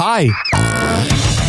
Hi.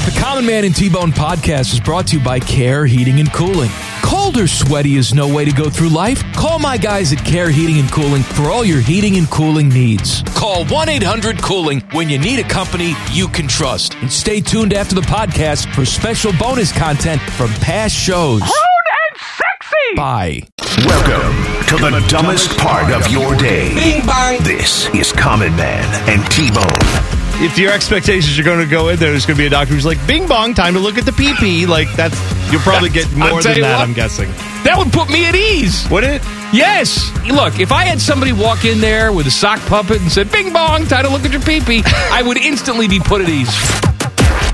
The Common Man and T-Bone podcast is brought to you by Care Heating and Cooling. Cold or sweaty is no way to go through life. Call my guys at Care Heating and Cooling for all your heating and cooling needs. Call 1-800-COOLING when you need a company you can trust. And stay tuned after the podcast for special bonus content from past shows. and sexy. Bye. Welcome to the dumbest part of your day. Bing bang. This is Common Man and T-Bone. If your expectations are going to go in there, there's going to be a doctor who's like, "Bing bong, time to look at the PP." Like that's you'll probably get more than that. what. I'm guessing. That would put me at ease. Would it? Yes. Look, if I had somebody walk in there with a sock puppet and said, Bing bong, time to look at your pee-pee, I would instantly be put at ease.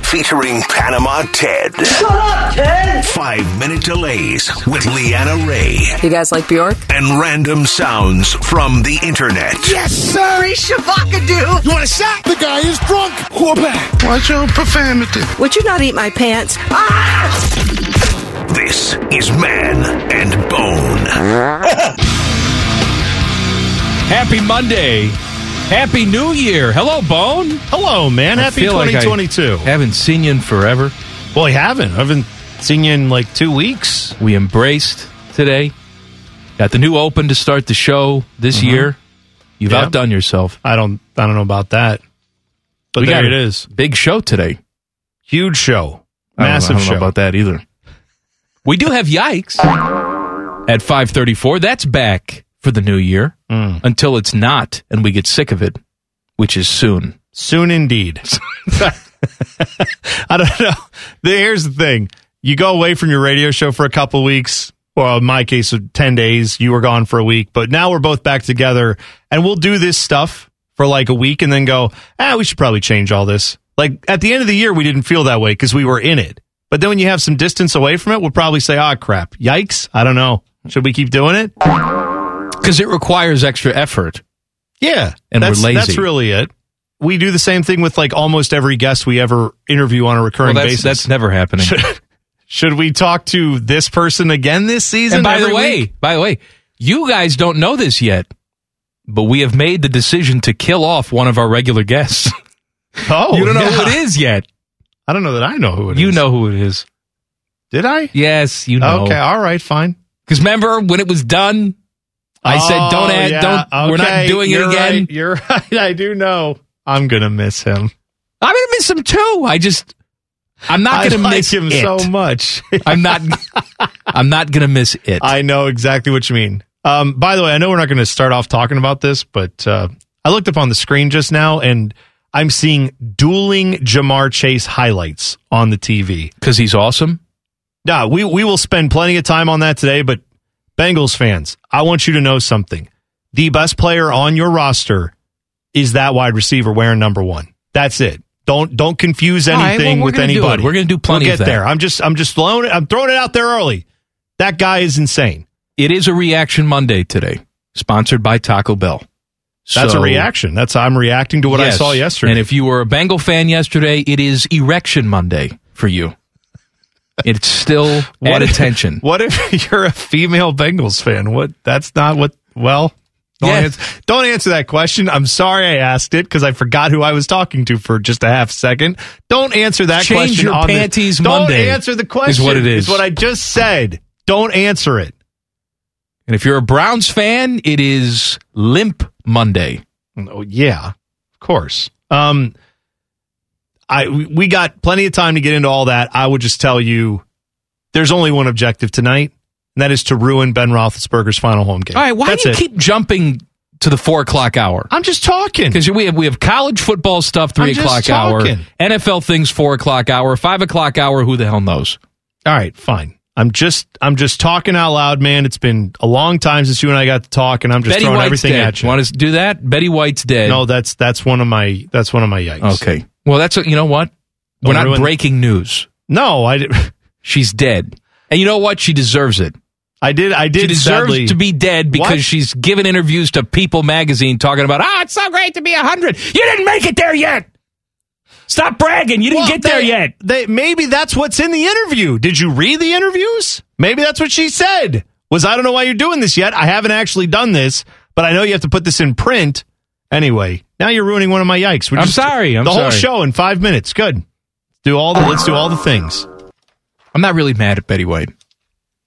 Featuring Panama Ted. Shut up, Ted. Five minute delays with Leanna Ray. You guys like Bjork? And random sounds from the internet. Yes, sir. He's Shavakadu. You want a shot? The guy is drunk. Whoopah. Watch your profanity. Would you not eat my pants? Ah! This is Man and Bone. Happy Monday. Happy New Year. Hello, Bone. Hello, man. I Happy feel like I 2022. haven't seen you in forever. well, I haven't. I haven't seen you in like two weeks. We embraced today. Got the new open to start the show this mm-hmm. year. You've Yeah. outdone yourself. I don't. I don't know about that. But we there got it is. Big show today. Huge show. I don't know- Massive I don't know show. about that either. We do have yikes at 534. That's back for the new year Mm. until it's not and we get sick of it, which is soon. Soon indeed. I don't know. Here's the thing. You go away from your radio show for a couple weeks. Well, in my case, 10 days. You were gone for a week, but now we're both back together and we'll do this stuff for like a week and then go, ah, we should probably change all this. Like at the end of the year, we didn't feel that way because we were in it. But then when you have some distance away from it, we'll probably say, ah, crap. Yikes. I don't know. Should we keep doing it? Because it requires extra effort. Yeah. And we're that's, lazy. That's really it. We do the same thing with like almost every guest we ever interview on a Well, recurring that's, basis. that's never happening. Should we talk to this person again this season? and by the way, week? by the way, you guys don't know this yet, but we have made the decision to kill off one of our regular guests. oh, you don't know yeah. who it is yet. I don't know that I know who it is. you know who it is. Did I? Yes, you know. Okay, all right, fine. Because remember when it was done, I said, Oh, "Don't add, yeah, don't. We're not doing it you're again." right, You're right. I do know. I'm gonna miss him. I'm gonna miss him too. I just, I'm not gonna like miss him it. so much. I'm not. I'm not gonna miss it. I know exactly what you mean. Um, by the way, I know we're not going to start off talking about this, but uh, I looked up on the screen just now and I'm seeing dueling Ja'Marr Chase highlights on the TV. Because he's awesome. Yeah, we, we will spend plenty of time on that today, but Bengals fans, I want you to know something. The best player on your roster is that wide receiver wearing number one. That's it. Don't don't confuse All right, anything well, with gonna do it. anybody. We're gonna do plenty We'll of get that. there. I'm just I'm just throwing it. I'm throwing it out there early. That guy is insane. It is a reaction Monday today, sponsored by Taco Bell. That's So- a reaction. That's I'm reacting to what I saw yesterday. And if you were a Bengal fan yesterday, it is Erection Monday for you. It's still What at if- attention. What if you're a female Bengals fan? What? That's not what. Well, don't, Yeah. answer, don't answer that question. I'm sorry I asked it because I forgot who I was talking to for just a half second. Don't answer that Change question. your on the- panties don't answer the question. is what it is. Is what I just said. Don't answer it. And if you're a Browns fan, it is Limp Monday. Oh yeah, of course. Um, I we- got plenty of time to get into all that. I would just tell you, there's only one objective tonight, and that is to ruin Ben Roethlisberger's final home game. All right, why That's do you it. keep jumping to the four o'clock hour? I'm just talking. Because we have we have college football stuff three I'm o'clock hour. NFL things four o'clock hour, five o'clock hour. Who the hell knows? All right, fine. I'm just I'm just talking out loud, man. It's been a long time since you and I got to talk, and I'm just Betty throwing White's everything dead. at you. Want to do that? Betty White's dead. No, that's that's one of my that's one of my yikes. Okay. Well, that's you know what? We're Don't not ruin- breaking news. No, I did. She's dead, and you know what? She deserves it. I did. I did. She deserves sadly- to be dead because What? she's given interviews to People Magazine talking about, ah, it's so great to be a hundred. You didn't make it there yet. Stop bragging. You didn't Well, get there yet. They, maybe that's what's in the interview. Did you read the interviews? Maybe that's what she said. Was I don't know why you're doing this yet. I haven't actually done this, but I know you have to put this in print. Anyway, Now you're ruining one of my yikes. We're I'm sorry, I'm the whole sorry. show in five minutes. Good. Do all the. Let's do all the things. I'm not really mad at Betty White.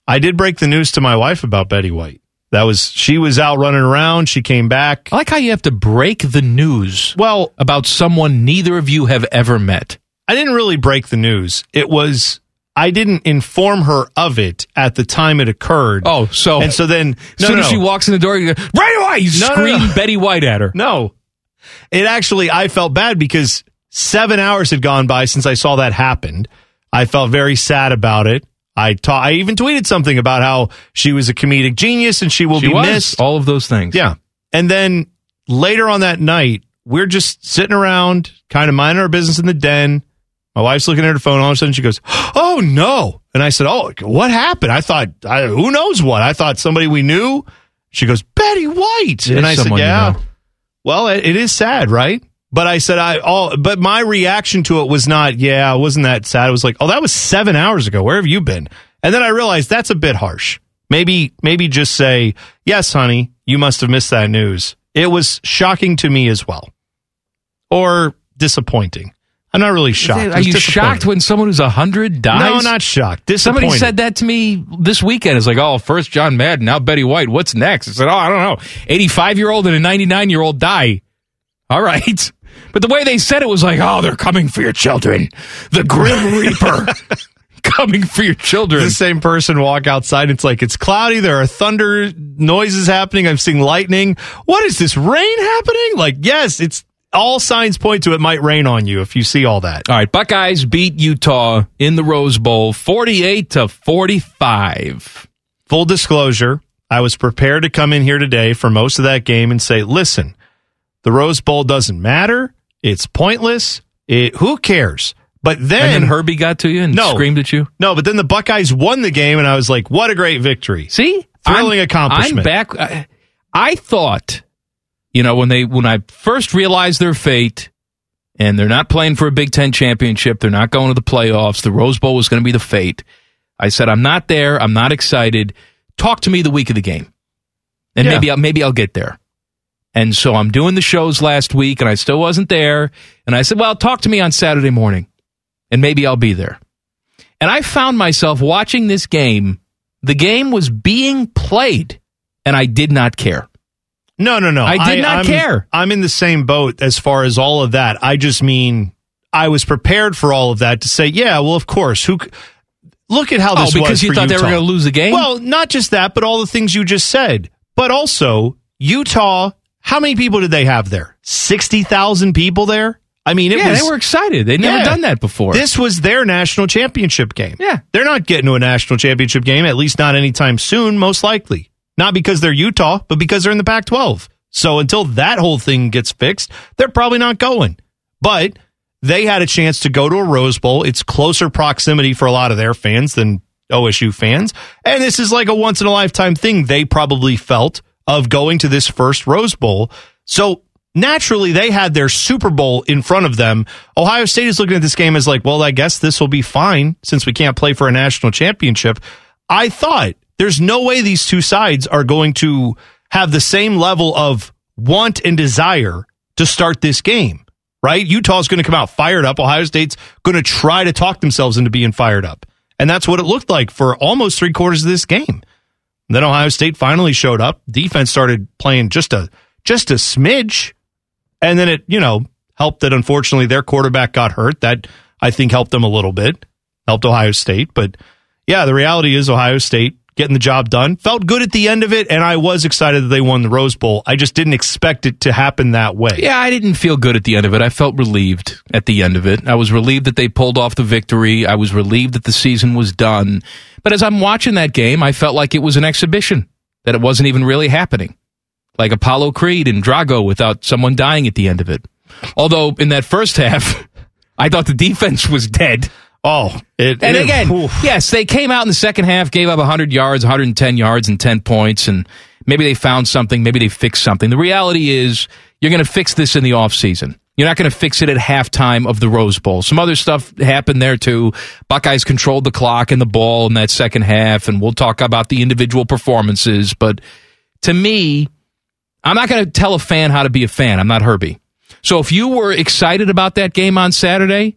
I did break the news to my wife about Betty White. That was she was out running around. She came back. I like how you have to break the news Well, about someone neither of you have ever met. I didn't really break the news. It was I didn't inform her of it at the time it occurred. Oh, so and so then as no, soon no, as no. she walks in the door, you go, Betty White! You No, scream. Betty White at her. No. It actually, I felt bad because seven hours had gone by since I saw that happened. I felt very sad about it. I ta- I even tweeted something about how she was a comedic genius and she will She be was missed. all of those things. Yeah. And then later on that night, we're just sitting around, kind of minding our business in the den. My wife's looking at her phone. All of a sudden, she goes, "Oh no!" And I said, "Oh, what happened?" I thought, I, "Who knows what?" I thought somebody we knew. She goes, "Betty White," It and I said, someone you "Yeah." know. Well, it, it is sad, right? But I said, "I all," but my reaction to it was not, "Yeah, it wasn't that sad." It was like, "Oh, that was seven hours ago. Where have you been?" And then I realized that's a bit harsh. Maybe, maybe just say, "Yes, honey, you must have missed that news." It was shocking to me as well, or disappointing. I'm not really shocked. It Are you shocked when someone who's 100 dies? No, not shocked. Somebody said that to me this weekend. It's like, oh, first John Madden, now Betty White. What's next? I said, oh, I don't know. 85 year old and a 99 year old die. All right. But the way they said it was like, oh, they're coming for your children. The Grim Reaper coming for your children. the same person walk outside. It's like it's cloudy. There are thunder noises happening. I'm seeing lightning. What is this rain happening? Like, yes, it's all signs point to it might rain on you if you see all that. All right. Buckeyes beat Utah in the Rose Bowl 48 to 45. Full disclosure, I was prepared to come in here today for most of that game and say, listen, the Rose Bowl doesn't matter. It's pointless. It, who cares? But then, And then Herbie got to you and No. screamed at you. no, but then the Buckeyes won the game, and I was like, what a great victory. See, Thrilling I'm, accomplishment. I'm back. I, I thought, you know, when they when I first realized their fate, and they're not playing for a Big Ten championship, they're not going to the playoffs. The Rose Bowl was going to be the fate. I said, I'm not there. I'm not excited. Talk to me the week of the game, and Yeah. maybe I'll, maybe I'll get there. And so I'm doing the shows last week, and I still wasn't there. And I said, well, talk to me on Saturday morning, and maybe I'll be there. And I found myself watching this game. The game was being played, and I did not care. No, no, no. I did not I'm- care. I'm in the same boat as far as all of that. I just mean I was prepared for all of that to say, yeah, well, of course. Who? Look at how Oh, this because was you thought they were gonna lose the game? Well, not just that, but all the things you just said. But also Utah. How many people did they have there? Sixty thousand people there. I mean, it yeah, was. they were excited. They'd never Yeah. done that before. This was their national championship game. Yeah. They're not getting to a national championship game, at least not anytime soon, most likely. Not because they're Utah, but because they're in the Pac 12. So until that whole thing gets fixed, they're probably not going. But they had a chance to go to a Rose Bowl. It's closer proximity for a lot of their fans than OSU fans. And this is like a once in a lifetime thing they probably felt of going to this first Rose Bowl. So naturally they had their Super Bowl in front of them. Ohio State is looking at this game as like, well, I guess this will be fine since we can't play for a national championship. I thought there's no way these two sides are going to have the same level of want and desire to start this game, right? Utah's going to come out fired up. Ohio State's going to try to talk themselves into being fired up. And that's what it looked like for almost three quarters of this game. Then Ohio State finally showed up. Defense started playing just a just a smidge, and then it you know helped that unfortunately their quarterback got hurt. That I think helped them a little bit, helped Ohio State. But yeah, the reality is Ohio State getting the job done felt good at the end of it, and I was excited that they won the Rose Bowl. I just didn't expect it to happen that way. yeah, I didn't feel good at the end of it. I felt relieved at the end of it. I was relieved that they pulled off the victory. I was relieved that the season was done. But as I'm watching that game, I felt like it was an exhibition, that it wasn't even really happening. Like Apollo Creed and Drago without someone dying at the end of it. Although in that first half, I thought the defense was dead. Oh, it, And it- again, oof. yes, they came out in the second half, gave up 100 yards, 110 yards, and 10 points, and maybe they found something, maybe they fixed something. The reality is, you're going to fix this in the offseason. You're not going to fix it at halftime of the Rose Bowl. Some other stuff happened there too. Buckeyes controlled the clock and the ball in that second half, and we'll talk about the individual performances. But to me, I'm not going to tell a fan how to be a fan. I'm not Herbie. So if you were excited about that game on Saturday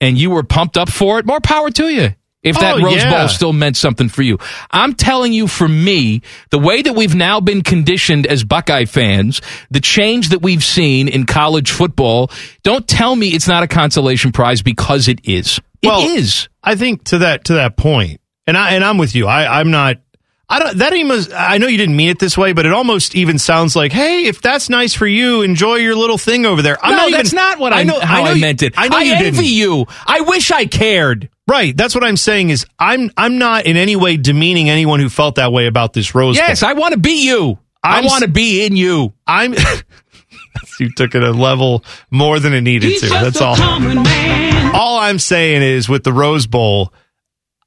and you were pumped up for it, more power to you. If that Oh, Rose yeah. Bowl still meant something for you. I'm telling you, for me, the way that we've now been conditioned as Buckeye fans, the change that we've seen in college football, don't tell me it's not a consolation prize because it is. It is. Well, I think to that to that point, and I and I'm with you. I I'm not. I don't. That even. I know you didn't mean it this way, but it almost even sounds like, hey, if that's nice for you, enjoy your little thing over there. I'm no, not even, that's not what I, know. how I, know you- meant it. I know you envy didn't. you. I wish I cared. Right. That's what I'm saying. Is I'm I'm not in any way demeaning anyone who felt that way about this Rose Bowl. Yes, I want to be you. i I'm want to be in you. I'm. you took it a level more than it needed to. That's all. All I'm saying is with the Rose Bowl,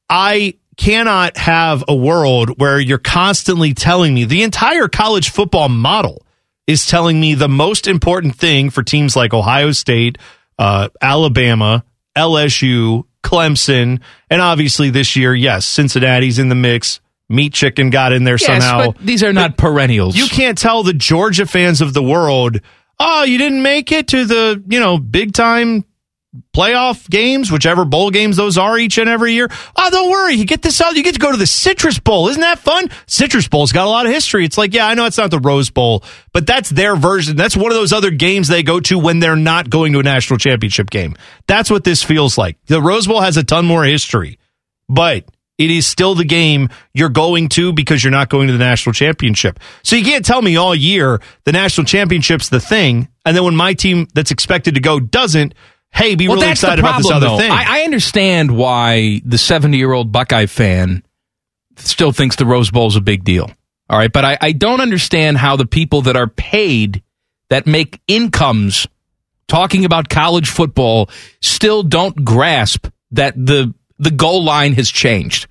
I cannot have a world where you're constantly telling me the entire college football model is telling me the most important thing for teams like Ohio State, uh, Alabama, LSU, Clemson, and obviously this year, yes, Cincinnati's in the mix. Meat Chicken got in there Yes, somehow. but these are not perennials. You can't tell the Georgia fans of the world, oh, you didn't make it to the, you know, big time playoff games, whichever bowl games those are each and every year. Oh, don't worry. You get this out. You get to go to the Citrus Bowl. Isn't that fun? Citrus Bowl's got a lot of history. It's like, yeah, I know it's not the Rose Bowl, but that's their version. That's one of those other games they go to when they're not going to a national championship game. That's what this feels like. The Rose Bowl has a ton more history, but it is still the game you're going to because you're not going to the national championship. So you can't tell me all year the national championship's the thing, and then when my team that's expected to go doesn't, hey, be well, really excited the about problem, this other though. thing. I, I understand why the 70 year old Buckeye fan still thinks the Rose Bowl is a big deal. All right. But I, I don't understand how the people that are paid, that make incomes talking about college football, still don't grasp that the, the goal line has changed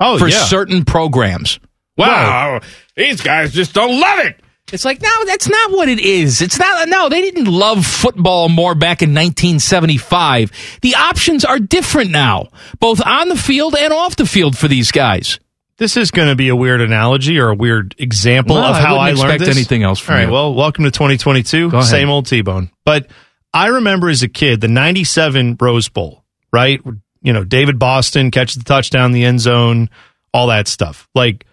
oh, for yeah. certain programs. Wow. These guys just don't love it. It's like, no, that's not what it is. It's not, no, they didn't love football more back in 1975. The options are different now, both on the field and off the field for these guys. this is going to be a weird analogy or a weird example No, of how I, wouldn't learned expect this. anything else from All right, you. well, welcome to 2022. Same old T-Bone. But I remember as a kid the 97 Rose Bowl, right? You know, David Boston catches the touchdown in the end zone, all that stuff. Like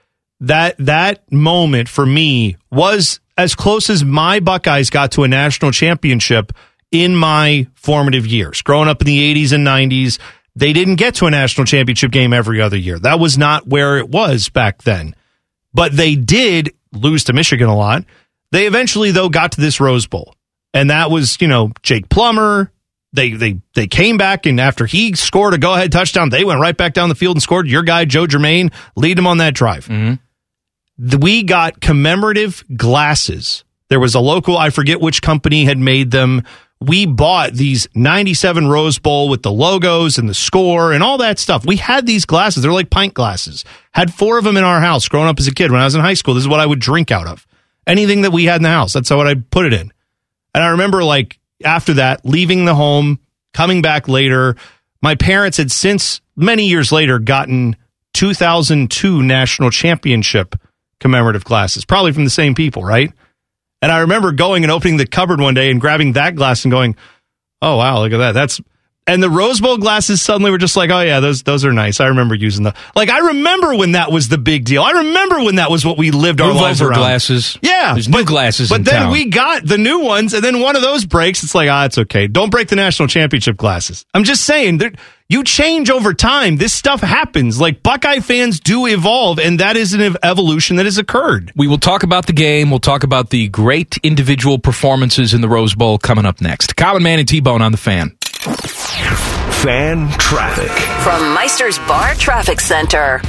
that that moment for me was as close as my Buckeyes got to a national championship in my formative years. Growing up in the 80s and 90s, they didn't get to a national championship game every other year. That was not where it was back then. But they did lose to Michigan a lot. They eventually though got to this Rose Bowl. And that was, you know, Jake Plummer. They they they came back and after he scored a go-ahead touchdown, they went right back down the field and scored. Your guy Joe Germaine lead him on that drive. The- We got commemorative glasses. There was a local, I forget which company had made them. We bought these 97 Rose Bowl with the logos and the score and all that stuff. We had these glasses. They're like pint glasses. Had four of them in our house growing up as a kid. When I was in high school, this is what I would drink out of. Anything that we had in the house, that's what I'd put it in. And I remember like after that, leaving the home, coming back later. My parents had since many years later gotten 2002 national championship commemorative glasses, probably from the same people, right? And I remember going and opening the cupboard one day and grabbing that glass and going, "Oh wow, look at that! That's." And the Rose Bowl glasses suddenly were just like, "Oh yeah, those those are nice." I remember using them. Like I remember when that was the big deal. I remember when that was what we lived our Move lives around. glasses. Yeah, There's new glasses But then town. we got the new ones, and then one of those breaks. It's like, ah, it's okay. Don't break the national championship glasses. I'm just saying that you change over time. This stuff happens. Like Buckeye fans do evolve, and that is an evolution that has occurred. We will talk about the game. We'll talk about the great individual performances in the Rose Bowl coming up next. Common Man and T Bone on the fan. Fan traffic. From Meister's Bar Traffic Center.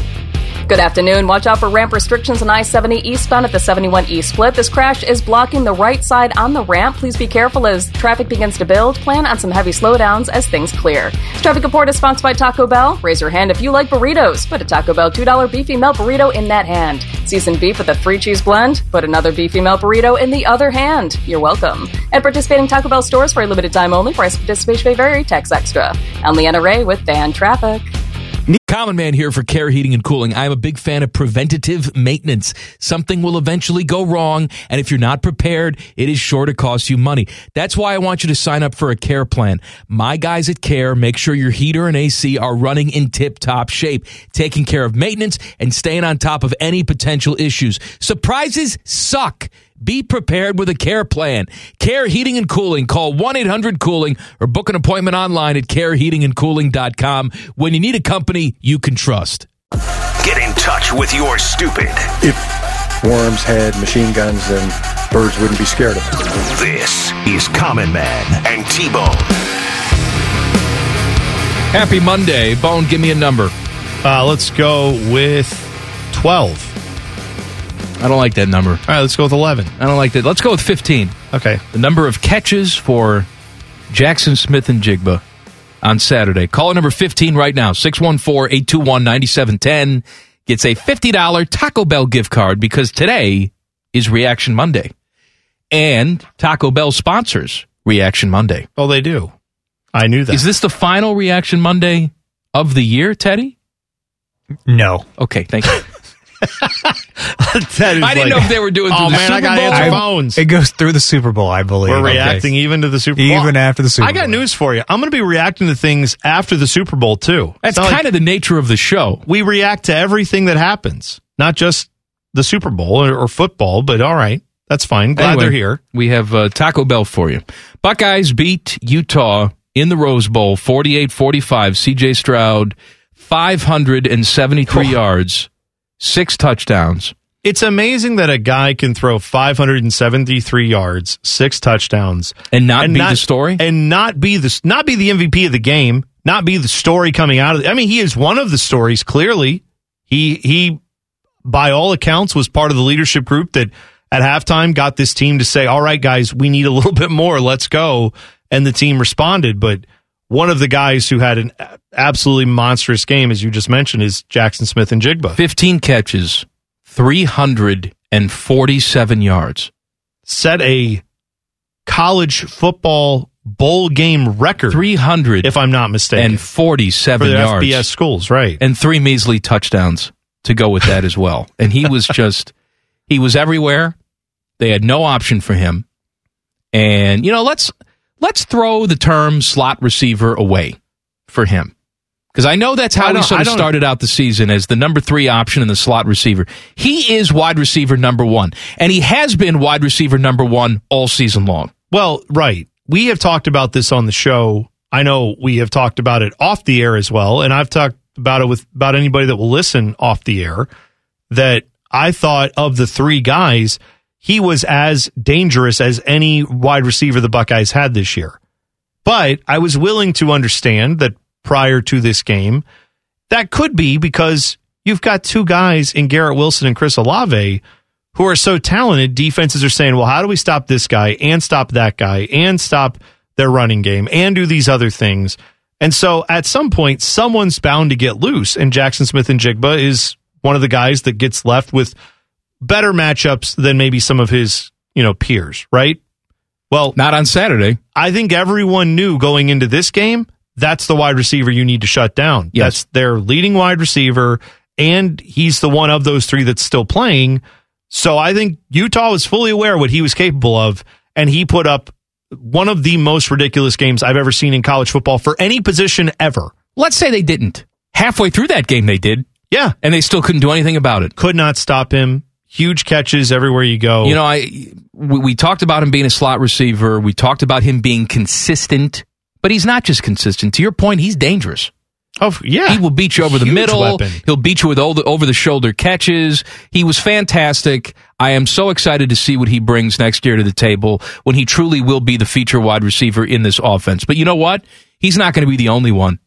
Good afternoon. Watch out for ramp restrictions on I 70 eastbound at the 71 East split. This crash is blocking the right side on the ramp. Please be careful as traffic begins to build. Plan on some heavy slowdowns as things clear. Traffic report is sponsored by Taco Bell. Raise your hand if you like burritos. Put a Taco Bell $2 beefy melt burrito in that hand. Seasoned beef with a three cheese blend. Put another beefy melt burrito in the other hand. You're welcome. At participating Taco Bell stores for a limited time only. Price participation may vary. Tax extra. I'm Leanna Ray with Fan Traffic. Common Man here for Care Heating and Cooling. I'm a big fan of preventative maintenance. Something will eventually go wrong, and if you're not prepared, it is sure to cost you money. That's why I want you to sign up for a care plan. My guys at Care make sure your heater and AC are running in tip top shape, taking care of maintenance and staying on top of any potential issues. Surprises suck. Be prepared with a care plan. Care Heating and Cooling. Call 1 800 Cooling or book an appointment online at careheatingandcooling.com when you need a company you can trust. Get in touch with your stupid. If worms had machine guns, then birds wouldn't be scared of them. This is Common Man and T Bone. Happy Monday. Bone, give me a number. Uh, let's go with 12. I don't like that number. All right, let's go with 11. I don't like that. Let's go with 15. Okay. The number of catches for Jaxon Smith-Njigba on Saturday. Caller number 15 right now, 614-821-9710 gets a $50 Taco Bell gift card because today is Reaction Monday. And Taco Bell sponsors Reaction Monday. Oh, they do. I knew that. Is this the final Reaction Monday of the year, Teddy? No. Okay, thank you. Ted is I didn't like, know if they were doing Oh, through the man, I got to Bowl. answer I- phones. It goes through the Super Bowl, I believe. We're reacting even to the Super Bowl. Even after the Super I got news for you. I'm going to be reacting to things after the Super Bowl, too. That's kind of the nature of the show. We react to everything that happens, not just the Super Bowl or, or football, but all right. That's fine. Glad Anyway, they're here. We have uh, Taco Bell for you. Buckeyes beat Utah in the Rose Bowl 48 45. CJ Stroud, 573 yards, six touchdowns. It's amazing that a guy can throw 573 yards, six touchdowns, And not be the story? and not be the not be the MVP of the game, not be the story coming out of. it. I mean, he is one of the stories. Clearly, he he, by all accounts, was part of the leadership group that at halftime got this team to say, "All right, guys, we need a little bit more. Let's go." And the team responded, but. One of the guys who had an absolutely monstrous game, as you just mentioned, is Jackson Smith and Jigba. 15 catches, 347 yards. set a college football bowl game record, 300. if I'm not mistaken, for the yards. FBS schools, right? and three measly touchdowns to go with that as well. And he was just, he was everywhere. They had no option for him. And you know, let's let's throw the term slot receiver away for him. Because I know that's how we don't- sort of started out the season as the number three option in the slot receiver. He is wide receiver number one, and he has been wide receiver number one all season long. Well, right. We have talked about this on the show. I know we have talked about it off the air as well, and I've talked about it with about anybody that will listen off the air. That I thought of the three guys, he was as dangerous as any wide receiver the Buckeyes had this year. But I was willing to understand that prior to this game, that could be because you've got two guys in Garrett Wilson and Chris Olave who are so talented. Defenses are saying, well, how do we stop this guy and stop that guy and stop their running game and do these other things? And so at some point, someone's bound to get loose. And Jaxon Smith-Njigba is one of the guys that gets left with better matchups than maybe some of his, you know, peers, right? Well, Not on Saturday. I think everyone knew going into this game that's the wide receiver you need to shut down. Yes. That's their leading wide receiver, and he's the one of those three that's still playing. So I think Utah was fully aware of what he was capable of, and he put up one of the most ridiculous games I've ever seen in college football for any position ever. Let's say they didn't. Halfway through that game, they did, Yeah, and they still couldn't do anything about it. could not stop him. Huge catches everywhere you go. You know, I we, we talked about him being a slot receiver. We talked about him being consistent, but he's not just consistent. To your point, he's dangerous. oh yeah, He will beat you over the middle. weapon. He'll beat you with all the over the shoulder catches. He was fantastic. I am so excited to see what he brings next year to the table when he truly will be the feature wide receiver in this offense. But you know what? He's not going to be the only one.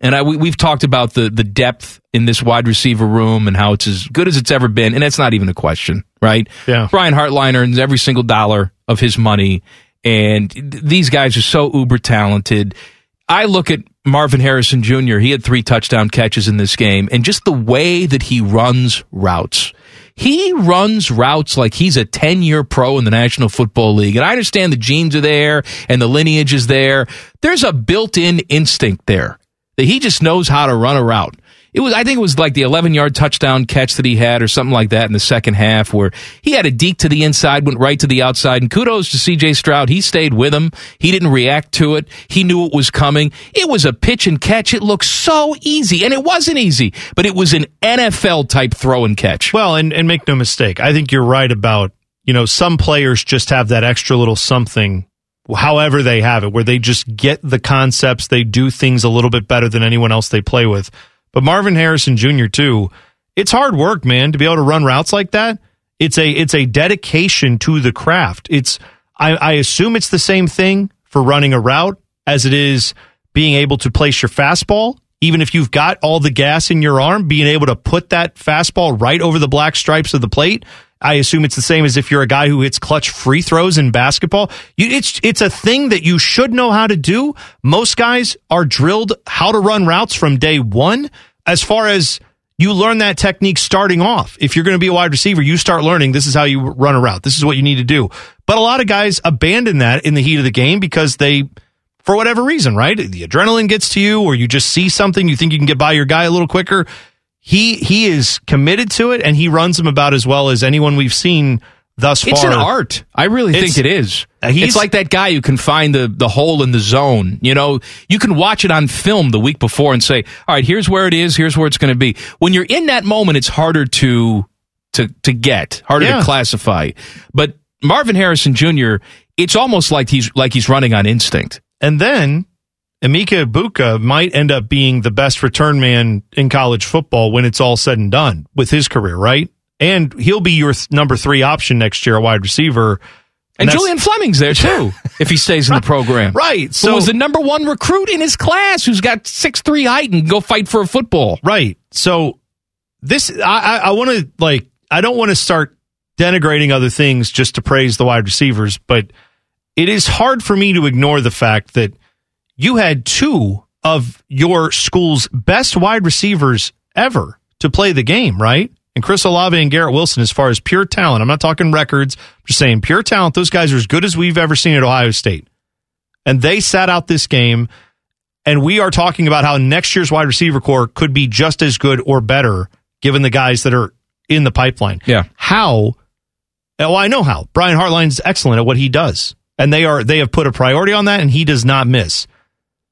And I, we, we've talked about the the depth in this wide receiver room and how it's as good as it's ever been, and that's not even a question, right? Yeah. Brian Hartline earns every single dollar of his money, and th- these guys are so uber talented. I look at Marvin Harrison Jr. He had three touchdown catches in this game, and just the way that he runs routes. He runs routes like he's a 10 year pro in the National Football League. And I understand the genes are there and the lineage is there. There's a built in instinct there that he just knows how to run a route. It was, I think it was like the 11 yard touchdown catch that he had or something like that in the second half where he had a deke to the inside, went right to the outside. And kudos to CJ Stroud. He stayed with him. He didn't react to it. He knew it was coming. It was a pitch and catch. It looked so easy and it wasn't easy, but it was an NFL type throw and catch. Well, and, and make no mistake, I think you're right about, you know, some players just have that extra little something, however they have it, where they just get the concepts, they do things a little bit better than anyone else they play with. But Marvin Harrison Jr. too, it's hard work, man, to be able to run routes like that. It's a it's a dedication to the craft. It's I, I assume it's the same thing for running a route as it is being able to place your fastball. Even if you've got all the gas in your arm, being able to put that fastball right over the black stripes of the plate. I assume it's the same as if you're a guy who hits clutch free throws in basketball. You, it's it's a thing that you should know how to do. Most guys are drilled how to run routes from day one. As far as you learn that technique starting off. If you're going to be a wide receiver, you start learning this is how you run a route. This is what you need to do. But a lot of guys abandon that in the heat of the game because they, for whatever reason, right? The adrenaline gets to you, or you just see something you think you can get by your guy a little quicker. He he is committed to it, and he runs them about as well as anyone we've seen thus far. It's an art. I really It's- think it is. Uh, he's- It's like that guy who can find the, the hole in the zone. You know, you can watch it on film the week before and say, all right, here's where it is. Here's where it's going to be. When you're in that moment, it's harder to, to, to get, harder Yeah. to classify. But Marvin Harrison Jr., it's almost like he's, like he's running on instinct. And then Emeka Egbuka might end up being the best return man in college football when it's all said and done with his career, right? And he'll be your th- number three option next year, a wide receiver. And, that's- Julian Fleming's there too, if he stays in the program. Right. So So was the number one recruit in his class who's got six three height and can go fight for a football. Right. So this, I, I, I want to like, I don't want to start denigrating other things just to praise the wide receivers, but it is hard for me to ignore the fact that you had two of your school's best wide receivers ever to play the game, right? And Chris Olave and Garrett Wilson, as far as pure talent, I'm not talking records, I'm just saying pure talent. Those guys are as good as we've ever seen at Ohio State. And they sat out this game and we are talking about how next year's wide receiver corps could be just as good or better given the guys that are in the pipeline. Yeah. How? Oh, I know how. Brian Hartline's excellent at what he does. And they are they have put a priority on that and he does not miss.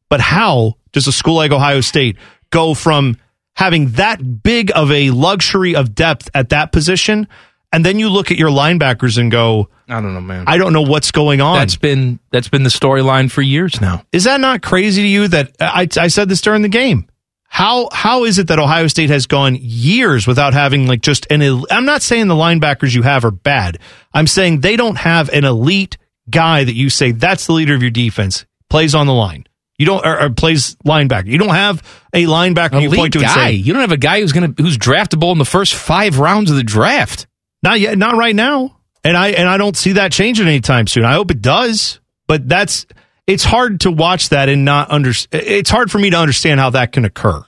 But how does a school like Ohio State go from having that big of a luxury of depth at that position and then you look at your linebackers and go, I don't know, man. I don't know what's going on. That's been that's been the storyline for years now. Is that not crazy to you that I, I said this during the game? How how is it that Ohio State has gone years without having like just an el- I'm not saying the linebackers you have are bad. I'm saying they don't have an elite guy that you say that's the leader of your defense. Plays on the line. You don't or, or plays linebacker. You don't have a linebacker you Elite point to and guy. say You don't have a guy who's gonna who's draftable in the first five rounds of the draft. Not yet, not right now. And I and I don't see that changing anytime soon. I hope it does, but that's it's hard to watch that and not under. It's hard for me to understand how that can occur.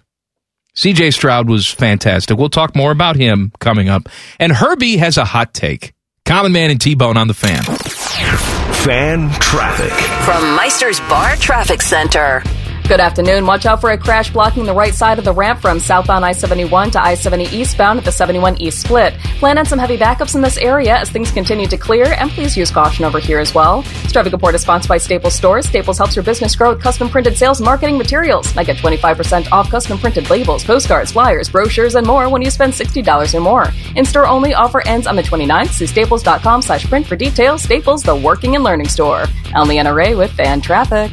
CJ Stroud was fantastic. We'll talk more about him coming up. And Herbie has a hot take. Common Man and T Bone on the fan. Fan traffic. From Meister's Bar Traffic Center. Good afternoon. Watch out for a crash blocking the right side of the ramp from southbound I 71 to I 70 eastbound at the 71 East split. Plan on some heavy backups in this area as things continue to clear, and please use caution over here as well. Traffic report is sponsored by Staples Stores. Staples helps your business grow with custom printed sales and marketing materials. Now get 25% off custom printed labels, postcards, flyers, brochures, and more when you spend $60 or more. In store only offer ends on the 29th. See staples.com slash print for details. Staples, the working and learning store. I'm Ray with Fan Traffic.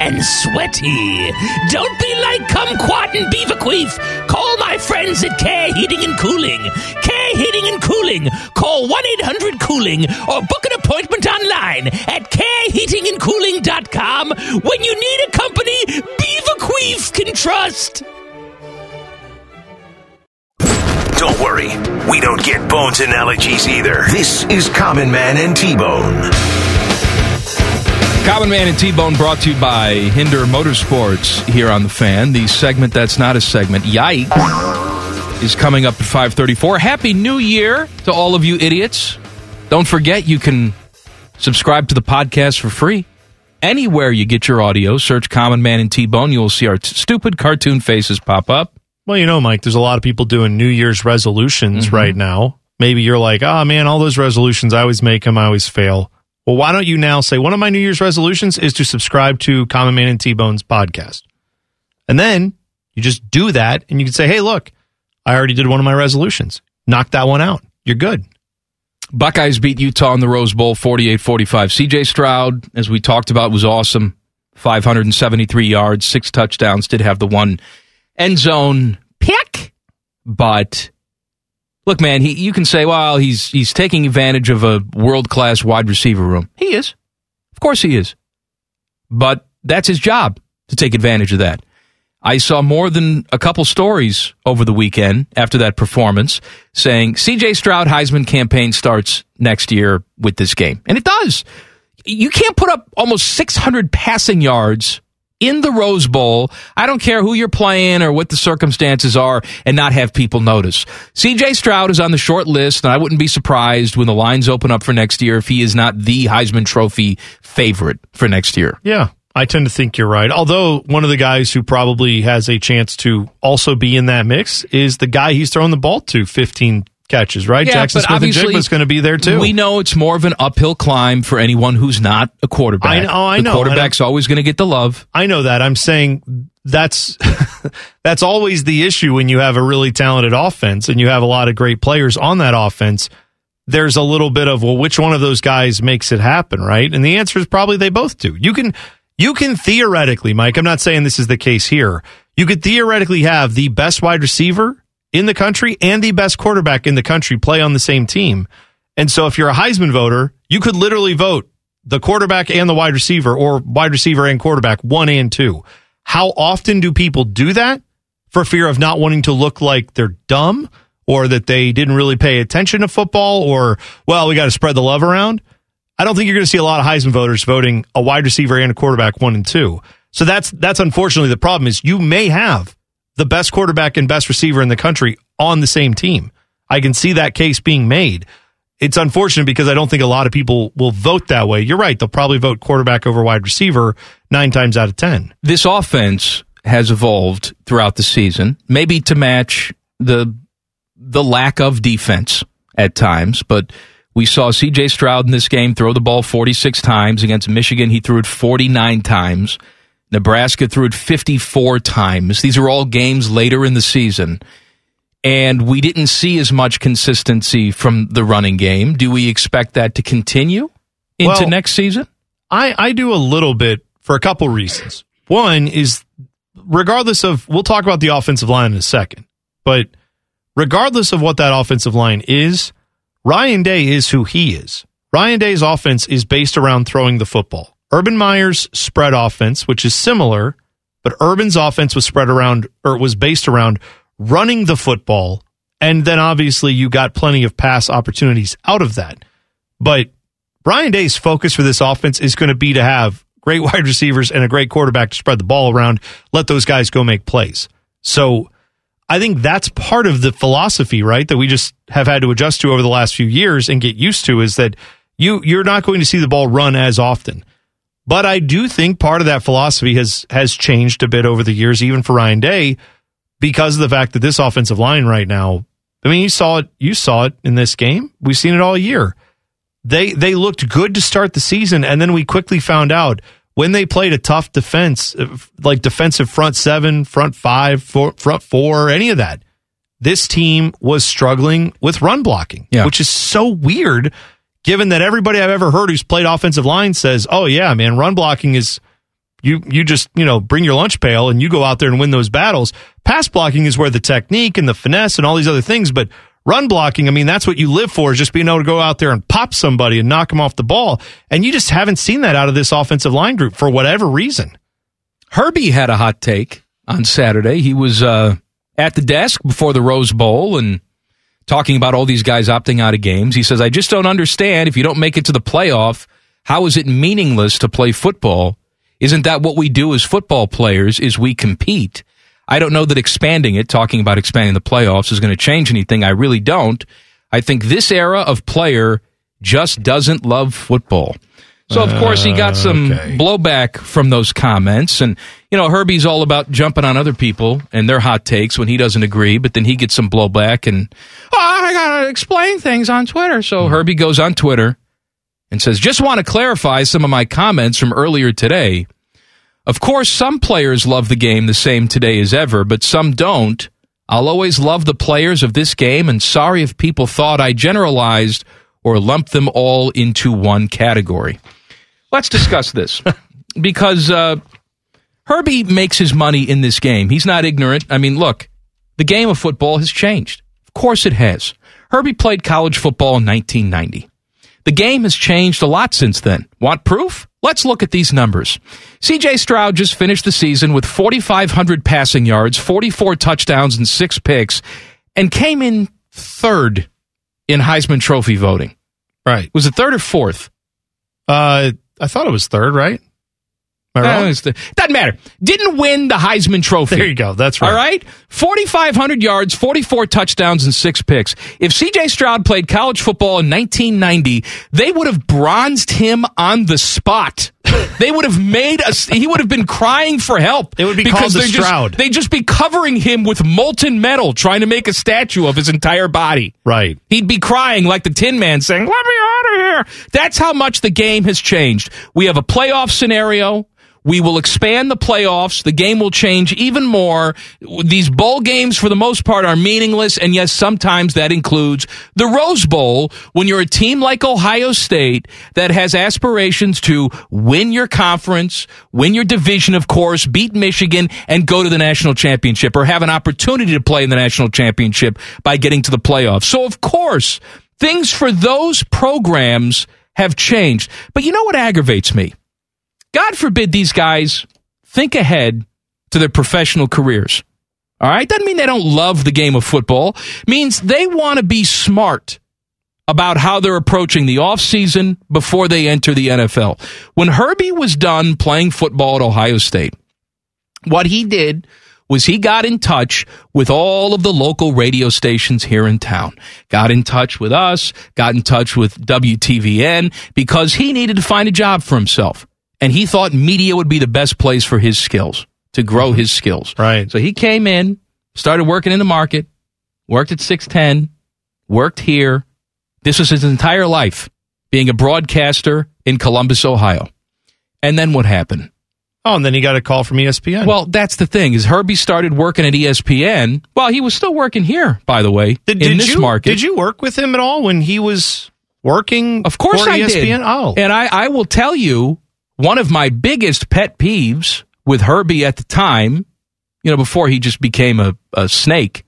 and sweaty. Don't be like Kumquat and Beaverqueef. Call my friends at Care Heating and Cooling. Care Heating and Cooling. Call 1 800 Cooling or book an appointment online at careheatingandcooling.com when you need a company Beaverqueef can trust. Don't worry, we don't get bones analogies either. This is Common Man and T-Bone. Common Man and T-Bone brought to you by Hinder Motorsports here on The Fan. The segment that's not a segment, Yikes, is coming up at 534. Happy New Year to all of you idiots. Don't forget you can subscribe to the podcast for free. Anywhere you get your audio, search Common Man and T-Bone. You will see our t- stupid cartoon faces pop up. Well, you know, Mike, there's a lot of people doing New Year's resolutions Mm-hmm. right now. Maybe you're like, oh man, all those resolutions, I always make them, I always fail. Well, why don't you now say one of my New Year's resolutions is to subscribe to Common Man and T Bone's podcast? And then you just do that and you can say, hey, look, I already did one of my resolutions. Knock that one out. You're good. Buckeyes beat Utah in the Rose Bowl 48 45. CJ Stroud, as we talked about, was awesome. 573 yards, six touchdowns, did have the one end zone pick. But look, man, he, you can say, well, he's, he's taking advantage of a world class wide receiver room. He is. Of course he is. But that's his job to take advantage of that. I saw more than a couple stories over the weekend after that performance saying CJ Stroud Heisman campaign starts next year with this game. And it does. You can't put up almost 600 passing yards in the Rose Bowl. I don't care who you're playing or what the circumstances are and not have people notice. CJ Stroud is on the short list, and I wouldn't be surprised when the lines open up for next year if he is not the Heisman Trophy favorite for next year. Yeah, I tend to think you're right. Although one of the guys who probably has a chance to also be in that mix is the guy he's throwing the ball to 15 catches, right? Yeah, Jaxon Smith-Njigba's going to be there too. We know it's more of an uphill climb for anyone who's not a quarterback. I know- oh, I the know, quarterback's always going to get the love. I know that. I'm saying that's that's always the issue when you have a really talented offense and you have a lot of great players on that offense. There's a little bit of well, which one of those guys makes it happen, right? And the answer is probably they both do. You can you can theoretically, Mike. I'm not saying this is the case here. You could theoretically have the best wide receiver in the country and the best quarterback in the country play on the same team. And so if you're a Heisman voter, you could literally vote the quarterback and the wide receiver or wide receiver and quarterback, one and two. How often do people do that for fear of not wanting to look like they're dumb or that they didn't really pay attention to football or, well, we got to spread the love around? I don't think you're going to see a lot of Heisman voters voting a wide receiver and a quarterback one and two. So that's that's unfortunately the problem is you may have the best quarterback and best receiver in the country on the same team. I can see that case being made. It's unfortunate because I don't think a lot of people will vote that way. You're right; they'll probably vote quarterback over wide receiver nine times out of ten. This offense has evolved throughout the season, maybe to match the the lack of defense at times, but we saw CJ Stroud in this game throw the ball 46 times against Michigan. He threw it 49 times. Nebraska threw it 54 times. These are all games later in the season. And we didn't see as much consistency from the running game. Do we expect that to continue into Well, next season? I, I do a little bit for a couple reasons. One is regardless of, we'll talk about the offensive line in a second, but regardless of what that offensive line is, Ryan Day is who he is. Ryan Day's offense is based around throwing the football. Urban Meyer's spread offense, which is similar, but Urban's offense was spread around or was based around running the football. And then obviously you got plenty of pass opportunities out of that. But Ryan Day's focus for this offense is going to be to have great wide receivers and a great quarterback to spread the ball around, let those guys go make plays. So I think that's part of the philosophy, right? That we just have had to adjust to over the last few years and get used to is that you you're not going to see the ball run as often. But I do think part of that philosophy has has changed a bit over the years, even for Ryan Day, because of the fact that this offensive line right now. I mean, you saw it. You saw it in this game. We've seen it all year. They they looked good to start the season, and then we quickly found out when they played a tough defense, like defensive front seven, front five, four, front four, any of that. This team was struggling with run blocking, Yeah. which is so weird given that everybody I've ever heard who's played offensive line says, "Oh yeah, man, run blocking is you you just, you know, bring your lunch pail and you go out there and win those battles. Pass blocking is where the technique and the finesse and all these other things, but run blocking, I mean, that's what you live for is just being able to go out there and pop somebody and knock them off the ball. And you just haven't seen that out of this offensive line group for whatever reason. Herbie had a hot take on Saturday. He was uh, at the desk before the Rose Bowl and talking about all these guys opting out of games. He says, I just don't understand if you don't make it to the playoff, how is it meaningless to play football? Isn't that what we do as football players is we compete? I don't know that expanding it, talking about expanding the playoffs is going to change anything. I really don't. I think this era of player just doesn't love football. So of course he got some uh, Okay. blowback from those comments, and you know Herbie's all about jumping on other people and their hot takes when he doesn't agree, but then he gets some blowback, and oh, I gotta explain things on Twitter. So mm-hmm. Herbie goes on Twitter and says, "Just want to clarify some of my comments from earlier today. Of course, some players love the game the same today as ever, but some don't. I'll always love the players of this game, and sorry if people thought I generalized or lumped them all into one category." Let's discuss this because uh, Herbie makes his money in this game. He's not ignorant. I mean, look, the game of football has changed. Of course it has. Herbie played college football in 1990. The game has changed a lot since then. Want proof? Let's look at these numbers. CJ Stroud just finished the season with 4,500 passing yards, 44 touchdowns, and six picks, and came in third in Heisman Trophy voting. Right. Was it third or fourth? Uh, I thought it was third, right? Am I wrong? doesn't matter. Didn't win the Heisman Trophy. There you go. That's right. All right? 4,500 yards, 44 touchdowns, and six picks. If CJ Stroud played college football in 1990, they would have bronzed him on the spot. They would have made us, he would have been crying for help. It would be called the they're just- they'd just be covering him with molten metal, trying to make a statue of his entire body. Right. He'd be crying like the Tin Man saying, Let me out of here. That's how much the game has changed. We have a playoff scenario. We will expand the playoffs. The game will change even more. These bowl games, for the most part, are meaningless. And yes, sometimes that includes the Rose Bowl when you're a team like Ohio State that has aspirations to win your conference, win your division, of course, beat Michigan, and go to the national championship or have an opportunity to play in the national championship by getting to the playoffs. So, of course, things for those programs have changed. But you know what aggravates me? God forbid these guys think ahead to their professional careers. All right? Doesn't mean they don't love the game of football. Means they want to be smart about how they're approaching the offseason before they enter the NFL. When Herbie was done playing football at Ohio State, what he did was he got in touch with all of the local radio stations here in town. Got in touch with us, got in touch with WTVN because he needed to find a job for himself. And he thought media would be the best place for his skills, to grow his skills. Right. So he came in, started working in the market, worked at 610, worked here. This was his entire life, being a broadcaster in Columbus, Ohio. And then what happened? Oh, and then he got a call from ESPN. Well, that's the thing is Herbie started working at ESPN. Well, he was still working here, by the way, did, in did this you, market. Did you work with him at all when he was working? Of course I ESPN? did. Oh, And I, I will tell you, one of my biggest pet peeves with Herbie at the time, you know, before he just became a, a snake,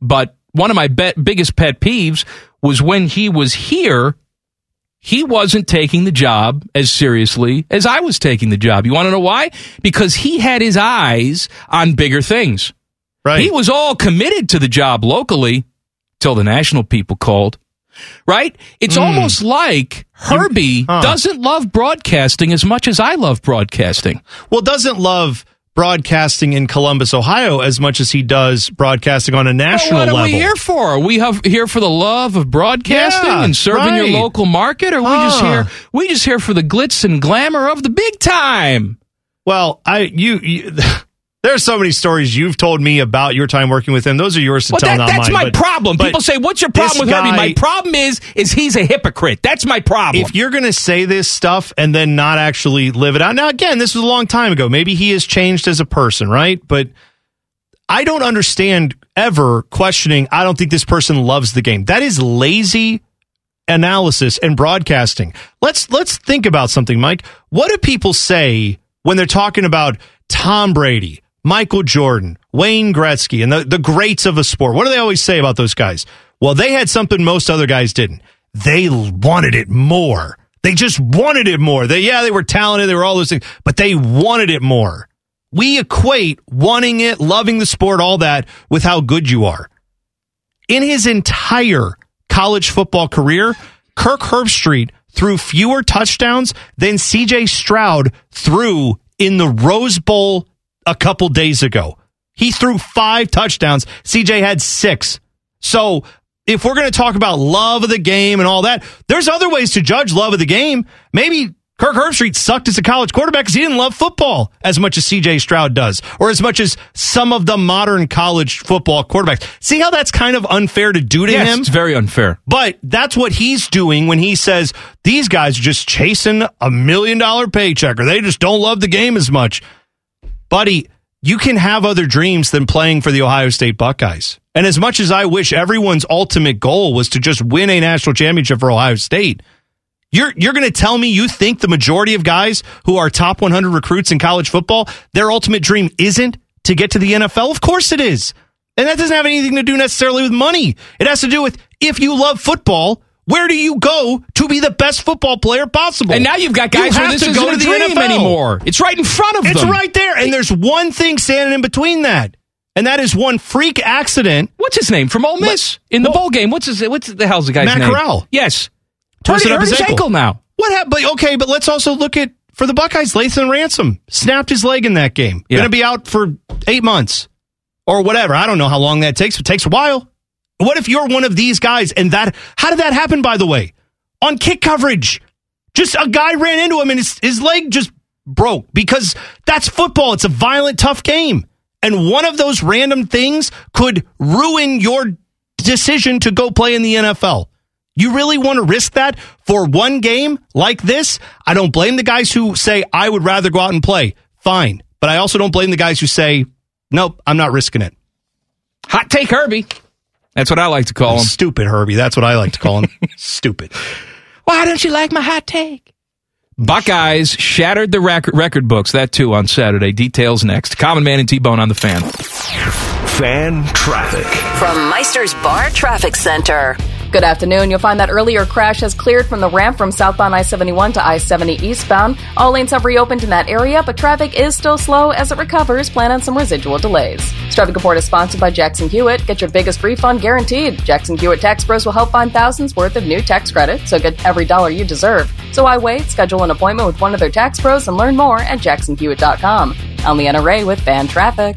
but one of my be- biggest pet peeves was when he was here, he wasn't taking the job as seriously as I was taking the job. You want to know why? Because he had his eyes on bigger things. right. He was all committed to the job locally till the national people called. Right? It's hmm. almost like Herbie huh. doesn't love broadcasting as much as I love broadcasting. well, doesn't love broadcasting in Columbus, Ohio, as much as he does broadcasting on a national what are level. we here for? Are we have, here for the love of broadcasting Yeah, and serving right. your local market? Or are we just here we just here for the glitz and glamour of the big time? Well, I you, you there are so many stories you've told me about your time working with him. Those are yours to Well, tell, that, not that's mine. my but- problem. but People say, "What's your problem with Herbie?" My problem is, is he's a hypocrite. That's my problem. If you're going to say this stuff and then not actually live it out, now again, this was a long time ago. Maybe he has changed as a person, right? But I don't understand ever questioning. I don't think this person loves the game. That is lazy analysis and broadcasting. Let's let's think about something, Mike. What do people say when they're talking about Tom Brady, Michael Jordan, Wayne Gretzky, and the, the greats of a sport? What do they always say about those guys? Well, they had something most other guys didn't. They wanted it more. They just wanted it more. They yeah, they were talented, they were all those things, but they wanted it more. We equate wanting it, loving the sport, all that with how good you are. In his entire college football career, Kirk Herbstreit threw fewer touchdowns than CJ Stroud threw in the Rose Bowl a couple days ago. He threw five touchdowns. CJ had six. So if we're going to talk about love of the game and all that, there's other ways to judge love of the game. Maybe Kirk Herbstreit sucked as a college quarterback because he didn't love football as much as CJ Stroud does, or as much as some of the modern college football quarterbacks. See how that's kind of unfair to do to Yes, him? it's very unfair. But that's what he's doing when he says these guys are just chasing a million dollar paycheck or they just don't love the game as much. Buddy, you can have other dreams than playing for the Ohio State Buckeyes. And as much as I wish everyone's ultimate goal was to just win a national championship for Ohio State, you're you're going to tell me you think the majority of guys who are top 100 recruits in college football, their ultimate dream isn't to get to the NFL? Of course it is. And that doesn't have anything to do necessarily with money. It has to do with if you love football, where do you go to be the best football player possible? And now you've got You guys where have this to isn't go to the dream NFL. anymore. It's right in front of It's them. It's right there. And there's one thing standing in between that. And that is one freak accident. What's his name from Ole Miss in the bowl game? What's his? What's the hell's the guy's Matt name? Corral. Yes, hurt, up hurt his his ankle. now. What happened? Okay, but let's also look at for the Buckeyes. Lathan Ransom snapped his leg in that game. Yeah. Going to be out for eight months or whatever. I don't know how long that takes. It takes a while. What if you're one of these guys and that? How did that happen? By the way, on kick coverage, just a guy ran into him and his his leg just broke because that's football. It's a violent, tough game, and one of those random things could ruin your decision to go play in the NFL. You really want to risk that for one game like this? I don't blame the guys who say, I would rather go out and play. Fine. But I also don't blame the guys who say, nope, I'm not risking it. Hot take, Herbie. That's what I like to call him. Stupid Herbie. That's what I like to call him. Stupid. Why don't you like my hot take? Buckeyes shattered the rec- record books. That too on Saturday. Details next. Common Man and T Bone on the fan. Fan traffic. From Meister's Bar Traffic Center. Good afternoon. You'll find that earlier crash has cleared from the ramp from southbound I 71 to I 70 eastbound. All lanes have reopened in that area, but traffic is still slow as it recovers. Plan on some residual delays. This traffic report is sponsored by Jackson Hewitt. Get your biggest refund guaranteed. Jackson Hewitt Tax Pros will help find thousands worth of new tax credits, so get every dollar you deserve. So why wait? Schedule an appointment with one of their tax pros and learn more at jacksonhewitt.com. I'm Leanna Ray with Fan Traffic.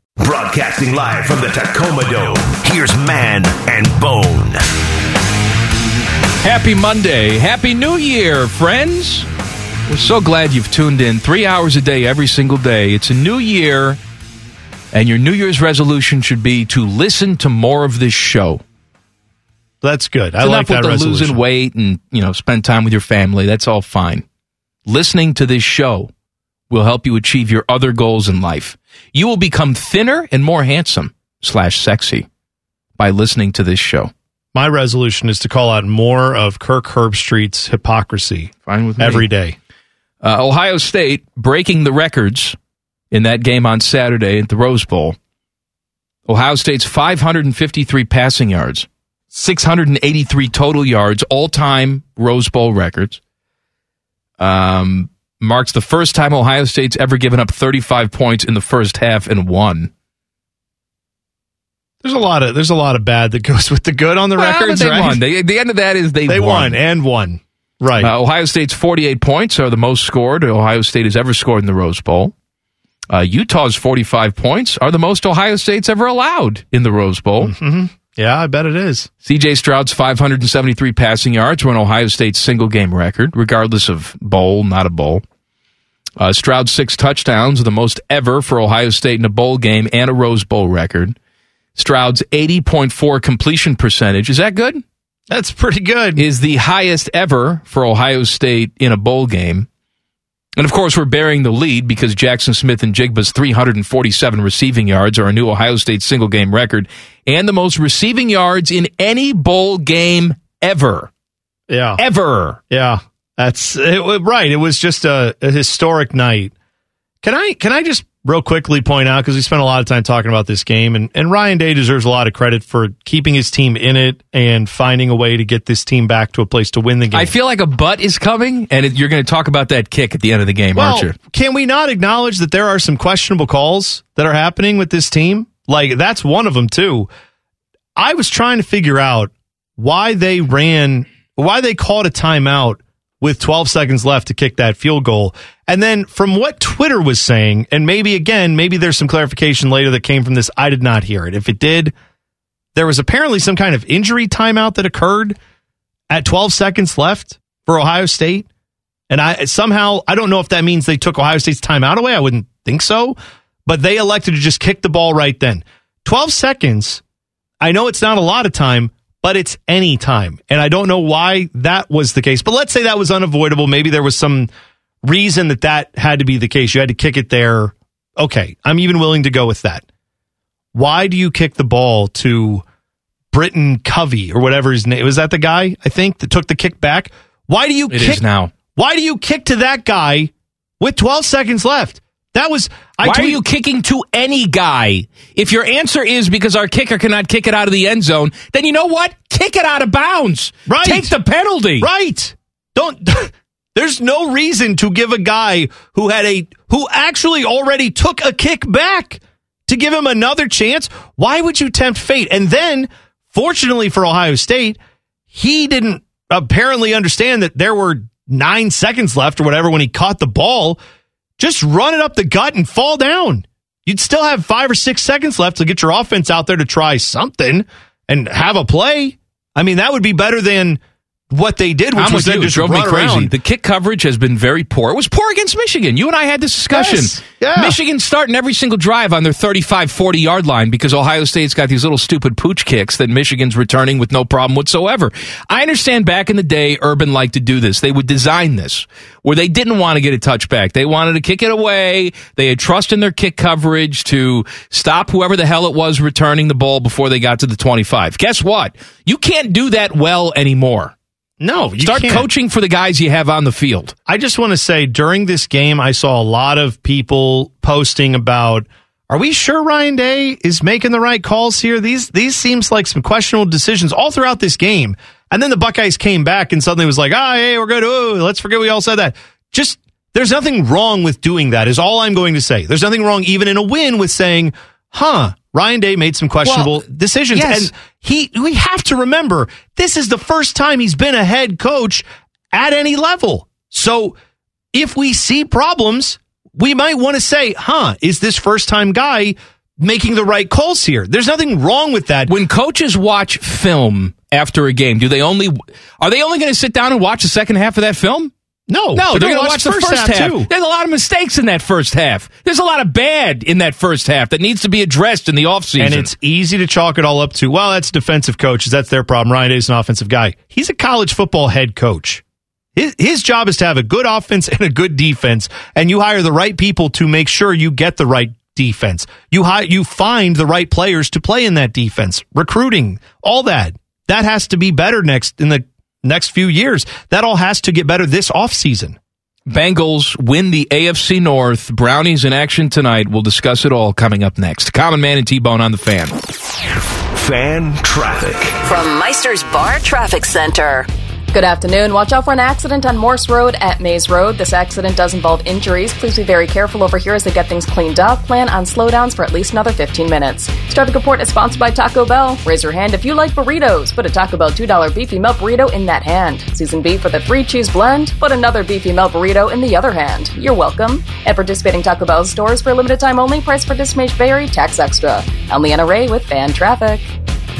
Broadcasting live from the Tacoma Dome. Here's Man and Bone. Happy Monday. Happy New Year, friends. We're so glad you've tuned in three hours a day, every single day. It's a new year, and your New Year's resolution should be to listen to more of this show. That's good. I It's like that with the resolution. losing weight and you know spend time with your family. That's all fine. Listening to this show will help you achieve your other goals in life. You will become thinner and more handsome slash sexy by listening to this show. My resolution is to call out more of Kirk Herbstreit's hypocrisy Fine with me. every day. Uh, Ohio State breaking the records in that game on Saturday at the Rose Bowl. Ohio State's 553 passing yards, 683 total yards, all time Rose Bowl records. Um, marks the first time Ohio State's ever given up 35 points in the first half and won. There's a lot of there's a lot of bad that goes with the good on the Well, records, they right? won. They, the end of that is they, They won and won. Right. Uh, Ohio State's 48 points are the most scored Ohio State has ever scored in the Rose Bowl. Uh, Utah's 45 points are the most Ohio State's ever allowed in the Rose Bowl. hmm Yeah, I bet it is. CJ Stroud's 573 passing yards were an Ohio State single game record, regardless of bowl, not a bowl. Uh, Stroud's six touchdowns the most ever for Ohio State in a bowl game and a Rose Bowl record. Stroud's 80.4 completion percentage, is that good? That's pretty good. Is the highest ever for Ohio State in a bowl game. And of course, we're bearing the lead because Jaxon Smith-Njigba's 347 receiving yards are a new Ohio State single game record and the most receiving yards in any bowl game ever. Yeah. Ever. Yeah. That's it, right. It was just a, a historic night. Can I can I just real quickly point out because we spent a lot of time talking about this game and, and Ryan Day deserves a lot of credit for keeping his team in it and finding a way to get this team back to a place to win the game. I feel like a butt is coming, and it, you're going to talk about that kick at the end of the game, well, aren't you? can we not acknowledge that there are some questionable calls that are happening with this team? Like that's one of them too. I was trying to figure out why they ran, why they called a timeout with 12 seconds left to kick that field goal. And then from what Twitter was saying, and maybe again, maybe there's some clarification later that came from this. I did not hear it. If it did, there was apparently some kind of injury timeout that occurred at 12 seconds left for Ohio State. And I somehow I don't know if that means they took Ohio State's timeout away. I wouldn't think so, but they elected to just kick the ball right then. 12 seconds. I know it's not a lot of time, but it's any time. And I don't know why that was the case. But let's say that was unavoidable. Maybe there was some reason that that had to be the case. You had to kick it there. Okay, I'm even willing to go with that. Why do you kick the ball to Britain Covey or whatever his name was? That the guy I think that took the kick back. Why do you It kick is now. Why do you kick to that guy with 12 seconds left? That was I Why are you kicking to any guy? If your answer is because our kicker cannot kick it out of the end zone, then you know what? Kick it out of bounds. Right. Take the penalty. Right. Don't. There's no reason to give a guy who had a who actually already took a kick back to give him another chance. Why would you tempt fate? And then, fortunately for Ohio State, he didn't apparently understand that there were nine seconds left or whatever when he caught the ball. Just run it up the gut and fall down. You'd still have five or six seconds left to get your offense out there to try something and have a play. I mean, that would be better than what they did, which I'm was you. Just drove me crazy. around. The kick coverage has been very poor. It was poor against Michigan. You and I had this discussion. Yes. Yeah. Michigan starting every single drive on their 35, 40 yard line because Ohio State's got these little stupid pooch kicks that Michigan's returning with no problem whatsoever. I understand back in the day, Urban liked to do this. They would design this where they didn't want to get a touchback. They wanted to kick it away. They had trust in their kick coverage to stop whoever the hell it was returning the ball before they got to the 25. Guess what? You can't do that well anymore. No, you Start can't. coaching for the guys you have on the field. I just want to say during this game, I saw a lot of people posting about. Are we sure Ryan Day is making the right calls here? These these seems like some questionable decisions all throughout this game. And then the Buckeyes came back and suddenly was like, ah, hey, we're good. Oh, let's forget we all said that. Just there's nothing wrong with doing that. Is all I'm going to say. There's nothing wrong even in a win with saying, huh, Ryan Day made some questionable Well, decisions. yes. And he we have to remember this is the first time he's been a head coach at any level. So if we see problems, we might want to say, huh, is this first time guy making the right calls here? There's nothing wrong with that. When coaches watch film after a game, do they only are they only going to sit down and watch the second half of that film? No, No, they're, gonna going to watch, the first, half. too. There's a lot of mistakes in that first half. There's a lot of bad in that first half that needs to be addressed in the offseason. And it's easy to chalk it all up to, well, that's defensive coaches. That's their problem. Ryan Day's an offensive guy. He's a college football head coach. His, his job is to have a good offense and a good defense, and you hire the right people to make sure you get the right defense. You hi- you find the right players to play in that defense, recruiting, all that. That has to be better next in the next few years. That all has to get better this offseason. Bengals win the AFC North. Brownies in action tonight. We'll discuss it all coming up next. Common Man and T Bone on the fan. Fan traffic. From Meister's Bar Traffic Center. Good afternoon. Watch out for an accident on Morse Road at Maize Road. This accident does involve injuries. Please be very careful over here as they get things cleaned up. Plan on slowdowns for at least another 15 minutes. This traffic report is sponsored by Taco Bell. Raise your hand if you like burritos. Put a Taco Bell $2 beefy melt burrito in that hand. Season beef for the three cheese blend. Put another beefy melt burrito in the other hand. You're welcome. At participating Taco Bell stores for a limited time only, price participation vary, tax extra. I'm Leanna Ray with Fan Traffic.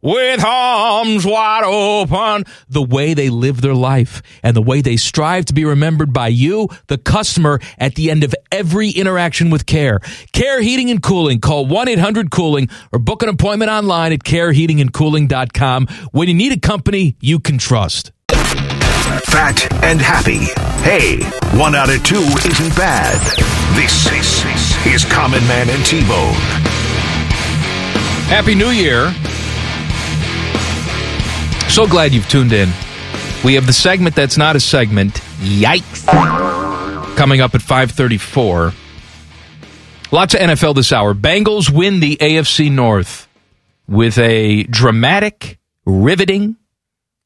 With arms wide open, the way they live their life and the way they strive to be remembered by you, the customer, at the end of every interaction with Care. Care Heating and Cooling. Call 1 800 Cooling or book an appointment online at careheatingandcooling.com when you need a company you can trust. Fat and happy. Hey, one out of two isn't bad. This is Common Man and T-Bone. Happy New Year. So glad you've tuned in. We have the segment that's not a segment. Yikes. Coming up at 534. Lots of NFL this hour. Bengals win the AFC North with a dramatic, riveting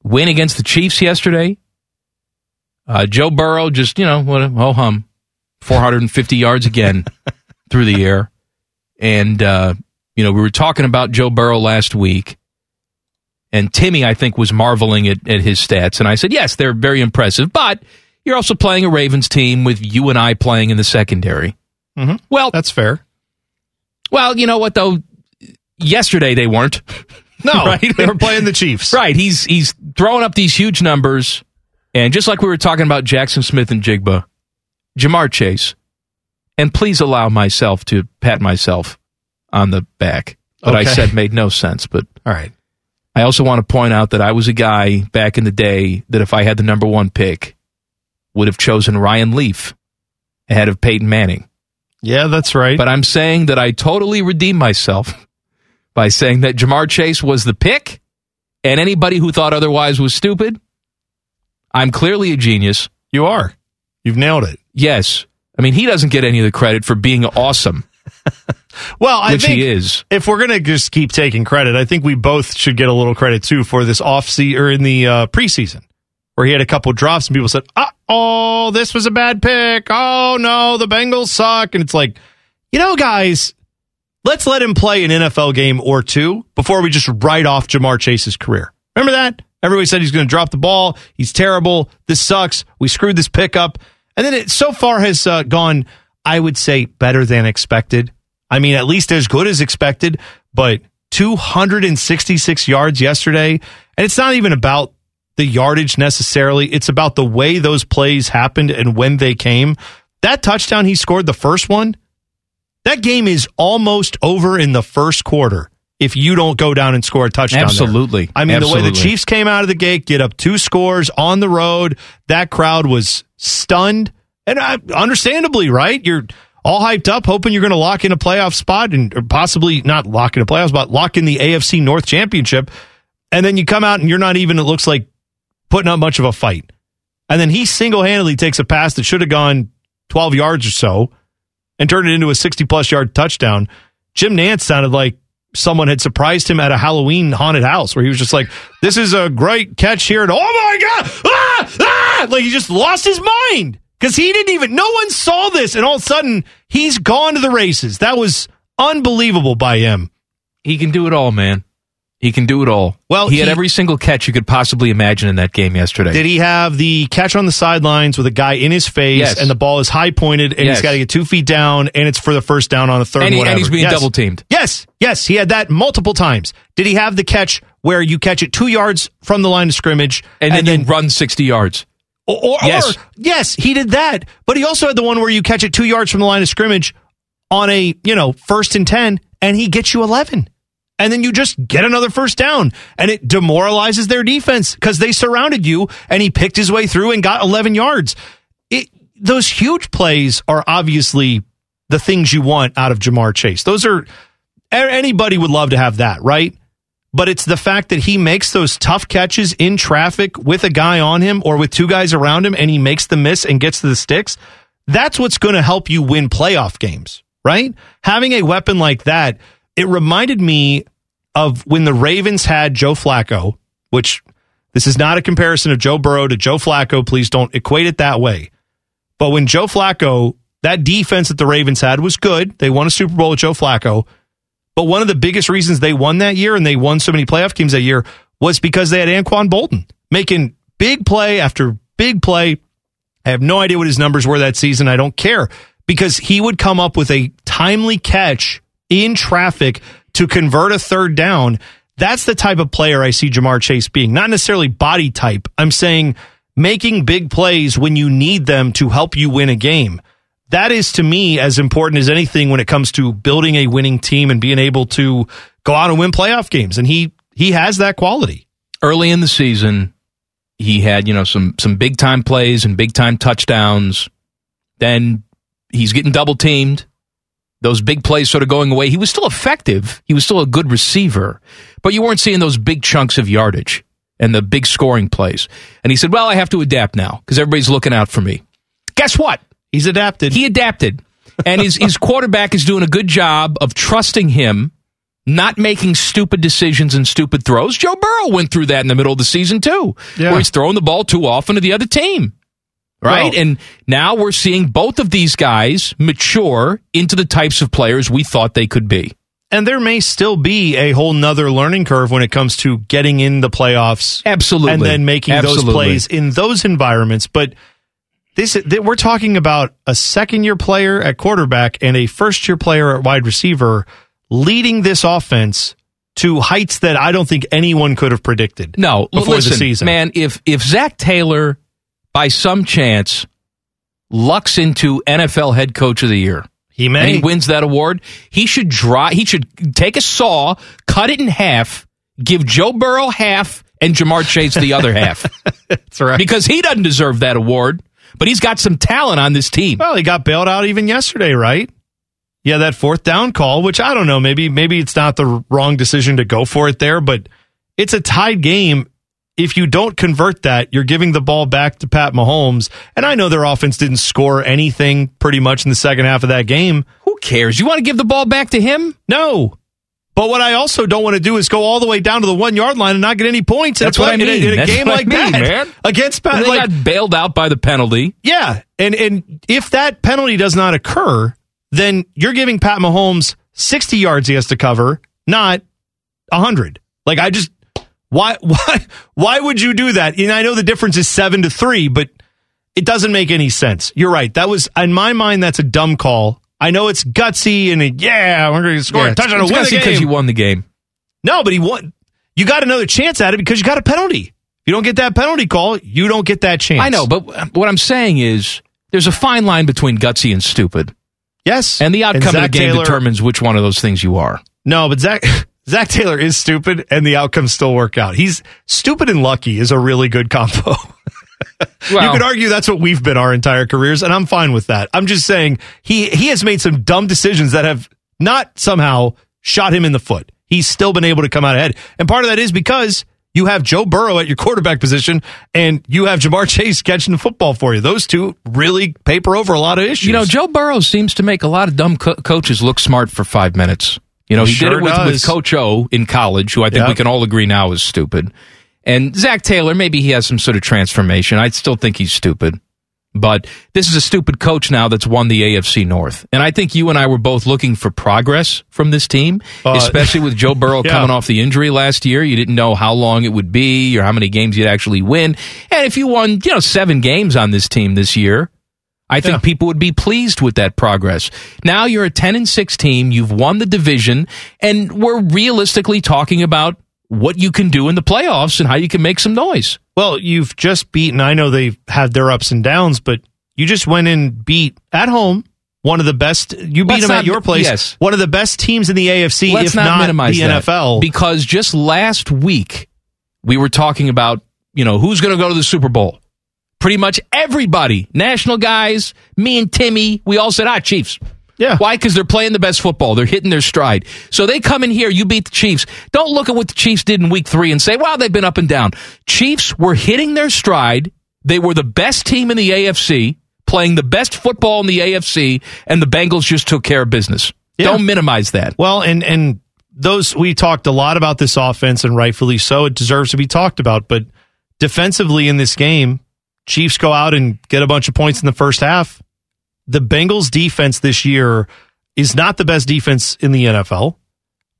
win against the Chiefs yesterday. Uh, Joe Burrow just, you know, what, oh hum, 450 yards again through the air. And, uh, you know, we were talking about Joe Burrow last week. And Timmy, I think, was marveling at, at his stats. And I said, yes, they're very impressive, but you're also playing a Ravens team with you and I playing in the secondary. Mm-hmm. Well, that's fair. Well, you know what though? Yesterday they weren't. No, right? they were playing the Chiefs. Right. He's he's throwing up these huge numbers, and just like we were talking about Jackson Smith and Jigba, Ja'Marr Chase, and please allow myself to pat myself on the back. What I said made no sense, but all right. I also want to point out that I was a guy back in the day that if I had the number one pick, would have chosen Ryan Leaf ahead of Peyton Manning. Yeah, that's right. But I'm saying that I totally redeemed myself by saying that Ja'Marr Chase was the pick, and anybody who thought otherwise was stupid. I'm clearly a genius. You are. You've nailed it. Yes. I mean, he doesn't get any of the credit for being awesome. Well, I Which think he is. If we're gonna just keep taking credit, I think we both should get a little credit too for this off season or in the uh, preseason where he had a couple drops and people said, "Uh oh, this was a bad pick. Oh no, the Bengals suck." And it's like, you know, guys, let's let him play an NFL game or two before we just write off Ja'Marr Chase's career. Remember that? Everybody said he's going to drop the ball. He's terrible. This sucks. We screwed this pickup. And then it so far has uh, gone, I would say, better than expected. I mean, at least as good as expected, but 266 yards yesterday. And it's not even about the yardage necessarily. It's about the way those plays happened and when they came. That touchdown he scored, the first one, that game is almost over in the first quarter if you don't go down and score a touchdown. there. Absolutely. I mean, the way the Chiefs came out of the gate, get up two scores on the road, that crowd was stunned. And I, understandably, right? You're all hyped up, hoping you're going to lock in a playoff spot and possibly not lock in a playoff spot, lock in the AFC North Championship. And then you come out and you're not even, it looks like, putting up much of a fight. And then he single handedly takes a pass that should have gone 12 yards or so and turned it into a 60 plus yard touchdown. Jim Nantz sounded like someone had surprised him at a Halloween haunted house where he was just like, This is a great catch here. And oh my God, ah, ah! like he just lost his mind because he didn't even, no one saw this. And all of a sudden, he's gone to the races. That was unbelievable by him. He can do it all, man. He can do it all. Well, he, had every single catch you could possibly imagine in that game yesterday. Did he have the catch on the sidelines with a guy in his face Yes. and the ball is high pointed and Yes. he's got to get two feet down and it's for the first down on a third And he- and he's being Yes. double teamed. Yes, yes, he had that multiple times. Did he have the catch where you catch it two yards from the line of scrimmage and, then, you run 60 yards. Or, or, Yes. or- yes, he did that. But he also had the one where you catch it two yards from the line of scrimmage on a you know first and ten, and he gets you eleven, and then you just get another first down, and it demoralizes their defense because they surrounded you, and he picked his way through and got eleven yards. It, those huge plays are obviously the things you want out of Ja'Marr Chase. Those are anybody would love to have that, right? But it's the fact that he makes those tough catches in traffic with a guy on him or with two guys around him and he makes the miss and gets to the sticks. That's what's going to help you win playoff games, right? Having a weapon like that, it reminded me of when the Ravens had Joe Flacco, which this is not a comparison of Joe Burrow to Joe Flacco. Please don't equate it that way. But when Joe Flacco, that defense that the Ravens had was good. They won a Super Bowl with Joe Flacco. But one of the biggest reasons they won that year and they won so many playoff games that year was because they had Anquan Boldin making big play after big play. I have no idea what his numbers were that season. I don't care because he would come up with a timely catch in traffic to convert a third down. That's the type of player I see Ja'Marr Chase being. Not necessarily body type. I'm saying making big plays when you need them to help you win a game. That is to me as important as anything when it comes to building a winning team and being able to go out and win playoff games. And he he has that quality. Early in the season, he had, you know, some some big time plays and big time touchdowns. Then he's getting double teamed. Those big plays sort of going away. He was still effective. He was still a good receiver, but you weren't seeing those big chunks of yardage and the big scoring plays. And he said, "Well, I have to adapt now because everybody's looking out for me." Guess what? He's adapted. He adapted. And his his quarterback is doing a good job of trusting him, not making stupid decisions and stupid throws. Joe Burrow went through that in the middle of the season too, Yeah. where he's throwing the ball too often to the other team. Right? Well- and now we're seeing both of these guys mature into the types of players we thought they could be. And there may still be a whole nother learning curve when it comes to getting in the playoffs. Absolutely. And then making Absolutely. those plays in those environments. But this th- we're talking about a second year player at quarterback and a first year player at wide receiver leading this offense to heights that I don't think anyone could have predicted. No, before listen, the season. man. If if Zac Taylor, by some chance, lucks into NFL Head Coach of the Year, he and may he wins that award, he should dry. He should take a saw, cut it in half, give Joe Burrow half, and Ja'Marr Chase the other half. That's right. Because he doesn't deserve that award, but he's got some talent on this team. Well, he got bailed out even yesterday, right? Yeah, that fourth down call, which I don't know, maybe maybe it's not the wrong decision to go for it there, but it's a tied game. If you don't convert that, you're giving the ball back to Pat Mahomes. And I know their offense didn't score anything pretty much in the second half of that game. Who cares? You want to give the ball back to him? No. But what I also don't want to do is go all the way down to the one yard line and not get any points. in a That's what I play- in a- mean. In a, game what I like mean, that, man. against Pat, And they like, got bailed out by the penalty. yeah, and and if that penalty does not occur, then you're giving Pat Mahomes 60 yards he has to cover, not 100. Like I just why why why would you do that? And I know the difference is 7 to 3, but it doesn't make any sense. You're right. That was in my mind that's a dumb call. I know it's gutsy and yeah, we're going to score a touchdown to win the because game. you won the game. No, but he won. You got another chance at it because you got a penalty. If you don't get that penalty call, you don't get that chance. I know, but what I'm saying is there's a fine line between gutsy and stupid. Yes. And the outcome of the game Taylor- determines which one of those things you are. No, but Zac Zac Taylor is stupid, and the outcomes still work out. He's stupid and lucky is a really good combo. you could argue that's what we've been our entire careers, and I'm fine with that. I'm just saying he he has made some dumb decisions that have not somehow shot him in the foot. He's still been able to come out ahead, and part of that is because you have Joe Burrow at your quarterback position, and you have Ja'Marr Chase catching the football for you. Those two really paper over a lot of issues. You know, Joe Burrow seems to make a lot of dumb co- coaches look smart for five minutes. You know, he, Sure did it with, with Coach O in college, who I think Yep. we can all agree now is stupid. And Zac Taylor, maybe he has some sort of transformation. I still think he's stupid. But this is a stupid coach now that's won the AFC North. And I think you and I were both looking for progress from this team, Uh, especially with Joe Burrow yeah. coming off the injury last year. You didn't know how long it would be or how many games you'd actually win. And if you won, you know, seven games on this team this year, I think Yeah. people would be pleased with that progress. Now you're a 10 and 6 team, you've won the division, and we're realistically talking about what you can do in the playoffs and how you can make some noise. Well, you've just beaten. I know they've had their ups and downs, but you just went and beat at home one of the best. You beat Let's them not- at your place. yes. One of the best teams in the AFC, Let's if not, not, minimize the that, NFL. because just last week we were talking about you know who's going to go to the Super Bowl. Pretty much everybody, national guys, me and Timmy, we all said, ah, Chiefs. Yeah. Why? Because they're playing the best football. They're hitting their stride. So they come in here, you beat the Chiefs. Don't look at what the Chiefs did in week three and say, wow, they've been up and down. Chiefs were hitting their stride. They were the best team in the AFC, playing the best football in the AFC, and the Bengals just took care of business. Yeah. Don't minimize that. Well, and and those we talked a lot about this offense, and rightfully so. It deserves to be talked about. But defensively in this game, Chiefs go out and get a bunch of points in the first half. The Bengals defense this year is not the best defense in the NFL,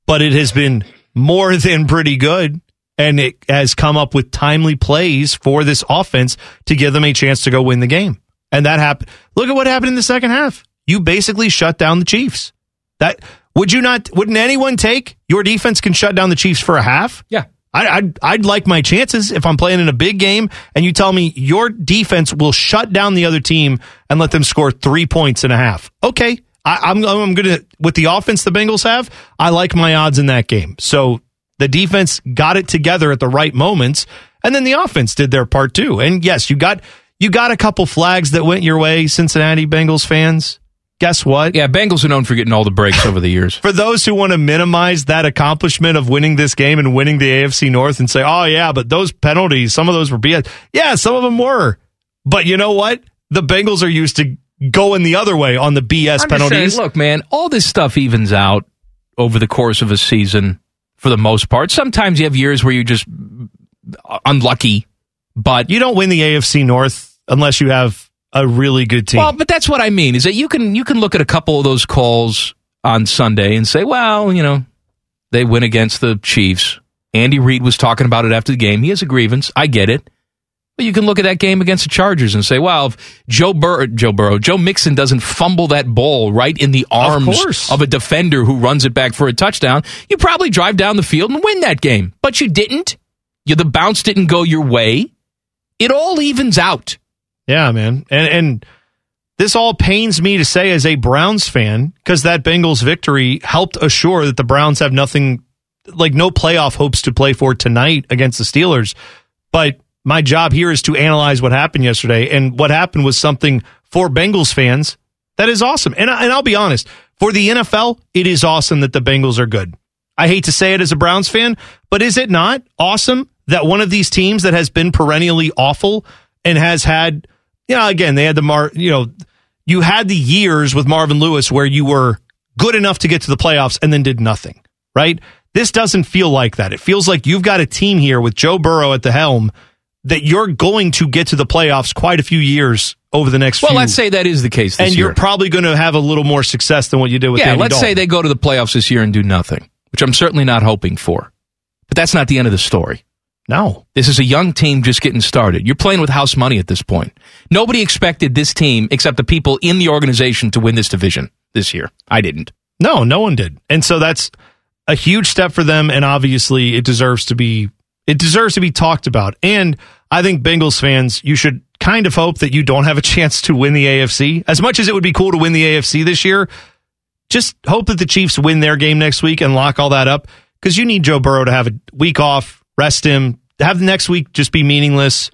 but it has been more than pretty good. and it has come up with timely plays for this offense to give them a chance to go win the game. And that happened. Look at what happened in the second half. You basically shut down the Chiefs. That would you not? Wouldn't anyone take your defense can shut down the Chiefs for a half? Yeah. I, I'd, I'd like my chances if I'm playing in a big game and you tell me your defense will shut down the other team and let them score three points and a half. Okay. I, I'm, I'm to, with the offense the Bengals have, I like my odds in that game. So the defense got it together at the right moments and then the offense did their part too. And yes, you got, you got a couple flags that went your way, Cincinnati Bengals fans. Guess what? Yeah, Bengals are known for getting all the breaks over the years. For those who want to minimize that accomplishment of winning this game and winning the AFC North and say, oh, yeah, but those penalties, some of those were BS. Yeah, some of them were. But you know what? The Bengals are used to going the other way on the BS I'm penalties. saying, look, man, all this stuff evens out over the course of a season for the most part. Sometimes you have years where you're just uh, unlucky, but you don't win the AFC North unless you have a really good team. Well, but that's what I mean is that you can you can look at a couple of those calls on Sunday and say, well, you know, they win against the Chiefs. Andy Reid was talking about it after the game. He has a grievance. I get it. But you can look at that game against the Chargers and say, well, if Joe Burrow, uh, Joe Burrow, Joe Mixon doesn't fumble that ball right in the arms course. of a defender who runs it back for a touchdown, you probably drive down the field and win that game. But you didn't. You the bounce didn't go your way. It all evens out. Yeah, man. And and this all pains me to say as a Browns fan because that Bengals victory helped assure that the Browns have nothing like no playoff hopes to play for tonight against the Steelers. But my job here is to analyze what happened yesterday and what happened was something for Bengals fans that is awesome. And I, and I'll be honest, for the NFL, it is awesome that the Bengals are good. I hate to say it as a Browns fan, but is it not awesome that one of these teams that has been perennially awful and has had you know, again, they had the Mar, you know, you had the years with Marvin Lewis where you were good enough to get to the playoffs and then did nothing, right? This doesn't feel like that. It feels like you've got a team here with Joe Burrow at the helm that you're going to get to the playoffs quite a few years over the next Well, few. let's say that is the case this and year. you're probably going to have a little more success than what you did with yeah, Andy let's Dalton. say they go to the playoffs this year and do nothing, which I'm certainly not hoping for. But that's not the end of the story. No. This is a young team just getting started. You're playing with house money at this point. Nobody expected this team, except the people in the organization, to win this division this year. I didn't. No, no one did. And so that's a huge step for them and obviously it deserves to be it deserves to be talked about. And I think Bengals fans, you should kind of hope that you don't have a chance to win the AFC. As much as it would be cool to win the AFC this year, just hope that the Chiefs win their game next week and lock all that up because you need Joe Burrow to have a week off, rest him, have the next week just be meaningless.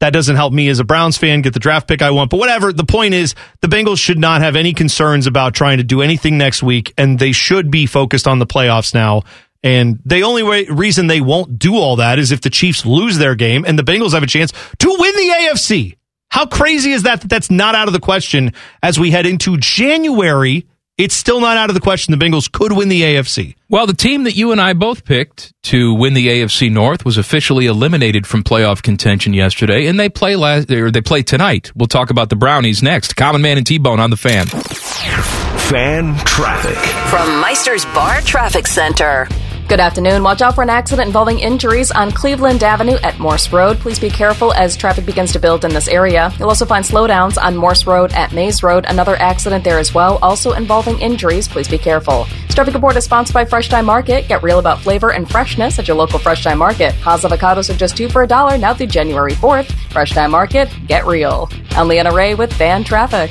That doesn't help me as a Browns fan get the draft pick I want. But whatever. The point is, the Bengals should not have any concerns about trying to do anything next week, and they should be focused on the playoffs now. And the only way, reason they won't do all that is if the Chiefs lose their game and the Bengals have a chance to win the AFC. How crazy is that? That that's not out of the question as we head into January. It's still not out of the question. The Bengals could win the AFC. Well, the team that you and I both picked to win the AFC North was officially eliminated from playoff contention yesterday, and they play last or they play tonight. We'll talk about the Brownies next. Common Man and T Bone on the fan. Fan traffic. From Meister's Bar Traffic Center. Good afternoon. Watch out for an accident involving injuries on Cleveland Avenue at Morse Road. Please be careful as traffic begins to build in this area. You'll also find slowdowns on Morse Road at Maize Road. Another accident there as well, also involving injuries. Please be careful. This traffic report is sponsored by Fresh Time Market. Get real about flavor and freshness at your local Fresh Time Market. Hass avocados are just two for a dollar now through January 4th. Fresh Time Market, get real. I'm Leanna Ray with Fan Traffic.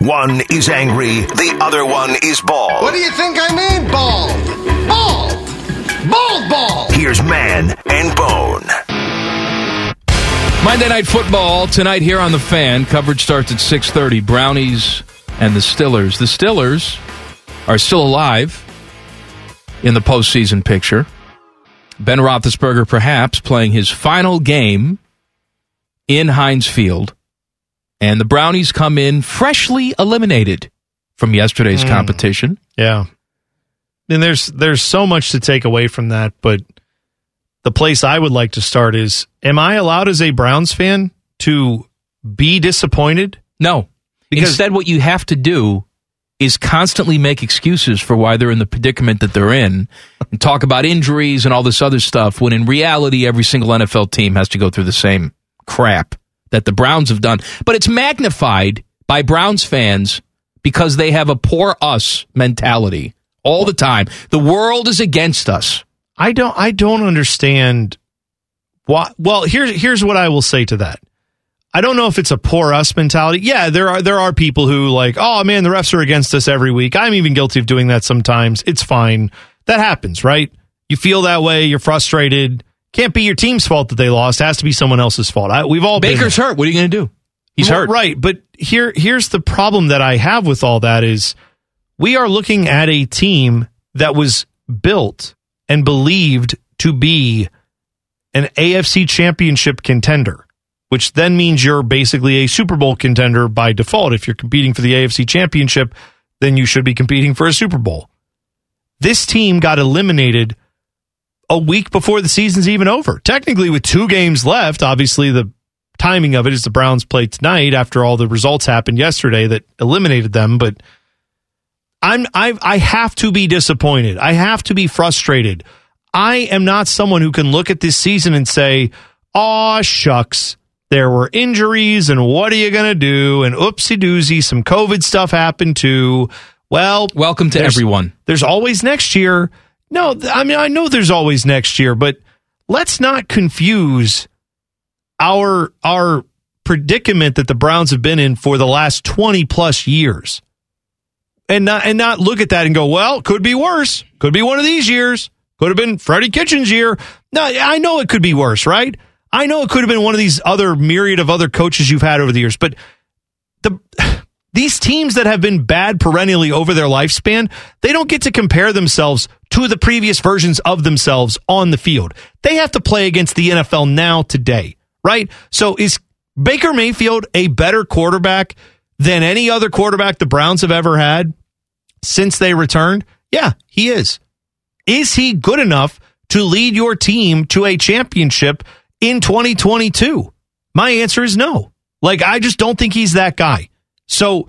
One is angry, the other one is bald. What do you think I mean, bald? Bald! Bald ball! Here's Man and Bone. Monday Night Football tonight here on the Fan. Coverage starts at 6:30. Brownies and the Stillers. The Stillers are still alive in the postseason picture. Ben Roethlisberger perhaps playing his final game in Heinz Field, and the Brownies come in freshly eliminated from yesterday's Mm. competition. Yeah. And there's there's so much to take away from that, but the place I would like to start is am I allowed as a Browns fan to be disappointed? No. Because Instead, what you have to do is constantly make excuses for why they're in the predicament that they're in and talk about injuries and all this other stuff when in reality, every single NFL team has to go through the same crap that the Browns have done. But it's magnified by Browns fans because they have a poor us mentality all the time. The world is against us. I don't I don't understand why well here's here's what I will say to that. I don't know if it's a poor us mentality. Yeah, there are there are people who like, oh man, the refs are against us every week. I'm even guilty of doing that sometimes. It's fine. That happens, right? You feel that way, you're frustrated. Can't be your team's fault that they lost. It has to be someone else's fault. I, we've all been Baker's hurt. What are you going to do? He's Well, hurt. Right, but here here's the problem that I have with all that is we are looking at a team that was built and believed to be an AFC championship contender, which then means you're basically a Super Bowl contender by default. If you're competing for the AFC championship, then you should be competing for a Super Bowl. This team got eliminated a week before the season's even over. Technically, with two games left, obviously the timing of it is the Browns play tonight after all the results happened yesterday that eliminated them. But I'm I I have to be disappointed. I have to be frustrated. I am not someone who can look at this season and say, "Aw, shucks." There were injuries, and what are you going to do? And oopsie doozy, some COVID stuff happened too. Well, welcome to there's- everyone. There's always next year. No, I mean, I know there's always next year, but let's not confuse our our predicament that the Browns have been in for the last 20 plus years. And not and not look at that and go, well, could be worse. Could be one of these years. Could have been Freddie Kitchens' year. No, I know it could be worse, right? I know it could have been one of these other myriad of other coaches you've had over the years, but the these teams that have been bad perennially over their lifespan, they don't get to compare themselves to the previous versions of themselves on the field. They have to play against the NFL now today, right? So is Baker Mayfield a better quarterback than any other quarterback the Browns have ever had since they returned? Yeah, he is. Is he good enough to lead your team to a championship in 2022? My answer is no. Like, I just don't think he's that guy. So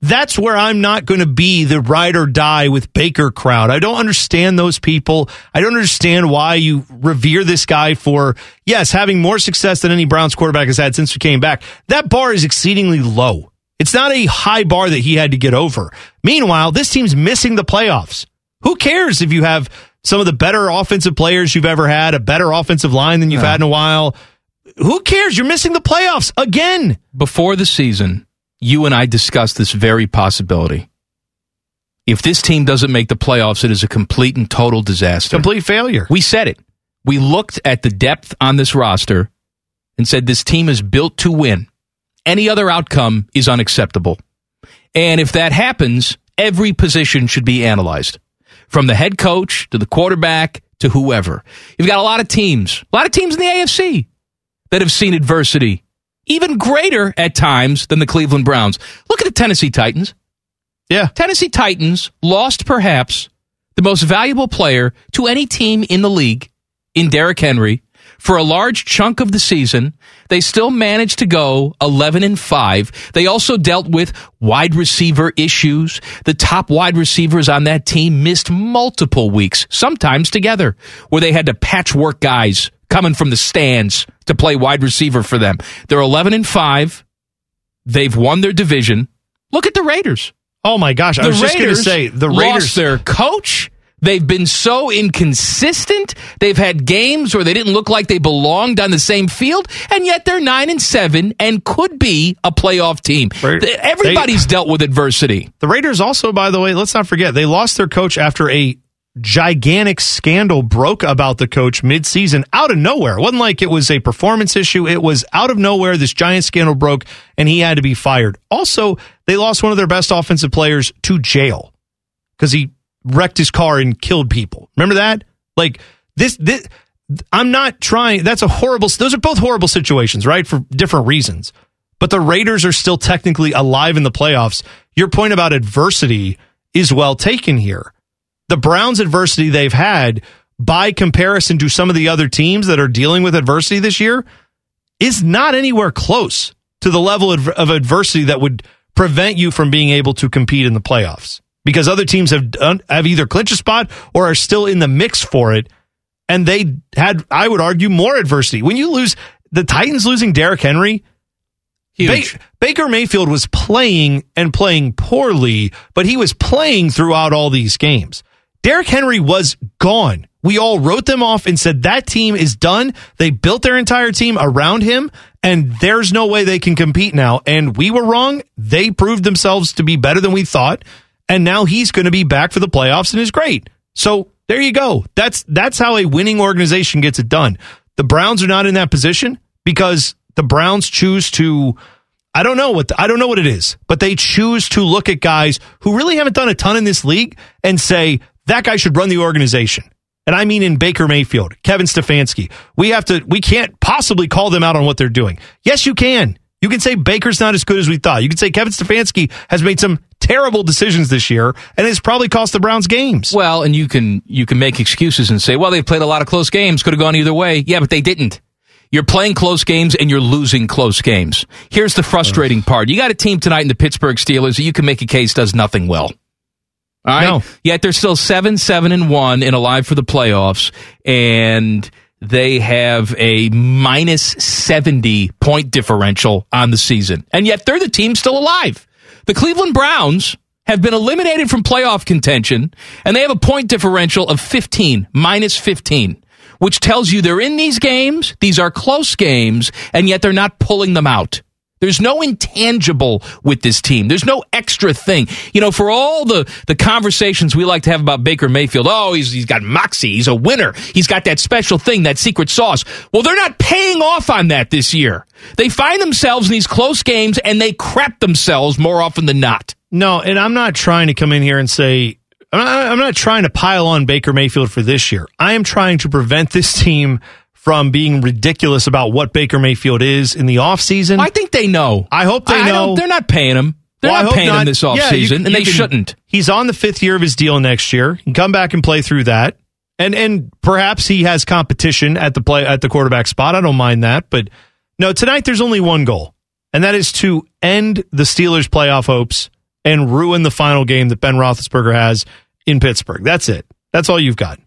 that's where I'm not going to be the ride or die with Baker crowd. I don't understand those people. I don't understand why you revere this guy for, yes, having more success than any Browns quarterback has had since we came back. That bar is exceedingly low. It's not a high bar that he had to get over. Meanwhile, this team's missing the playoffs. Who cares if you have some of the better offensive players you've ever had, a better offensive line than you've had in a while? Who cares? You're missing the playoffs again. Before the season, you and I discussed this very possibility. If this team doesn't make the playoffs, it is a complete and total disaster. Complete failure. We said it. We looked at the depth on this roster and said this team is built to win. Any other outcome is unacceptable. And if that happens, every position should be analyzed from the head coach to the quarterback to whoever. You've got a lot of teams, a lot of teams in the AFC that have seen adversity, even greater at times than the Cleveland Browns. Look at the Tennessee Titans. Yeah. Tennessee Titans lost perhaps the most valuable player to any team in the league in Derrick Henry for a large chunk of the season. They still managed to go 11 and 5. They also dealt with wide receiver issues. The top wide receivers on that team missed multiple weeks, sometimes together, where they had to patchwork guys coming from the stands to play wide receiver for them. They're 11 and 5. They've won their division. Look at the Raiders. Oh my gosh! I the was just going to Raiders say the lost Raiders. their coach. They've been so inconsistent. They've had games where they didn't look like they belonged on the same field, and yet they're nine and seven and could be a playoff team. Th- Everybody's dealt with adversity. The Raiders also, by the way, let's not forget they lost their coach after a gigantic scandal broke about the coach midseason out of nowhere. It wasn't like it was a performance issue. It was out of nowhere. This giant scandal broke and he had to be fired. Also, they lost one of their best offensive players to jail because he wrecked his car and killed people. Remember that? Like this, this I'm not trying. That's a horrible. Those are both horrible situations, right? For different reasons. But the Raiders are still technically alive in the playoffs. Your point about adversity is well taken here. The Browns' adversity they've had, by comparison to some of the other teams that are dealing with adversity this year, is not anywhere close to the level of, of adversity that would prevent you from being able to compete in the playoffs. Because other teams have done, have either clinched a spot or are still in the mix for it and they had, I would argue, more adversity. When you lose the Titans losing Derrick Henry, ba- Baker Mayfield was playing and playing poorly, but he was playing throughout all these games. Derrick Henry was gone. We all wrote them off and said that team is done. They built their entire team around him, and there's no way they can compete now. And we were wrong. They proved themselves to be better than we thought. And now he's going to be back for the playoffs and is great. So there you go. That's that's how a winning organization gets it done. The Browns are not in that position because the Browns choose to I don't know what the, I don't know what it is, but they choose to look at guys who really haven't done a ton in this league and say that guy should run the organization. And I mean in Baker Mayfield, Kevin Stefanski. We have to we can't possibly call them out on what they're doing. Yes, you can. You can say Baker's not as good as we thought. You can say Kevin Stefanski has made some terrible decisions this year and it's probably cost the Browns games. Well, and you can you can make excuses and say, well, they've played a lot of close games, could have gone either way. Yeah, but they didn't. You're playing close games and you're losing close games. Here's the frustrating part. You got a team tonight in the Pittsburgh Steelers that you can make a case does nothing well. All right. No. Yet they're still seven, seven, and one and alive for the playoffs, and they have a minus seventy point differential on the season, and yet they're the team still alive. The Cleveland Browns have been eliminated from playoff contention, and they have a point differential of fifteen, minus fifteen. Which tells you they're in these games, these are close games, and yet they're not pulling them out. There's no intangible with this team. There's no extra thing. You know, for all the, the conversations we like to have about Baker Mayfield, oh, he's, he's got moxie. He's a winner. He's got that special thing, that secret sauce. Well, they're not paying off on that this year. They find themselves in these close games and they crap themselves more often than not. No, and I'm not trying to come in here and say I'm not, I'm not trying to pile on Baker Mayfield for this year. I am trying to prevent this team from being ridiculous about what Baker Mayfield is in the offseason. I think they know. I hope they I know. don't- they're not paying him. They're Well, not paying him this Yeah, offseason, you- and you they can- shouldn't. He's on the fifth year of his deal next year. He can come back and play through that. And and perhaps he has competition at the play at the quarterback spot. I don't mind that. But no, tonight there's only one goal, and that is to end the Steelers' playoff hopes and ruin the final game that Ben Roethlisberger has in Pittsburgh. That's it. That's all you've got.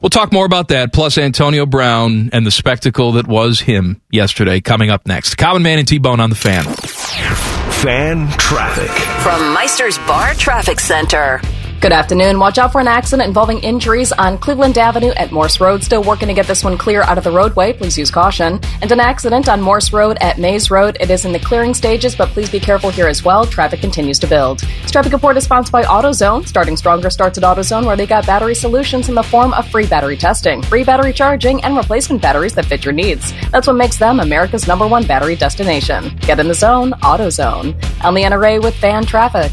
We'll talk more about that, plus Antonio Brown and the spectacle that was him yesterday, coming up next. Common Man and T Bone on the fan. Fan traffic. From Meister's Bar Traffic Center. Good afternoon. Watch out for an accident involving injuries on Cleveland Avenue at Morse Road. Still working to get this one clear out of the roadway. Please use caution. And an accident on Morse Road at Maize Road. It is in the clearing stages, but please be careful here as well. Traffic continues to build. This traffic report is sponsored by AutoZone. Starting stronger starts at AutoZone, where they got battery solutions in the form of free battery testing, free battery charging, and replacement batteries that fit your needs. That's what makes them America's number one battery destination. Get in the zone, AutoZone. I'm Leanna Ray with Fan Traffic.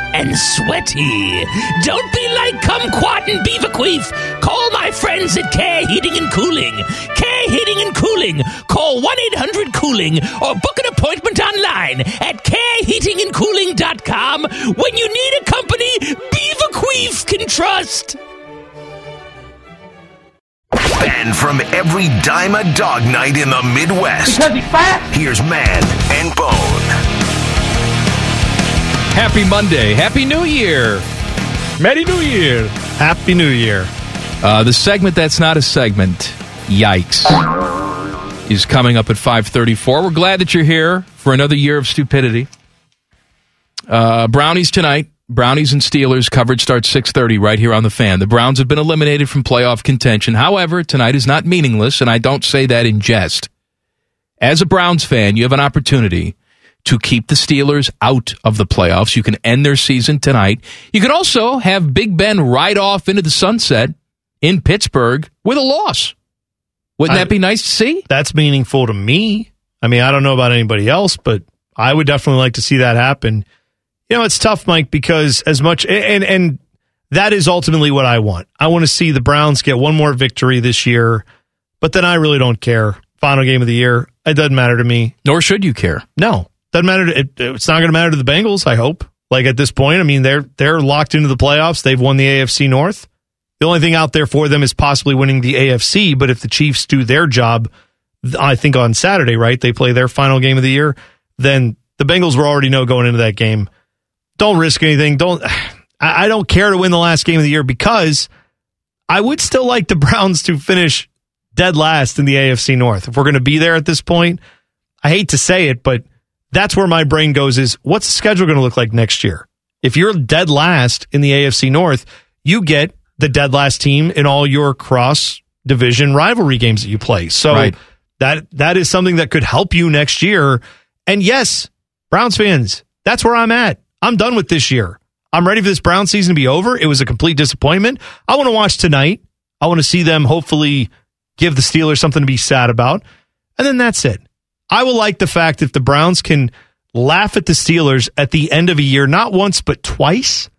and sweaty. Don't be like Kumquat and Beaverqueef. Call my friends at Care Heating and Cooling. Care Heating and Cooling. Call 1 800 Cooling or book an appointment online at careheatingandcooling.com when you need a company Beaverqueef can trust. And from every dime a dog night in the Midwest. Because he's fat? Here's Man and Bone. Happy Monday. Happy New Year. Merry New Year. Happy New Year. Uh, the segment that's not a segment, yikes, is coming up at 534. We're glad that you're here for another year of stupidity. Uh, Brownies tonight. Brownies and Steelers coverage starts 6:30 right here on the fan. The Browns have been eliminated from playoff contention. However, tonight is not meaningless and I don't say that in jest. as a Browns fan, you have an opportunity to keep the Steelers out of the playoffs. You can end their season tonight. You can also have Big Ben ride off into the sunset in Pittsburgh with a loss. Wouldn't I- that be nice to see? That's meaningful to me. I mean, I don't know about anybody else, but I would definitely like to see that happen. You know, it's tough, Mike, because as much and and that is ultimately what I want. I want to see the Browns get one more victory this year, but then I really don't care. Final game of the year, it doesn't matter to me. Nor should you care. No, doesn't matter. It, it's not going to matter to the Bengals. I hope. Like at this point, I mean, they're they're locked into the playoffs. They've won the AFC North. The only thing out there for them is possibly winning the AFC. But if the Chiefs do their job, I think on Saturday, right, they play their final game of the year. Then the Bengals were already know going into that game. Don't risk anything. Don't. I don't care to win the last game of the year because I would still like the Browns to finish dead last in the AFC North. If we're going to be there at this point, I hate to say it, but that's where my brain goes is what's the schedule going to look like next year? If you're dead last in the AFC North, you get the dead last team in all your cross division rivalry games that you play. So Right. that that is something that could help you next year. And yes, Browns fans, that's where I'm at. I'm done with this year. I'm ready for this Brown season to be over. It was a complete disappointment. I want to watch tonight. I want to see them hopefully give the Steelers something to be sad about. And then that's it. I will like the fact if the Browns can laugh at the Steelers at the end of a year, not once, but twice,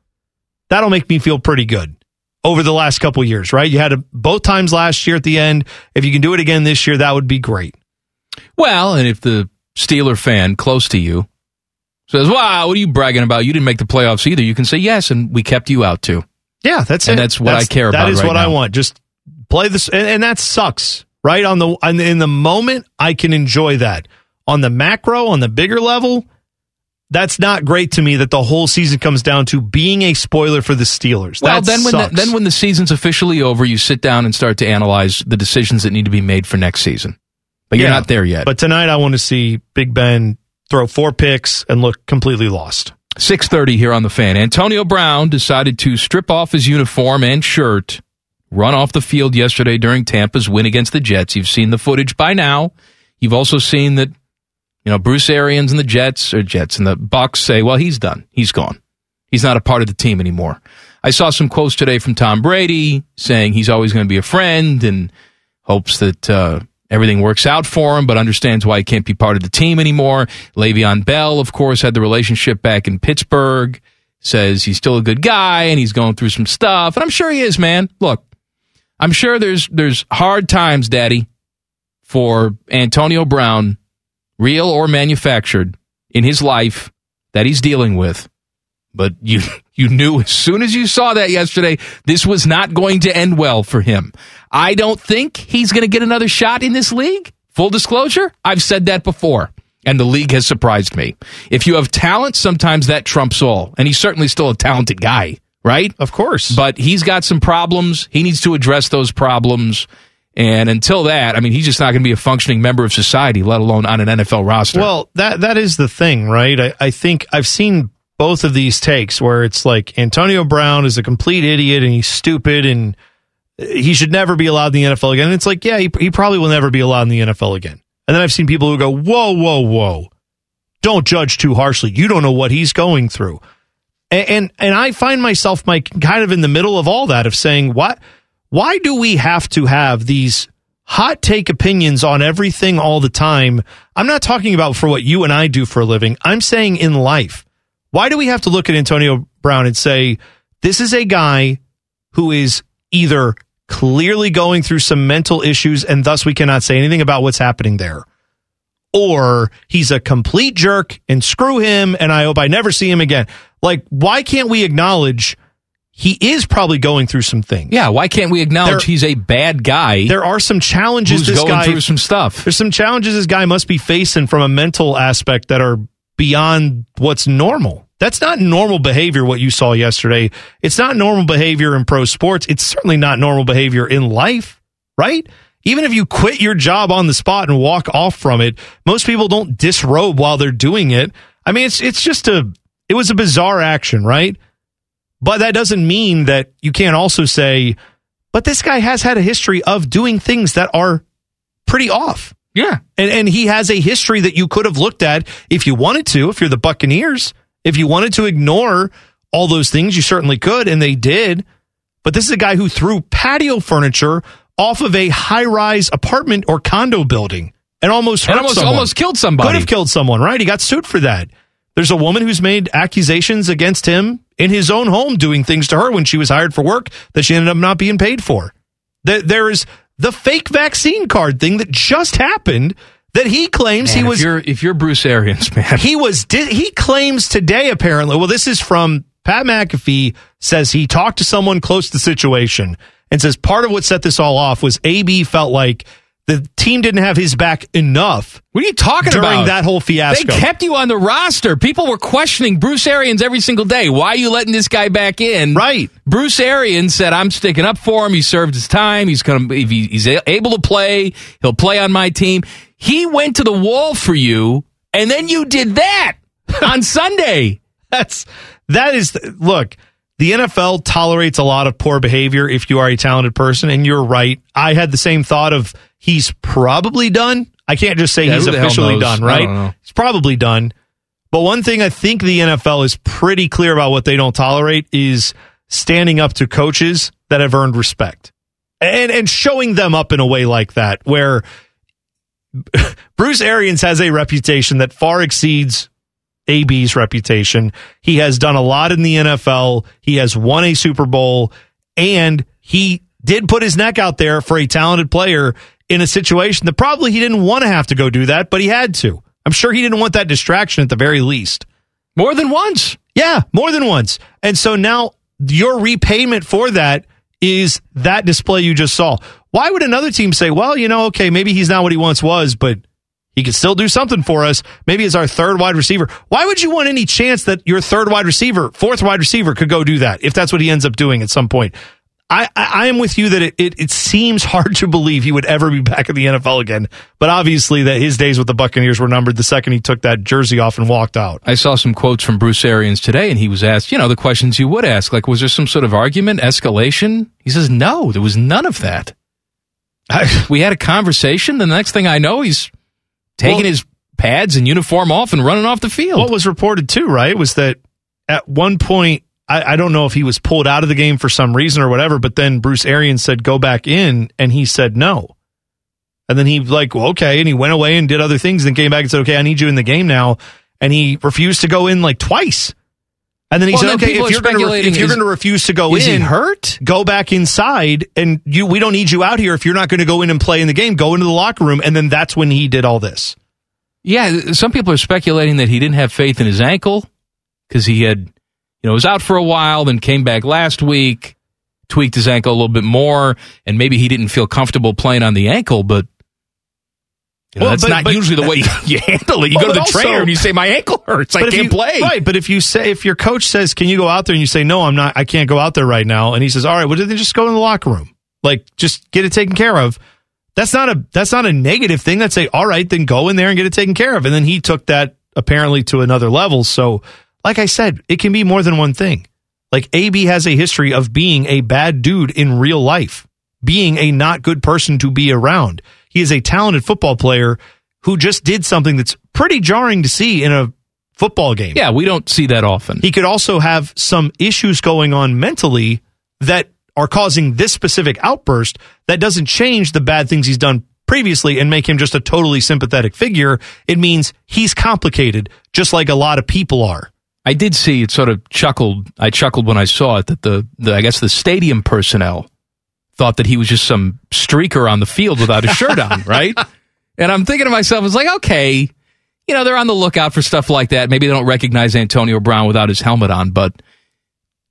that'll make me feel pretty good over the last couple years, right? You had it both times last year at the end. If you can do it again this year, that would be great. Well, and if the Steeler fan close to you says, "Wow, what are you bragging about? You didn't make the playoffs either." You can say, "Yes, and we kept you out too." Yeah, that's it. And it. that's what I care about That is right what I want. Just play this, and, and that sucks, right? On the in the moment, I can enjoy that. On the macro, on the bigger level, that's not great to me. That the whole season comes down to being a spoiler for the Steelers. Well, that then when the, then when the season's officially over, you sit down and start to analyze the decisions that need to be made for next season. But you're not there yet. But tonight, I want to see Big Ben throw four picks and look completely lost. 6:30 here on the fan. Antonio Brown decided to strip off his uniform and shirt, run off the field yesterday during Tampa's win against the Jets. You've seen the footage by now. You've also seen that you know Bruce Arians and the Jets or Jets and the Bucks say, "Well, he's done. He's gone. He's not a part of the team anymore." I saw some quotes today from Tom Brady saying he's always going to be a friend and hopes that uh, everything works out for him, but understands why he can't be part of the team anymore. Le'Veon Bell, of course, had the relationship back in Pittsburgh. Says he's still a good guy and he's going through some stuff, and I'm sure he is, man. Look, I'm sure there's there's hard times, Daddy, for Antonio Brown, real or manufactured, in his life that he's dealing with. But you you knew as soon as you saw that yesterday, this was not going to end well for him. I don't think he's going to get another shot in this league. Full disclosure, I've said that before, and the league has surprised me. If you have talent, sometimes that trumps all, and he's certainly still a talented guy, right? Of course. But he's got some problems. He needs to address those problems. And until that, I mean, he's just not going to be a functioning member of society, let alone on an NFL roster. Well, that that is the thing, right? I, I think I've seen both of these takes where it's like Antonio Brown is a complete idiot and he's stupid and he should never be allowed in the NFL again. And it's like, yeah, he, he probably will never be allowed in the NFL again. And then I've seen people who go, whoa, whoa, whoa, don't judge too harshly. You don't know what he's going through. And and, and I find myself, Mike, kind of in the middle of all that of saying, what? Why do we have to have these hot take opinions on everything all the time? I'm not talking about for what you and I do for a living. I'm saying in life. Why do we have to look at Antonio Brown and say, this is a guy who is either clearly going through some mental issues and thus we cannot say anything about what's happening there? Or he's a complete jerk and screw him and I hope I never see him again. Like, why can't we acknowledge he is probably going through some things? yeah, why can't we acknowledge There- he's a bad guy There are some challenges who's this going guy through some stuff? there's some challenges this guy must be facing from a mental aspect that are beyond what's normal. That's not normal behavior, what you saw yesterday. It's not normal behavior in pro sports. It's certainly not normal behavior in life, right? Even if you quit your job on the spot and walk off from it, most people don't disrobe while they're doing it. I mean, it's it's just a it was a bizarre action, right? But that doesn't mean that you can't also say, but this guy has had a history of doing things that are pretty off. Yeah. And and he has a history that you could have looked at if you wanted to, if you're the Buccaneers. If you wanted to ignore all those things, you certainly could, and they did. But this is a guy who threw patio furniture off of a high-rise apartment or condo building and almost hurt And almost- someone. almost killed somebody. Could have killed someone, right? He got sued for that. There's a woman who's made accusations against him in his own home, doing things to her when she was hired for work that she ended up not being paid for. There- There is the fake vaccine card thing that just happened that he claims Man, he if was you're if you're Bruce Arians, man. he was he claims today apparently. Well, this is from Pat McAfee says he talked to someone close to the situation and says part of what set this all off was AB felt like the team didn't have his back enough. What are you talking during about? During that whole fiasco? They kept you on the roster. People were questioning Bruce Arians every single day. Why are you letting this guy back in? Right. Bruce Arians said, "I'm sticking up for him. He served his time. He's going to if he, he's able to play, he'll play on my team." He went to the wall for you, and then you did that on Sunday. That's that is look. The NFL tolerates a lot of poor behavior if you are a talented person, and you're right. I had the same thought of he's probably done. I can't just say Yeah, he's who the hell officially done, I don't know. right? He's probably done. But one thing I think the NFL is pretty clear about what they don't tolerate is standing up to coaches that have earned respect and and showing them up in a way like that where Bruce Arians has a reputation that far exceeds AB's reputation. He has done a lot in the NFL. He has won a Super Bowl and he did put his neck out there for a talented player in a situation that probably he didn't want to have to go do that, but he had to. I'm sure he didn't want that distraction at the very least. More than once. Yeah, more than once. And so now your repayment for that is that display you just saw. Why would another team say, well, you know, okay, maybe he's not what he once was, but he could still do something for us. Maybe as our third wide receiver. Why would you want any chance that your third wide receiver, fourth wide receiver could go do that if that's what he ends up doing at some point? I, I, I am with you that it, it, it seems hard to believe he would ever be back in the NFL again. But obviously that his days with the Buccaneers were numbered the second he took that jersey off and walked out. I saw some quotes from Bruce Arians today, and he was asked, you know, the questions you would ask, like, was there some sort of argument, escalation? He says, no, there was none of that. we had a conversation. The next thing I know, he's taking Well- his pads and uniform off and running off the field. What was reported too, right, was that at one point, I, I don't know if he was pulled out of the game for some reason or whatever, but then Bruce Arians said, go back in, and he said no. And then he like, well, okay, and he went away and did other things, and came back and said, okay, I need you in the game now. And he refused to go in like twice. And then he Well, said, okay, if you're going to if you're going to refuse to go is in, he hurt? Go back inside, and you we don't need you out here if you're not going to go in and play in the game. Go into the locker room, and then that's when he did all this. Yeah, some people are speculating that he didn't have faith in his ankle because he had, you know, was out for a while, then came back last week, tweaked his ankle a little bit more, and maybe he didn't feel comfortable playing on the ankle, but. You know, Well, that's but- not but- usually the way you, handle it. You Well, go to the also- trainer and you say, "My ankle hurts. I can't you- play." Right, but if you say if your coach says, "Can you go out there?" and you say, "No, I'm not. I can't go out there right now," and he says, "All right, well then just go in the locker room. Like just get it taken care of." That's not a that's not a negative thing. That's a all right, then go in there and get it taken care of. And then he took that apparently to another level. So, like I said, it can be more than one thing. Like AB has a history of being a bad dude in real life, being a not good person to be around. He is a talented football player who just did something that's pretty jarring to see in a football game. yeah, we don't see that often. He could also have some issues going on mentally that are causing this specific outburst that doesn't change the bad things he's done previously and make him just a totally sympathetic figure. It means he's complicated, just like a lot of people are. I did see it. Sort of chuckled. I chuckled when I saw it that the, the I guess the stadium personnel thought that he was just some streaker on the field without his shirt on, right? And I'm thinking to myself, it's like, okay, you know, they're on the lookout for stuff like that. Maybe they don't recognize Antonio Brown without his helmet on, but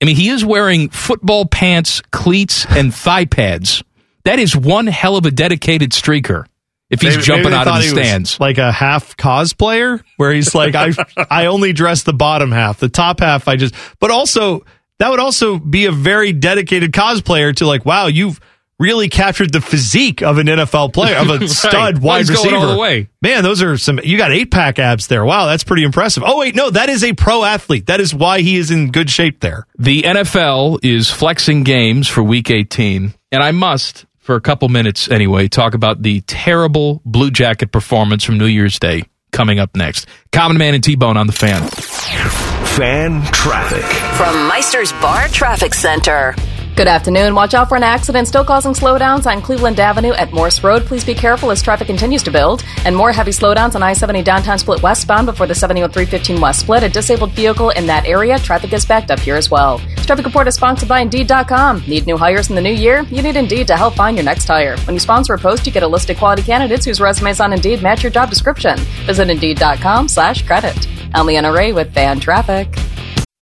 I mean, he is wearing football pants, cleats, and thigh pads. That is one hell of a dedicated streaker. If he's Maybe- jumping maybe out of the stands. like a half cosplayer, where he's like, I I only dress the bottom half, the top half I just. But also, that would also be a very dedicated cosplayer to like, wow, you've really captured the physique of an NFL player, of a Right. stud wide going receiver. all the way. Man, those are some. You got eight pack abs there. Wow, that's pretty impressive. Oh wait, no, that is a pro athlete. That is why he is in good shape there. The NFL is flexing games for week 18. And I must, for a couple minutes anyway, talk about the terrible Blue Jacket performance from New Year's Day coming up next. Common Man and T Bone on the fan. Fan traffic. From Meister's Bar Traffic Center. Good afternoon. Watch out for an accident still causing slowdowns on Cleveland Avenue at Morse Road. Please be careful as traffic continues to build. And more heavy slowdowns on I 70 downtown split westbound before the 70315 West split. A disabled vehicle in that area. Traffic is backed up here as well. This traffic report is sponsored by Indeed.com. Need new hires in the new year? You need Indeed to help find your next hire. When you sponsor a post, you get a list of quality candidates whose resumes on Indeed match your job description. Visit Indeed.com slash credit. I'm Leanna Ray with Fan Traffic.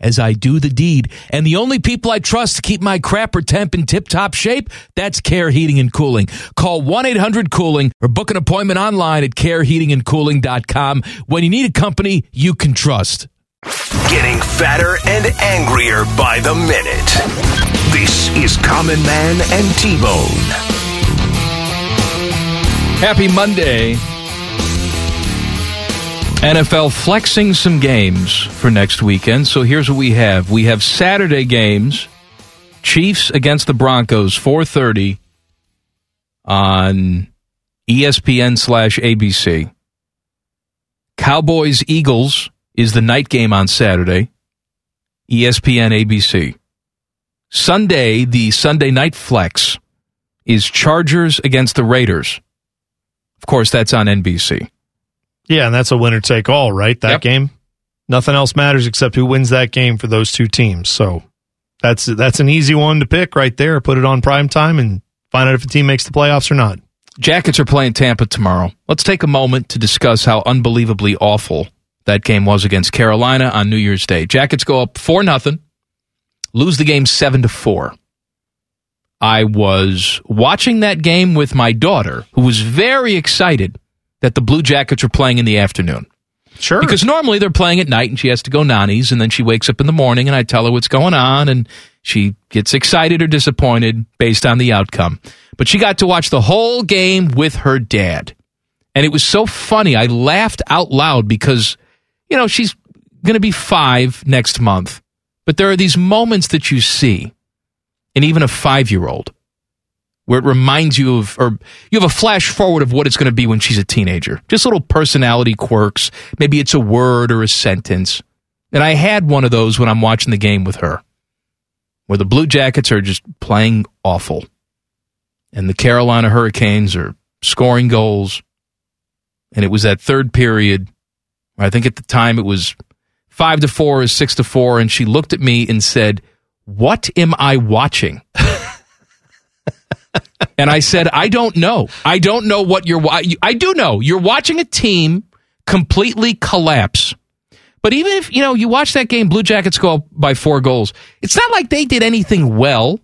as I do the deed. And the only people I trust to keep my crapper temp in tip top shape, that's Care Heating and Cooling. Call 1 800 Cooling or book an appointment online at careheatingandcooling.com when you need a company you can trust. Getting fatter and angrier by the minute. This is Common Man and T Bone. Happy Monday. NFL flexing some games for next weekend. So here's what we have. We have Saturday games. Chiefs against the Broncos, 4:30 on ESPN slash ABC. Cowboys Eagles is the night game on Saturday. ESPN ABC. Sunday, the Sunday night flex is Chargers against the Raiders. Of course, that's on NBC. Yeah, and that's a winner take all, right? That Yep. game. Nothing else matters except who wins that game for those two teams. So that's that's an easy one to pick right there. Put it on prime time and find out if a team makes the playoffs or not. Jackets are playing Tampa tomorrow. Let's take a moment to discuss how unbelievably awful that game was against Carolina on New Year's Day. Jackets go up 4 nothing, lose the game 7 to 4. I was watching that game with my daughter who was very excited that the Blue Jackets were playing in the afternoon. Sure. Because normally they're playing at night and she has to go nannies and then she wakes up in the morning and I tell her what's going on and she gets excited or disappointed based on the outcome. But she got to watch the whole game with her dad. And it was so funny. I laughed out loud because, you know, she's going to be five next month. But there are these moments that you see in even a five year old where it reminds you of, or you have a flash forward of what it's going to be when she's a teenager. Just little personality quirks. Maybe it's a word or a sentence. And I had one of those when I'm watching the game with her, where the Blue Jackets are just playing awful. And the Carolina Hurricanes are scoring goals. And it was that third period. I think at the time it was five to four or six to four. And she looked at me and said, What am I watching? and I said, I don't know. I don't know what you're. I do know you're watching a team completely collapse. But even if you know you watch that game, Blue Jackets go up by four goals. It's not like they did anything well.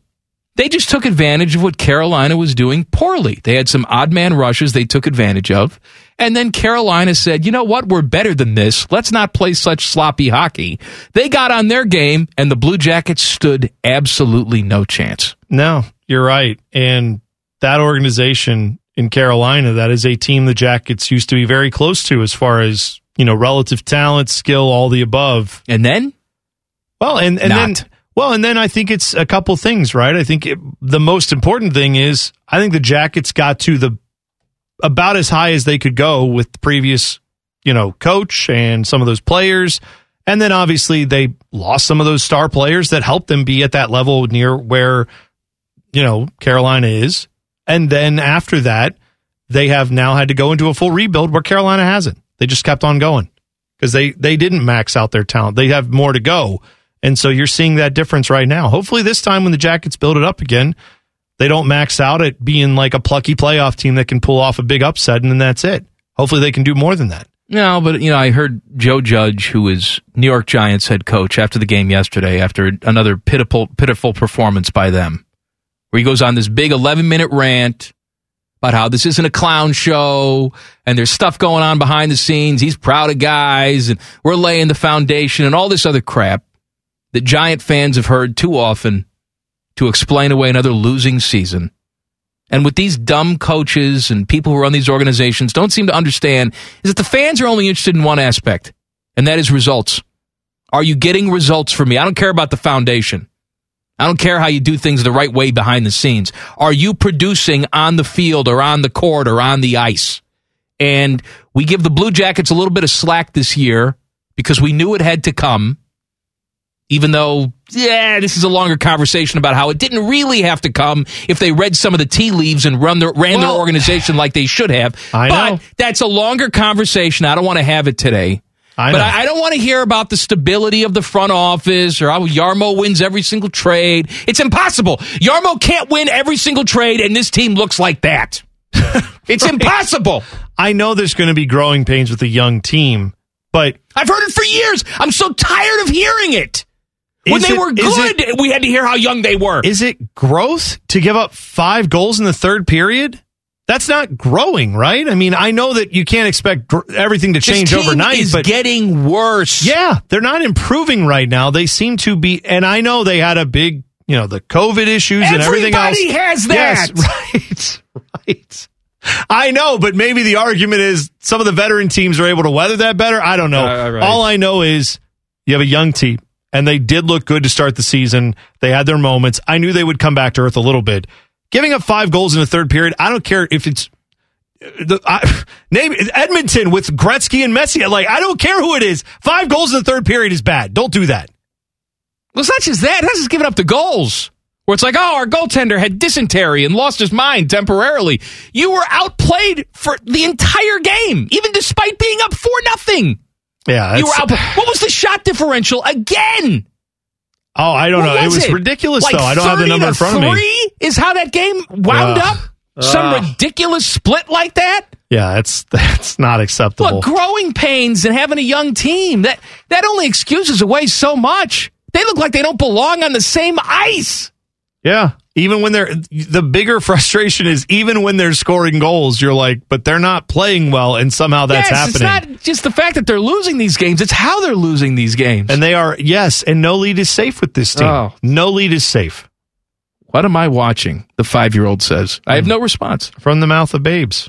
They just took advantage of what Carolina was doing poorly. They had some odd man rushes they took advantage of. And then Carolina said, you know what? We're better than this. Let's not play such sloppy hockey. They got on their game, and the Blue Jackets stood absolutely no chance. No, you're right. And that organization in Carolina, that is a team the Jackets used to be very close to as far as, you know, relative talent, skill, all the above. And then? Well, and, and Not. then well, and then I think it's a couple things, right? I think it, the most important thing is I think the Jackets got to the about as high as they could go with the previous, you know, coach and some of those players. And then obviously they lost some of those star players that helped them be at that level near where, you know, Carolina is. And then after that, they have now had to go into a full rebuild where Carolina hasn't. They just kept on going because they, they didn't max out their talent. They have more to go. And so you're seeing that difference right now. Hopefully, this time when the Jackets build it up again, they don't max out at being like a plucky playoff team that can pull off a big upset and then that's it. Hopefully, they can do more than that. No, but you know, I heard Joe Judge, who is New York Giants head coach, after the game yesterday, after another pitiful, pitiful performance by them, where he goes on this big 11 minute rant, about how this isn't a clown show and there's stuff going on behind the scenes. He's proud of guys and we're laying the foundation and all this other crap that Giant fans have heard too often to explain away another losing season. And what these dumb coaches and people who run these organizations don't seem to understand is that the fans are only interested in one aspect, and that is results. Are you getting results for me? I don't care about the foundation. I don't care how you do things the right way behind the scenes. Are you producing on the field or on the court or on the ice? And we give the Blue Jackets a little bit of slack this year because we knew it had to come even though, yeah, this is a longer conversation about how it didn't really have to come if they read some of the tea leaves and run their, ran Well- their organization like they should have. I but know. that's a longer conversation. I don't want to have it today. I but. I, I don't want to hear about the stability of the front office or how Jarmo wins every single trade. It's impossible. Jarmo can't win every single trade, and this team looks like that. it's impossible. I know there's going to be growing pains with a young team, but I've heard it for years. I'm so tired of hearing it. When they it- were good, we had to hear how young they were. is it growth to give up five goals in the third period? That's not growing, right? I mean, I know that you can't expect gr- everything to change overnight, is but getting worse. yeah, they're not improving right now. They seem to be, and I know they had a big, you know, the COVID issues and everything else. Everybody has that. Yes, right, right. I know, but maybe the argument is some of the veteran teams are able to weather that better. I don't know. Uh, right. All I know is you have a young team, and they did look good to start the season. They had their moments. I knew they would come back to earth a little bit. Giving up five goals in the third period, I don't care if it's the I, name Edmonton with Gretzky and Messier. Like I don't care who it is. Five goals in the third period is bad. Don't do that. Well, it's not just that. That's just giving up the goals. Where it's like, oh, our goaltender had dysentery and lost his mind temporarily. You were outplayed for the entire game, even despite being up four nothing. Yeah, You were that's- out. What was the shot differential again? Oh, I don't What know. was it was it? ridiculous Like though. I don't have the number in front of me. Three is how that game wound Ugh. up. Some Ugh. ridiculous split like that. Yeah, that's that's not acceptable. Look, growing pains and having a young team that that only excuses away so much. They look like they don't belong on the same ice. Yeah. Even when they're the bigger frustration is even when they're scoring goals, you're like, but they're not playing well, and somehow that's yes, happening. it's not just the fact that they're losing these games; it's how they're losing these games. and they are yes, and no lead is safe with this team. Oh. No lead is safe what am I watching? The five-year-old says. I have no response. from the mouth of babes.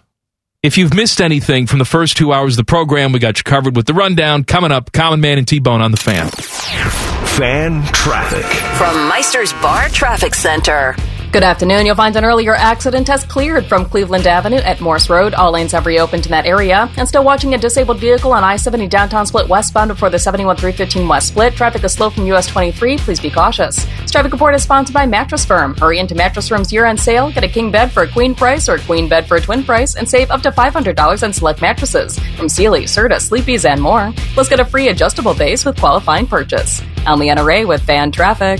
If you've missed anything from the first two hours of the program, we got you covered with the rundown. Coming up, Common Man and T-Bone on the fan. Fan traffic. From Meister's Bar Traffic Center. Good afternoon. You'll find an earlier accident has cleared from Cleveland Avenue at Morse Road. All lanes have reopened in that area. And still watching a disabled vehicle on I-70 downtown split westbound before the 71315 West split. Traffic is slow from US 23. Please be cautious. This traffic report is sponsored by Mattress Firm. Hurry into Mattress Firm's year-end sale. Get a king bed for a queen price or a queen bed for a twin price and save up to $500 on select mattresses from Sealy, Serta, Sleepy's, and more. Plus, get a free adjustable base with qualifying purchase. I'm Leanna Ray with Fan Traffic.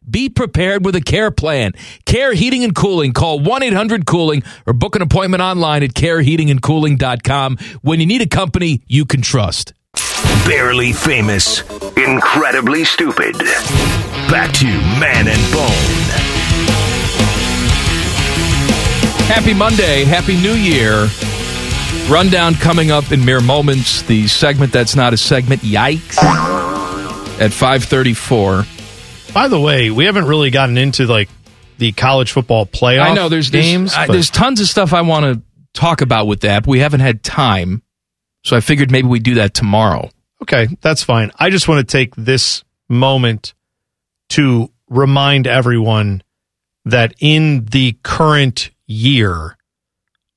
Be prepared with a care plan. Care Heating and Cooling. Call 1 800 Cooling or book an appointment online at careheatingandcooling.com when you need a company you can trust. Barely famous, incredibly stupid. Back to Man and Bone. Happy Monday. Happy New Year. Rundown coming up in mere moments. The segment that's not a segment. Yikes. At 534. By the way, we haven't really gotten into like the college football playoff I know there's games. There's, I- there's tons of stuff I want to talk about with that. But we haven't had time. So I figured maybe we do that tomorrow. Okay, that's fine. I just want to take this moment to remind everyone that in the current year,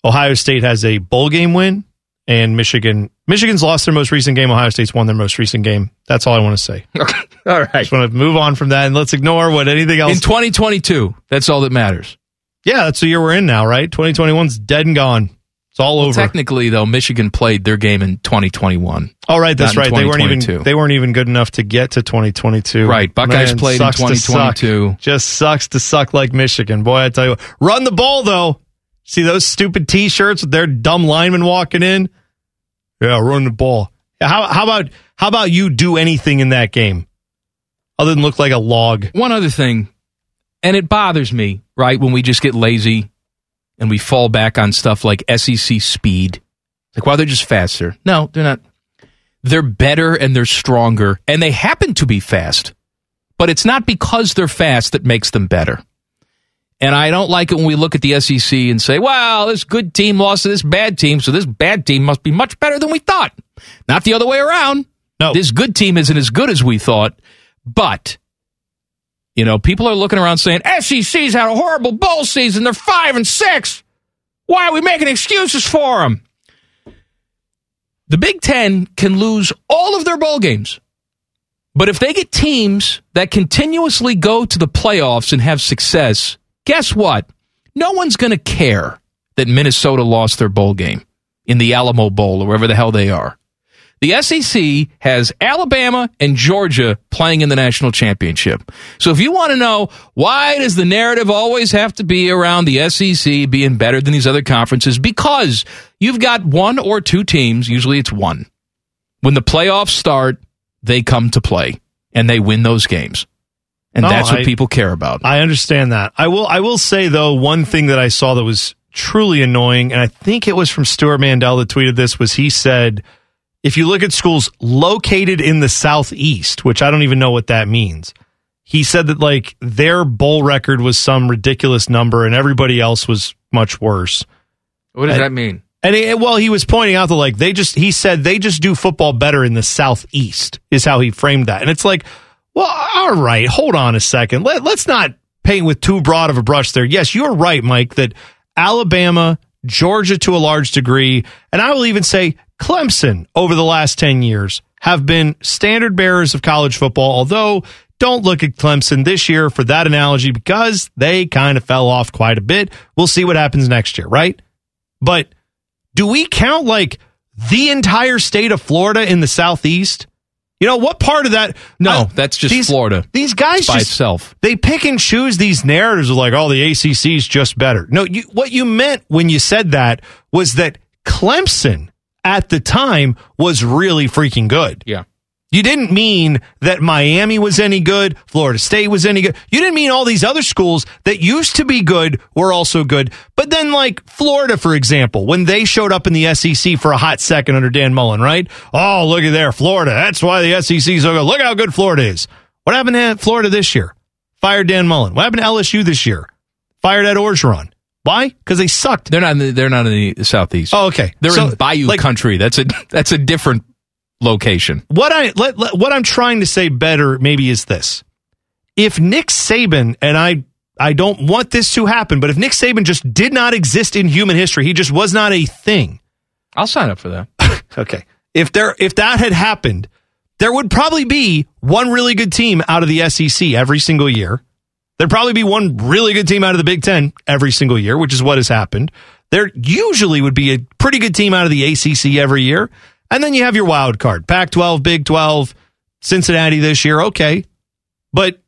Ohio State has a bowl game win and Michigan Michigan's lost their most recent game, Ohio State's won their most recent game. That's all I want to say. Okay. All right. Just want to move on from that and let's ignore what anything else In 2022, that's all that matters. Yeah, that's the year we're in now, right? 2021's dead and gone. It's all over. Technically, though, Michigan played their game in 2021. All right, that's right. They weren't even they weren't even good enough to get to 2022. Right. Buckeyes Man, played in sucks to suck. 2022. Just sucks to suck like Michigan. Boy, I tell you, what. run the ball though. See those stupid T-shirts with their dumb linemen walking in? Yeah, run the ball. How how about how about you do anything in that game other than look like a log? One other thing, and it bothers me, right, when we just get lazy and we fall back on stuff like SEC speed. Like, well, they're just faster. No, they're not. They're better and they're stronger, and they happen to be fast. But it's not because they're fast that makes them better. And I don't like it when we look at the SEC and say, well, this good team lost to this bad team, so this bad team must be much better than we thought. Not the other way around. No. This good team isn't as good as we thought, but you know, people are looking around saying SEC's had a horrible bowl season. They're five and six. Why are we making excuses for them? The Big Ten can lose all of their bowl games, but if they get teams that continuously go to the playoffs and have success, guess what? No one's going to care that Minnesota lost their bowl game in the Alamo Bowl or wherever the hell they are. The SEC has Alabama and Georgia playing in the national championship. So if you want to know why does the narrative always have to be around the SEC being better than these other conferences? Because you've got one or two teams, usually it's one. When the playoffs start, they come to play and they win those games. And No, that's what I- people care about. I understand that. I will I will say though one thing that I saw that was truly annoying and I think it was from Stewart Mandel that tweeted this was he said if you look at schools located in the southeast, which I don't even know what that means. He said that like their bowl record was some ridiculous number and everybody else was much worse. What does And- that mean? And he, well, he was pointing out that like they just he said they just do football better in the southeast is how he framed that. And it's like, well, all right, hold on a second. Let, let's not paint with too broad of a brush there. Yes, you're right, Mike, that Alabama, Georgia to a large degree, and I will even say Clemson over the last 10 years have been standard bearers of college football, although don't look at Clemson this year for that analogy because they kind of fell off quite a bit. We'll see what happens next year, right? But do we count like the entire state of Florida in the southeast? You know what part of that? No, I- that's just these- Florida. These guys It's by just itself. they pick and choose these narratives of like, oh, the ACC is just better. No, you, what you meant when you said that was that Clemson at the time was really freaking good. Yeah. You didn't mean that Miami was any good, Florida State was any good. You didn't mean all these other schools that used to be good were also good. But then, like Florida, for example, when they showed up in the SEC for a hot second under Dan Mullen, right? Oh, look at there, Florida. That's why the SEC is so good. Look how good Florida is. What happened to Florida this year? Fired Dan Mullen. What happened to LSU this year? Fired Ed Orgeron. Why? Because they sucked. They're not. In the, they're not in the southeast. Oh, okay. They're So, in Bayou like- country. That's a that's a different location. what I let, let- what I'm trying to say better maybe is this: if Nick Saban and I I don't want this to happen, but if Nick Saban just did not exist in human history, he just was not a thing. I'll sign up for that. Okay, if there if that had happened, there would probably be one really good team out of the SEC every single year. There'd probably be one really good team out of the Big Ten every single year, which is what has happened. There usually would be a pretty good team out of the ACC every year. And then you have your wild card Pac 12, Big 12, Cincinnati this year. Okay. But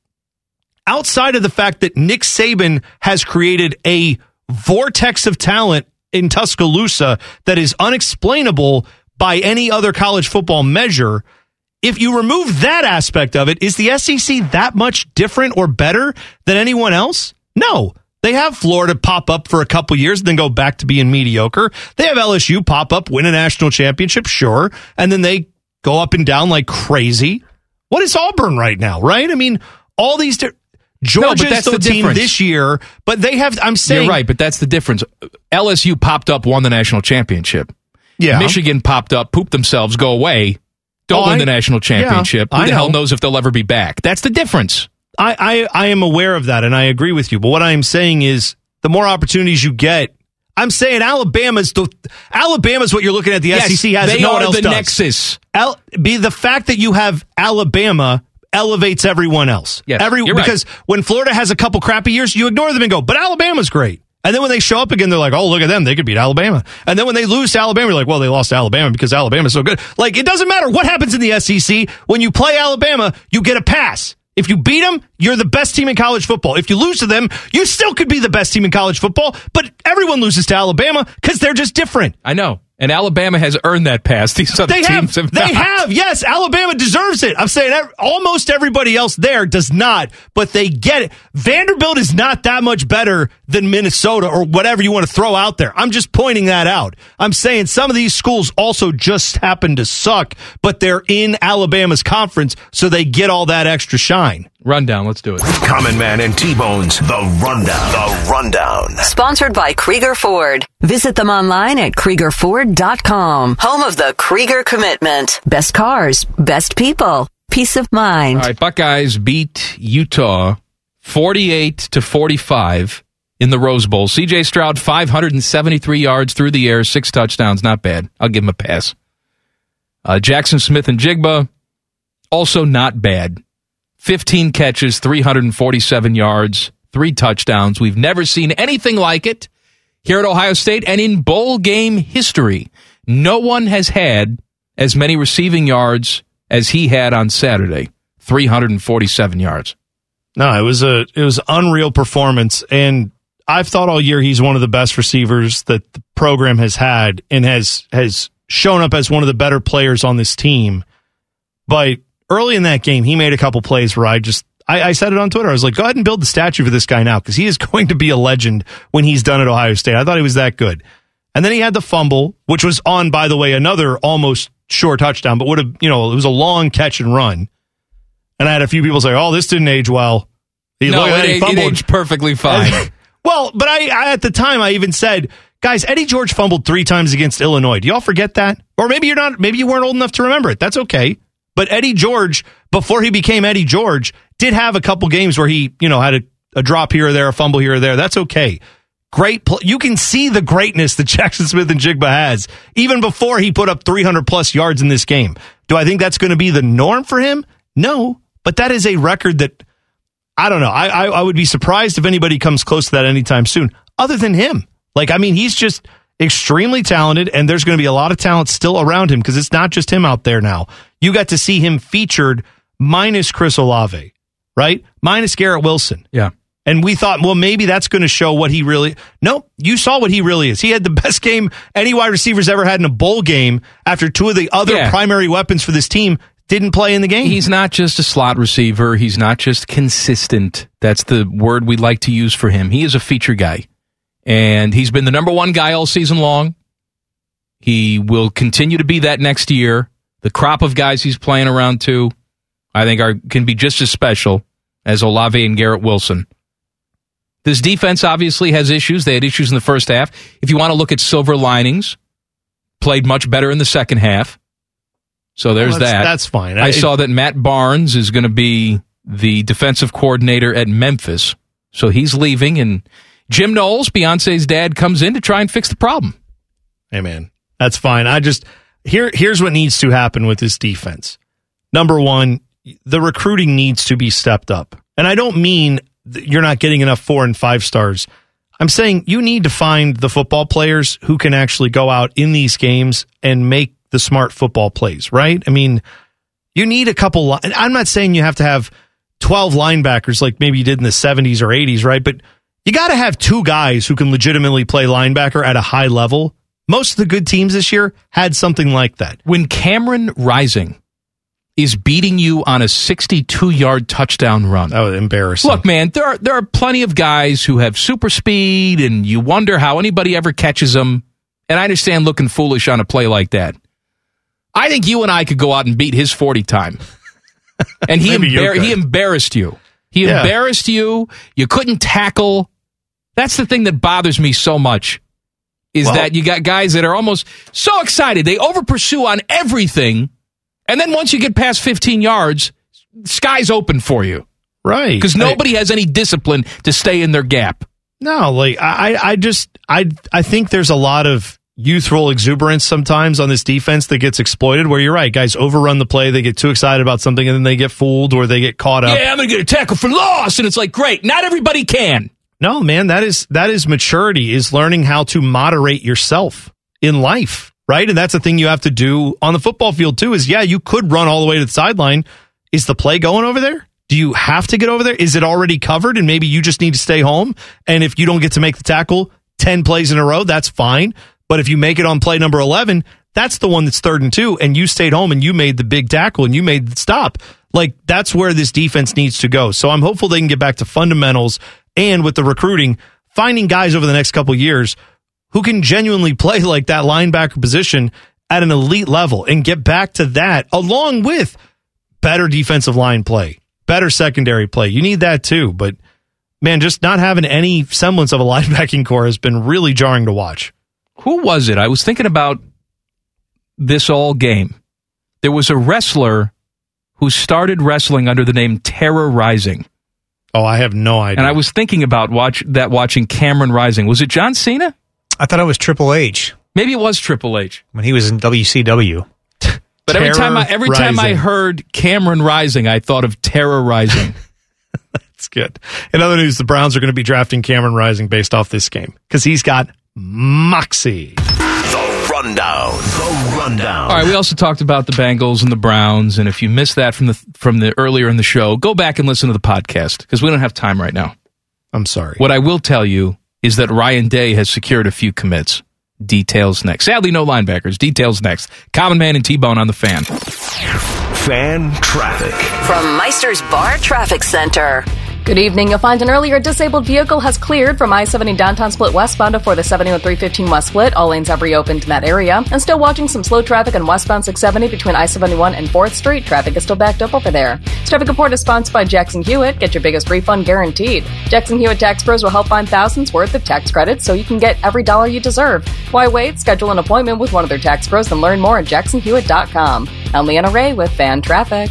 outside of the fact that Nick Saban has created a vortex of talent in Tuscaloosa that is unexplainable by any other college football measure, if you remove that aspect of it, is the SEC that much different or better than anyone else? No. They have Florida pop up for a couple years and then go back to being mediocre. They have LSU pop up, win a national championship, sure, and then they go up and down like crazy. What is Auburn right now, right? I mean, all these di- Georgia's that's the, team difference. this year, but they have I'm saying You're right, but that's the difference. LSU popped up, won the national championship. Yeah. Michigan popped up, pooped themselves, go away, don't Oh, win I- the national championship. Yeah, Who the hell knows if they'll ever be back? That's the difference. I, I I am aware of that and I agree with you. But what I am saying is the more opportunities you get, I'm saying Alabama's the Alabama's what you're looking at. The Yes, SEC has they no one are else the does. nexus. Al, be the fact that you have Alabama elevates everyone else. Yes, Every you're right. because when Florida has a couple crappy years, you ignore them and go, but Alabama's great. And then when they show up again, they're like, oh, look at them. They could beat Alabama. And then when they lose to Alabama, you're like, well, they lost to Alabama because Alabama's so good. Like, it doesn't matter what happens in the SEC. When you play Alabama, you get a pass. If you beat them, you're the best team in college football. If you lose to them, you still could be the best team in college football, but everyone loses to Alabama because they're just different. I know. And Alabama has earned that pass. These other They teams have, have, they have, yes. Alabama deserves it. I'm saying almost everybody else there does not, but they get it. Vanderbilt is not that much better than Minnesota or whatever you want to throw out there. I'm just pointing that out. I'm saying some of these schools also just happen to suck, but they're in Alabama's conference, so they get all that extra shine. Rundown. Let's do it. Common Man and T-Bones, The Rundown. The Rundown. Sponsored by Krieger Ford. Visit them online at KriegerFord.com. Home of the Krieger Commitment. Best cars, best people, peace of mind. All right, Buckeyes beat Utah 48 to 45 in the Rose Bowl. CJ Stroud 573 yards through the air, six touchdowns, not bad. I'll give him a pass. Uh, Jaxon Smith-Njigba also not bad. 15 catches, 347 yards, three touchdowns. We've never seen anything like it here at Ohio State and in bowl game history. No one has had as many receiving yards as he had on Saturday. 347 yards. No, it was a it was unreal performance, and I've thought all year he's one of the best receivers that the program has had, and has has shown up as one of the better players on this team. But early in that game, he made a couple plays where I just I, I said it on Twitter. I was like, go ahead and build the statue for this guy now because he is going to be a legend when he's done at Ohio State. I thought he was that good, and then he had the fumble, which was on by the way another almost sure touchdown, but would have you know it was a long catch and run. And I had a few people say, "Oh, this didn't age well." He no, it, he it fumbled. aged perfectly fine. well, but I, I at the time I even said, guys, Eddie George fumbled three times against Illinois. Do y'all forget that? Or maybe you're not. Maybe you weren't old enough to remember it. That's okay. But Eddie George, before he became Eddie George, did have a couple games where he, you know, had a, a drop here or there, a fumble here or there. That's okay. Great. Pl- you can see the greatness that Jaxon Smith-Njigba has even before he put up 300 plus yards in this game. Do I think that's going to be the norm for him? No, but that is a record that I don't know. I, I I would be surprised if anybody comes close to that anytime soon, other than him. Like, I mean, he's just extremely talented, and there's going to be a lot of talent still around him because it's not just him out there now. You got to see him featured minus Chris Olave, right? Minus Garrett Wilson. Yeah. And we thought, well, maybe that's going to show what he really. Nope, you saw what he really is. He had the best game any wide receivers ever had in a bowl game after two of the other Yeah. primary weapons for this team didn't play in the game. He's not just a slot receiver. He's not just consistent. That's the word we like to use for him. He is a feature guy. And he's been the number one guy all season long. He will continue to be that next year. The crop of guys he's playing around to, I think, are can be just as special as Olave and Garrett Wilson. This defense obviously has issues. They had issues in the first half. If you want to look at silver linings, played much better in the second half. So there's Well, that's- that. that's fine. I, I- saw that Matt Barnes is going to be the defensive coordinator at Memphis. So he's leaving, and Jim Knowles, Beyonce's dad, comes in to try and fix the problem. Hey man, that's fine. I just here here's what needs to happen with this defense. Number one, the recruiting needs to be stepped up, and I don't mean you're not getting enough four and five stars. I'm saying you need to find the football players who can actually go out in these games and make the smart football plays. Right? I mean, you need a couple. I'm not saying you have to have 12 linebackers like maybe you did in the 70s or 80s, right? But you got to have two guys who can legitimately play linebacker at a high level. Most of the good teams this year had something like that. When Cameron Rising is beating you on a 62 yard touchdown run. Oh, embarrassing. Look, man, there are there are plenty of guys who have super speed, and you wonder how anybody ever catches them. And I understand looking foolish on a play like that. I think you and I could go out and beat his 40 time. And he embar- he embarrassed you. He Yeah. embarrassed you. You couldn't tackle. That's the thing that bothers me so much. Is Well- that you got guys that are almost so excited. They over pursue on everything. And then once you get past 15 yards, sky's open for you Right. because nobody has any discipline to stay in their gap. No, like I, I just, I, I think there's a lot of youthful exuberance sometimes on this defense that gets exploited. Where you're right, guys overrun the play, they get too excited about something, and then they get fooled or they get caught up. Yeah, I'm going to get a tackle for loss, and it's like, great, not everybody can. No, man, that is that is maturity is learning how to moderate yourself in life, right? And that's the thing you have to do on the football field too is yeah, you could run all the way to the sideline. Is the play going over there? Do you have to get over there? Is it already covered and maybe you just need to stay home? And if you don't get to make the tackle 10 plays in a row, that's fine. But if you make it on play number 11, that's the one that's third and two and you stayed home and you made the big tackle and you made the stop. Like that's where this defense needs to go. So I'm hopeful they can get back to fundamentals and with the recruiting, finding guys over the next couple years who can genuinely play like that linebacker position at an elite level and get back to that along with better defensive line play, better secondary play. You need that too, but man, just not having any semblance of a linebacking corps has been really jarring to watch. Who was it? I was thinking about this all game. There was a wrestler who started wrestling under the name Terra Ryzing. Oh, I have no idea. And I was thinking about watch that watching Cameron Rising. Was it John Cena? I thought it was Triple H Maybe it was Triple H. when he was in WCW. But every time I every time I heard Cameron Rising, I thought of Terra Ryzing. It's good. In other news, the Browns are going to be drafting Cameron Rising based off this game because he's got moxie. The Rundown. The Rundown. All right, we also talked about the Bengals and the Browns, and if you missed that from the from the earlier in the show, go back and listen to the podcast because we don't have time right now. I'm sorry. What I will tell you is that Ryan Day has secured a few commits. Details next. Sadly, no linebackers. Details next. Common Man and T Bone on the fan. Fan traffic. From Meister's Bar Traffic Center. Good evening. You'll find an earlier disabled vehicle has cleared from I-70 downtown split westbound before the 71315 west split. All lanes have reopened in that area. And still watching some slow traffic on westbound 670 between I-71 and 4th Street. Traffic is still backed up over there. This traffic report is sponsored by Jackson Hewitt. Get your biggest refund guaranteed. Jackson Hewitt Tax Pros will help find thousands worth of tax credits so you can get every dollar you deserve. Why wait? Schedule an appointment with one of their tax pros and learn more at jacksonhewitt.com. I'm Leanna Ray with Fan Traffic.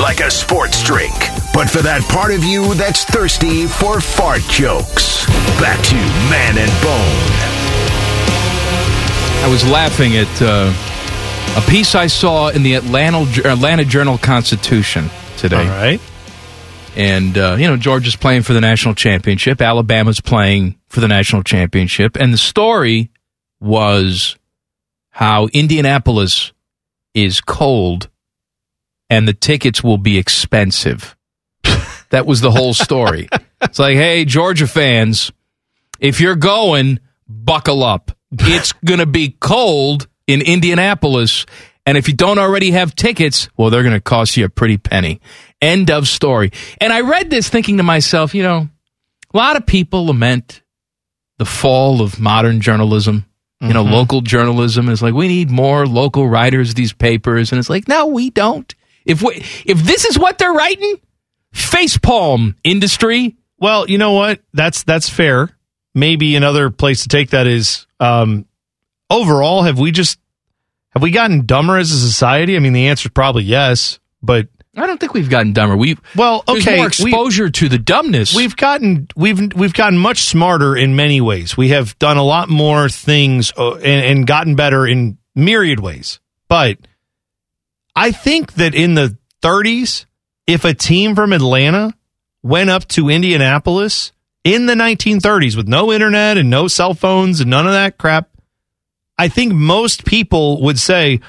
Like a sports drink, but for that part of you that's thirsty for fart jokes. Back to Man and Bone. I was laughing at uh, a piece I saw in the Atlanta, Atlanta Journal Constitution today. All right. And, uh, you know, Georgia's playing for the national championship. Alabama's playing for the national championship. And the story was how Indianapolis is cold and the tickets will be expensive. that was the whole story. it's like, hey, Georgia fans, if you're going, buckle up. It's going to be cold in Indianapolis. And if you don't already have tickets, well, they're going to cost you a pretty penny. End of story. And I read this thinking to myself, you know, a lot of people lament the fall of modern journalism. You know, Mhm. local journalism is like we need more local writers these papers, and it's like no, we don't. If we, if this is what they're writing, facepalm industry. Well, you know what? That's that's fair. Maybe another place to take that is um, overall. Have we just have we gotten dumber as a society? I mean, the answer is probably yes, but I don't think we've gotten dumber. We've well, okay, more we- exposure to the dumbness. We've gotten we've we've gotten much smarter in many ways. We have done a lot more things uh, and, and gotten better in myriad ways. But I think that in the 30s, if a team from Atlanta went up to Indianapolis in the 1930s with no internet and no cell phones and none of that crap, I think most people would say,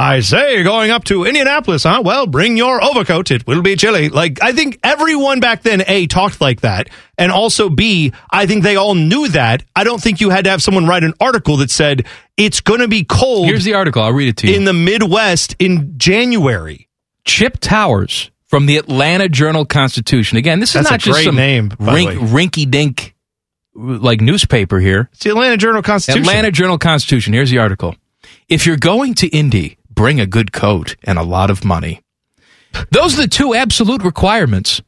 I say you're going up to Indianapolis, huh? Well, bring your overcoat. It will be chilly. Like, I think everyone back then, A, talked like that. And also, B, I think they all knew that. I don't think you had to have someone write an article that said it's going to be cold. Here's the article. I'll read it to you. In the Midwest in January. Chip Towers from the Atlanta Journal Constitution. Again, this is That's not a just great some name, rink, rinky dink like newspaper here. It's the Atlanta Journal Constitution. Atlanta Journal Constitution. Here's the article. If you're going to Indy, bring a good coat and a lot of money. Those are the two absolute requirements.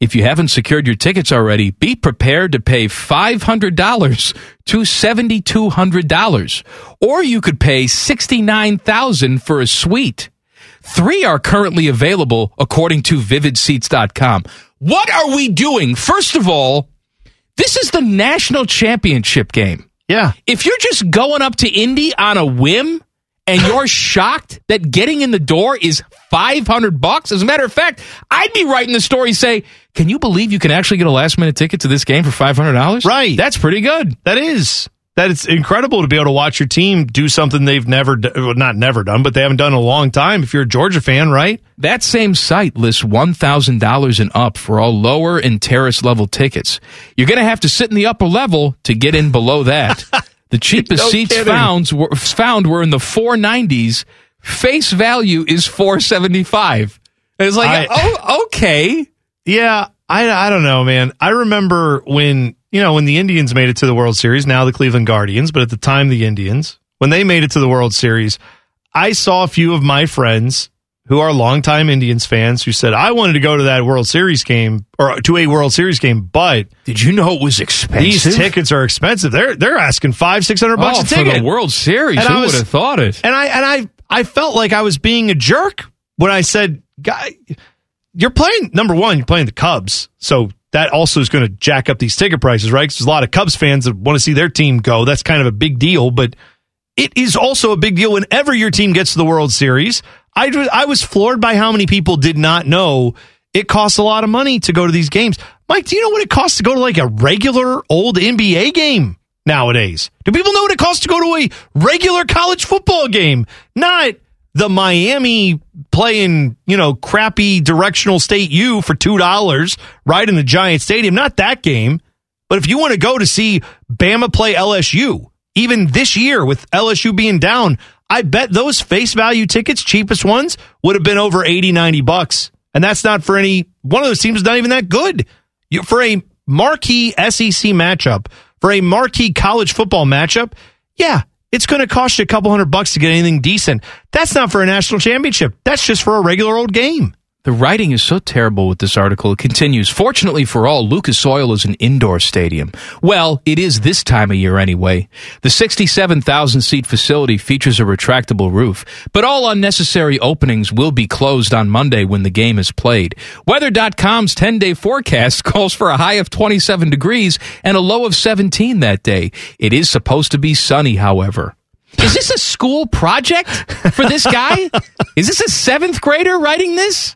If you haven't secured your tickets already, be prepared to pay $500 to $7,200. Or you could pay 69,000 for a suite. Three are currently available according to vividseats.com. What are we doing? First of all, this is the national championship game. Yeah. If you're just going up to Indy on a whim and you're shocked that getting in the door is 500 bucks, as a matter of fact, I'd be writing the story say, "Can you believe you can actually get a last minute ticket to this game for $500?" Right. That's pretty good. That is. That it's incredible to be able to watch your team do something they've never, well, not never done, but they haven't done in a long time. If you're a Georgia fan, right? That same site lists $1,000 and up for all lower and terrace level tickets. You're going to have to sit in the upper level to get in below that. the cheapest No seats kidding. found were, found were in the 490s. Face value is 475. And It's like, I- oh, okay. Yeah, I I don't know, man. I remember when you know when the Indians made it to the World Series. Now the Cleveland Guardians, but at the time the Indians when they made it to the World Series, I saw a few of my friends who are longtime Indians fans who said I wanted to go to that World Series game or to a World Series game, but Did you know it was expensive? these tickets are expensive. They're they're asking five six hundred bucks oh, a for the World Series. And Who would have thought it? And I and I I felt like I was being a jerk when I said, "Guy, you're playing number one. You're playing the Cubs, so that also is going to jack up these ticket prices, right? 'Cause there's a lot of Cubs fans that want to see their team go. That's kind of a big deal, but it is also a big deal whenever your team gets to the World Series. I I was floored by how many people did not know it costs a lot of money to go to these games. Mike, do you know what it costs to go to like a regular old NBA game nowadays? Do people know what it costs to go to a regular college football game? Not the Miami playing, you know, crappy directional state U for $2 right in the Giant Stadium. Not that game. But if you want to go to see Bama play LSU, even this year with LSU being down, I bet those face value tickets, cheapest ones, would have been over 80, 90 bucks. And that's not for any one of those teams not even that good. You, for a marquee SEC matchup, for a marquee college football matchup, yeah, it's going to cost you a couple hundred bucks to get anything decent. That's not for a national championship. That's just for a regular old game. The writing is so terrible with this article. It continues. Fortunately for all, Lucas Oil is an indoor stadium. Well, it is this time of year anyway. The 67,000 seat facility features a retractable roof, but all unnecessary openings will be closed on Monday when the game is played. Weather.com's 10 day forecast calls for a high of 27 degrees and a low of 17 that day. It is supposed to be sunny, however. Is this a school project for this guy? is this a seventh grader writing this?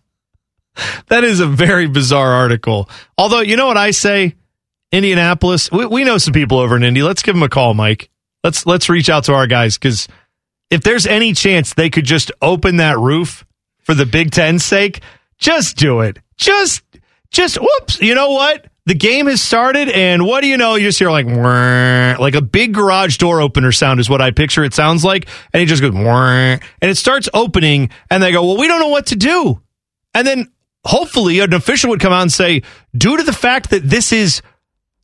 That is a very bizarre article. Although, you know what I say? Indianapolis, we, we know some people over in Indy. Let's give them a call, Mike. Let's let's reach out to our guys because if there's any chance they could just open that roof for the Big Ten's sake, just do it. Just just whoops. You know what? The game has started, and what do you know? You just hear like like a big garage door opener sound is what I picture it sounds like, and it just goes and it starts opening, and they go, "Well, we don't know what to do," and then hopefully an official would come out and say, due to the fact that this is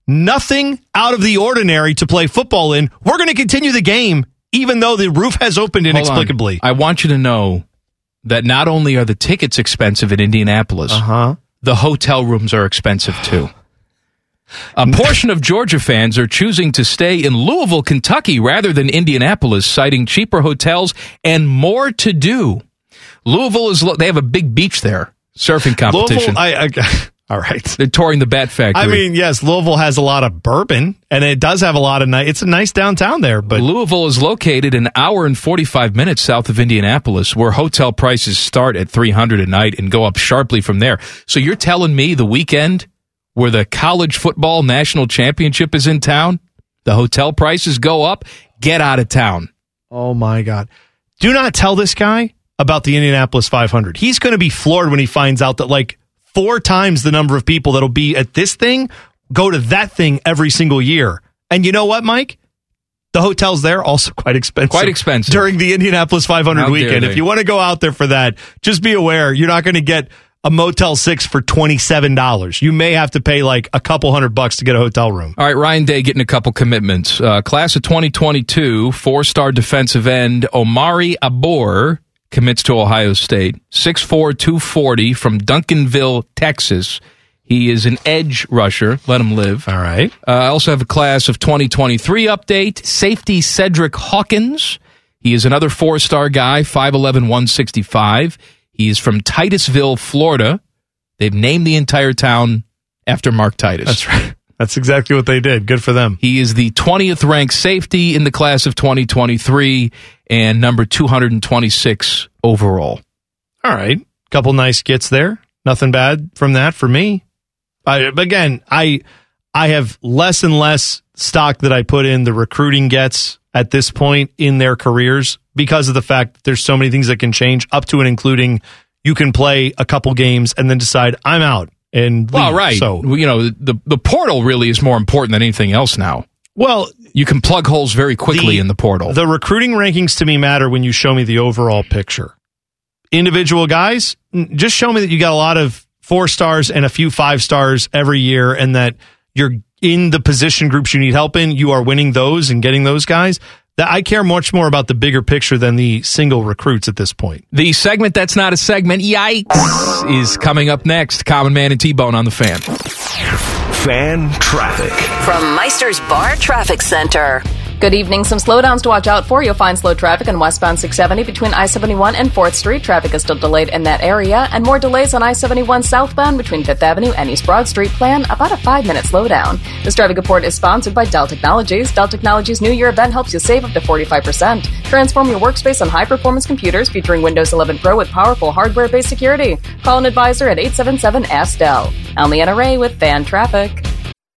nothing out of the ordinary to play football in, we're going to continue the game, even though the roof has opened inexplicably. I want you to know that not only are the tickets expensive in Indianapolis, Uh-huh. the hotel rooms are expensive too. A portion of Georgia fans are choosing to stay in Louisville, Kentucky rather than Indianapolis, citing cheaper hotels and more to do. Louisville is, they have a big beach there, surfing competition. Louisville, I, I, all right. They're touring the Bat Factory. I mean, yes, Louisville has a lot of bourbon, and it does have a lot of nice. It's a nice downtown there, but Louisville is located an hour and 45 minutes south of Indianapolis, where hotel prices start at 300 a night and go up sharply from there. So you're telling me the weekend where the college football national championship is in town, the hotel prices go up? Get out of town. Oh my God. Do not tell this guy about the Indianapolis 500. He's going to be floored when he finds out that like four times the number of people that'll be at this thing go to that thing every single year. And you know what, Mike? The hotels there also quite expensive. Quite expensive. during the Indianapolis 500 How weekend. If you want to go out there for that, just be aware you're not going to get a Motel 6 for $27. You may have to pay like a couple hundred bucks to get a hotel room. All right, Ryan Day getting a couple commitments. Uh, class of 2022, four star defensive end Omari Abor commits to Ohio State. 6'4, 240 from Duncanville, Texas. He is an edge rusher. Let him live. All right. Uh, I also have a class of 2023 update. Safety Cedric Hawkins. He is another four star guy, 5'11, 165. He is from Titusville, Florida. They've named the entire town after Mark Titus. That's right. That's exactly what they did. Good for them. He is the 20th ranked safety in the class of 2023 and number 226 overall. All right. Couple nice gets there. Nothing bad from that for me. I, again, I I have less and less stock that I put in the recruiting gets at this point in their careers because of the fact that there's so many things that can change up to and including you can play a couple games and then decide I'm out and Well, right. So you know, the the portal really is more important than anything else now. well, You can plug holes very quickly in the portal. The recruiting rankings to me matter when you show me the overall picture. Individual guys, just show me that you got a lot of four stars and a few five stars every year and that you're in the position groups you need help in. You are winning those and getting those guys. That I care much more about the bigger picture than the single recruits at this point. The segment that's not a segment, yikes, is coming up next. Common Man and T Bone on the fan. Fan traffic. From Meister's Bar Traffic Center. Good evening. Some slowdowns to watch out for. You'll find slow traffic on westbound 670 between I 71 and 4th Street. Traffic is still delayed in that area, and more delays on I 71 southbound between 5th Avenue and East Broad Street. Plan about a five minute slowdown. This traffic report is sponsored by Dell Technologies. Dell Technologies' New Year event helps you save up to 45%. Transform your workspace on high performance computers featuring Windows 11 Pro with powerful hardware based security. Call an advisor at 877 Ask Dell. I'm Leanna with Fan Traffic.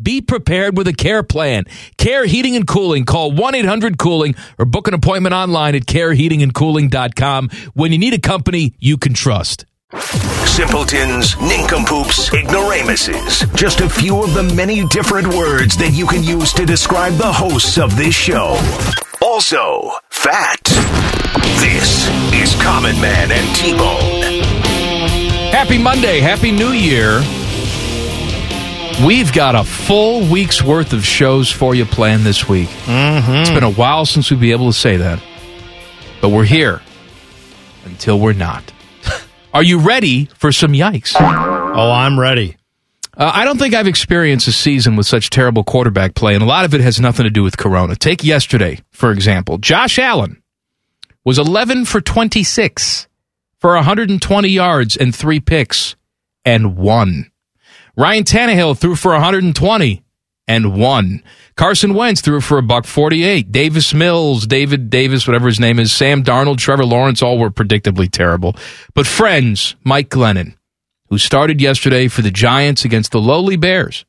Be prepared with a care plan. Care Heating and Cooling. Call 1 800 Cooling or book an appointment online at careheatingandcooling.com when you need a company you can trust. Simpletons, nincompoops, ignoramuses. Just a few of the many different words that you can use to describe the hosts of this show. Also, fat. This is Common Man and T-Bone. Happy Monday. Happy New Year. We've got a full week's worth of shows for you planned this week. Mm-hmm. It's been a while since we'd be able to say that. But we're here until we're not. Are you ready for some yikes? Oh, I'm ready. Uh, I don't think I've experienced a season with such terrible quarterback play, and a lot of it has nothing to do with Corona. Take yesterday, for example. Josh Allen was 11 for 26 for 120 yards and three picks and one. Ryan Tannehill threw for 120 and one. Carson Wentz threw for a buck 48. Davis Mills, David Davis, whatever his name is, Sam Darnold, Trevor Lawrence, all were predictably terrible. But friends, Mike Glennon, who started yesterday for the Giants against the lowly Bears.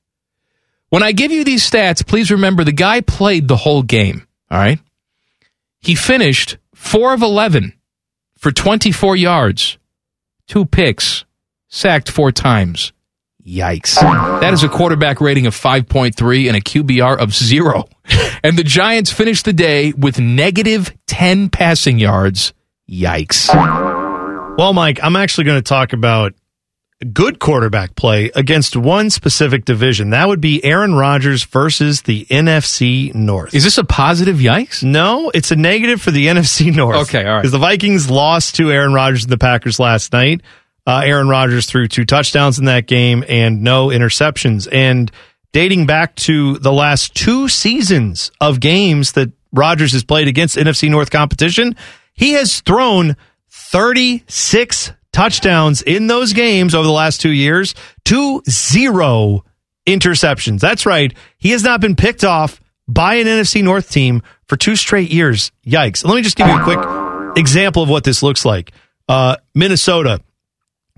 When I give you these stats, please remember the guy played the whole game. All right. He finished 4 of 11 for 24 yards, two picks, sacked four times. Yikes. That is a quarterback rating of 5.3 and a QBR of zero. And the Giants finished the day with negative 10 passing yards. Yikes. Well, Mike, I'm actually going to talk about good quarterback play against one specific division. That would be Aaron Rodgers versus the NFC North. Is this a positive yikes? No, it's a negative for the NFC North. Okay, all right. Because the Vikings lost to Aaron Rodgers and the Packers last night. Uh, Aaron Rodgers threw two touchdowns in that game and no interceptions. And dating back to the last two seasons of games that Rodgers has played against NFC North competition, he has thrown 36 touchdowns in those games over the last two years to zero interceptions. That's right. He has not been picked off by an NFC North team for two straight years. Yikes. Let me just give you a quick example of what this looks like. Uh, Minnesota,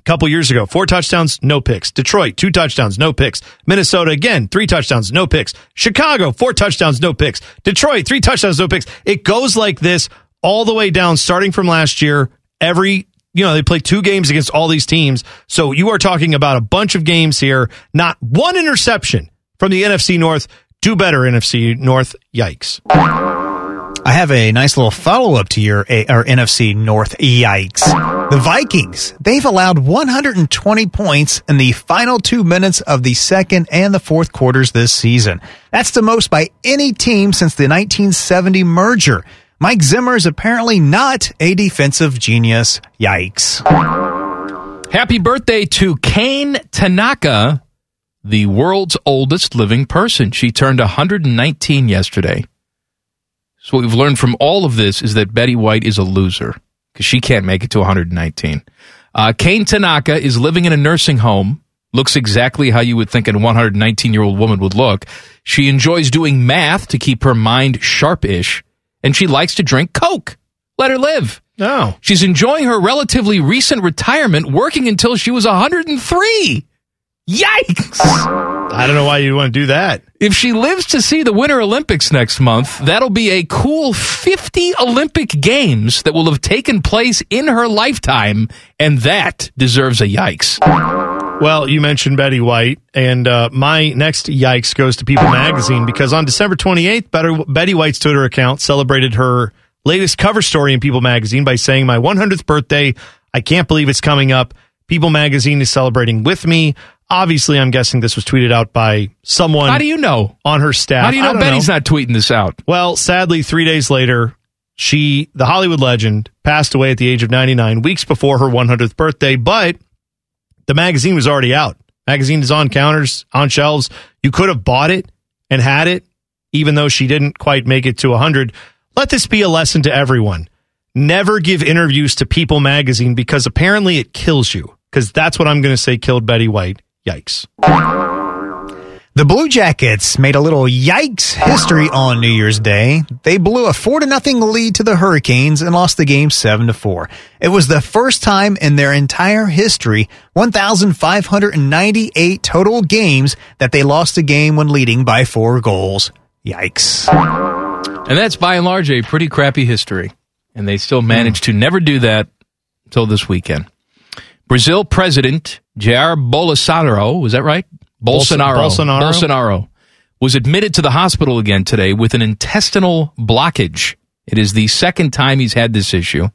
couple years ago, four touchdowns, no picks. Detroit, two touchdowns, no picks. Minnesota, again, three touchdowns, no picks. Chicago, four touchdowns, no picks. Detroit, three touchdowns, no picks. It goes like this all the way down, starting from last year. Every, you know, they play two games against all these teams. So you are talking about a bunch of games here, not one interception from the NFC North. Do better, NFC North. Yikes. I have a nice little follow up to your A- NFC North. Yikes. The Vikings, they've allowed 120 points in the final two minutes of the second and the fourth quarters this season. That's the most by any team since the 1970 merger. Mike Zimmer is apparently not a defensive genius. Yikes. Happy birthday to Kane Tanaka, the world's oldest living person. She turned 119 yesterday. So what we've learned from all of this is that Betty White is a loser because she can't make it to 119. Uh, Kane Tanaka is living in a nursing home. Looks exactly how you would think a 119 year old woman would look. She enjoys doing math to keep her mind sharp-ish, and she likes to drink Coke. Let her live. No. She's enjoying her relatively recent retirement, working until she was 103. Yikes! I don't know why you'd want to do that. If she lives to see the Winter Olympics next month, that'll be a cool 50 Olympic Games that will have taken place in her lifetime, and that deserves a yikes. Well, you mentioned Betty White, and uh, my next yikes goes to People Magazine because on December 28th, Betty White's Twitter account celebrated her latest cover story in People Magazine by saying, My 100th birthday, I can't believe it's coming up. People Magazine is celebrating with me. Obviously, I'm guessing this was tweeted out by someone. How do you know? On her staff. How do you know Betty's not tweeting this out? Well, sadly, three days later, she, the Hollywood legend, passed away at the age of 99, weeks before her 100th birthday. But the magazine was already out. Magazine is on counters, on shelves. You could have bought it and had it, even though she didn't quite make it to 100. Let this be a lesson to everyone. Never give interviews to People magazine because apparently it kills you. Because that's what I'm going to say killed Betty White. Yikes. The Blue Jackets made a little yikes history on New Year's Day. They blew a 4 to nothing lead to the Hurricanes and lost the game 7 to 4. It was the first time in their entire history, 1,598 total games, that they lost a game when leading by 4 goals. Yikes. And that's by and large a pretty crappy history. And they still managed to never do that until this weekend. Brazil President Jair Bolsonaro, was that right? Bolsonaro. Bolsonaro. Bolsonaro was admitted to the hospital again today with an intestinal blockage. It is the second time he's had this issue.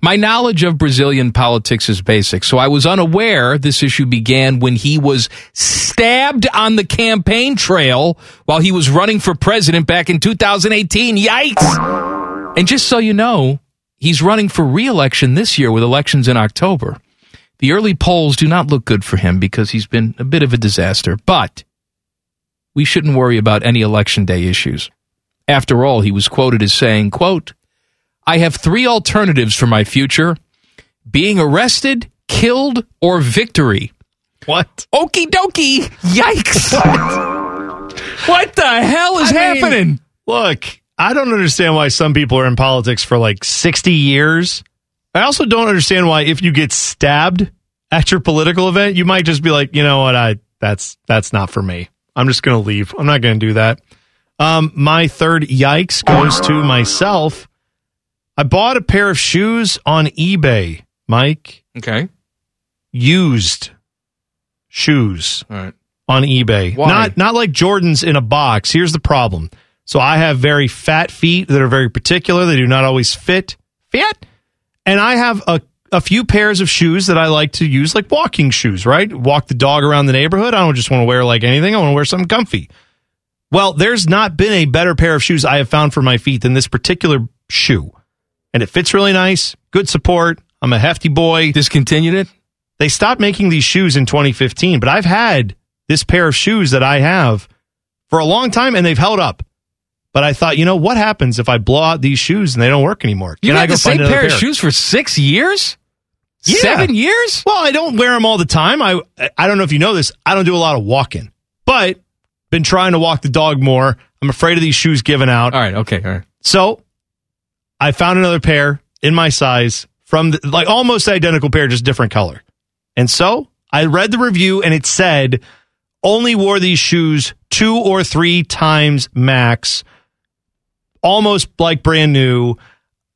My knowledge of Brazilian politics is basic, so I was unaware this issue began when he was stabbed on the campaign trail while he was running for president back in 2018. Yikes! And just so you know, he's running for re-election this year with elections in October. The early polls do not look good for him because he's been a bit of a disaster, but we shouldn't worry about any election day issues. After all, he was quoted as saying, quote, I have three alternatives for my future being arrested, killed, or victory. What? Okie dokie. Yikes. what the hell is I mean, happening? Look, I don't understand why some people are in politics for like 60 years. I also don't understand why if you get stabbed at your political event, you might just be like, you know what, I that's that's not for me. I'm just going to leave. I'm not going to do that. Um, my third yikes goes to myself. I bought a pair of shoes on eBay, Mike. Okay. Used shoes right. on eBay. Why? Not not like Jordans in a box. Here's the problem. So I have very fat feet that are very particular. They do not always fit. Fit. And I have a a few pairs of shoes that I like to use like walking shoes, right? Walk the dog around the neighborhood. I don't just want to wear like anything. I want to wear something comfy. Well, there's not been a better pair of shoes I have found for my feet than this particular shoe. And it fits really nice, good support. I'm a hefty boy. Discontinued it? They stopped making these shoes in 2015, but I've had this pair of shoes that I have for a long time and they've held up. But I thought, you know, what happens if I blow out these shoes and they don't work anymore? You Can I had go the same find another pair of shoes for six years? Yeah. Seven years? Well, I don't wear them all the time. I I don't know if you know this. I don't do a lot of walking, but been trying to walk the dog more. I'm afraid of these shoes giving out. All right. Okay. All right. So I found another pair in my size from the, like almost identical pair, just different color. And so I read the review and it said only wore these shoes two or three times max, almost like brand new.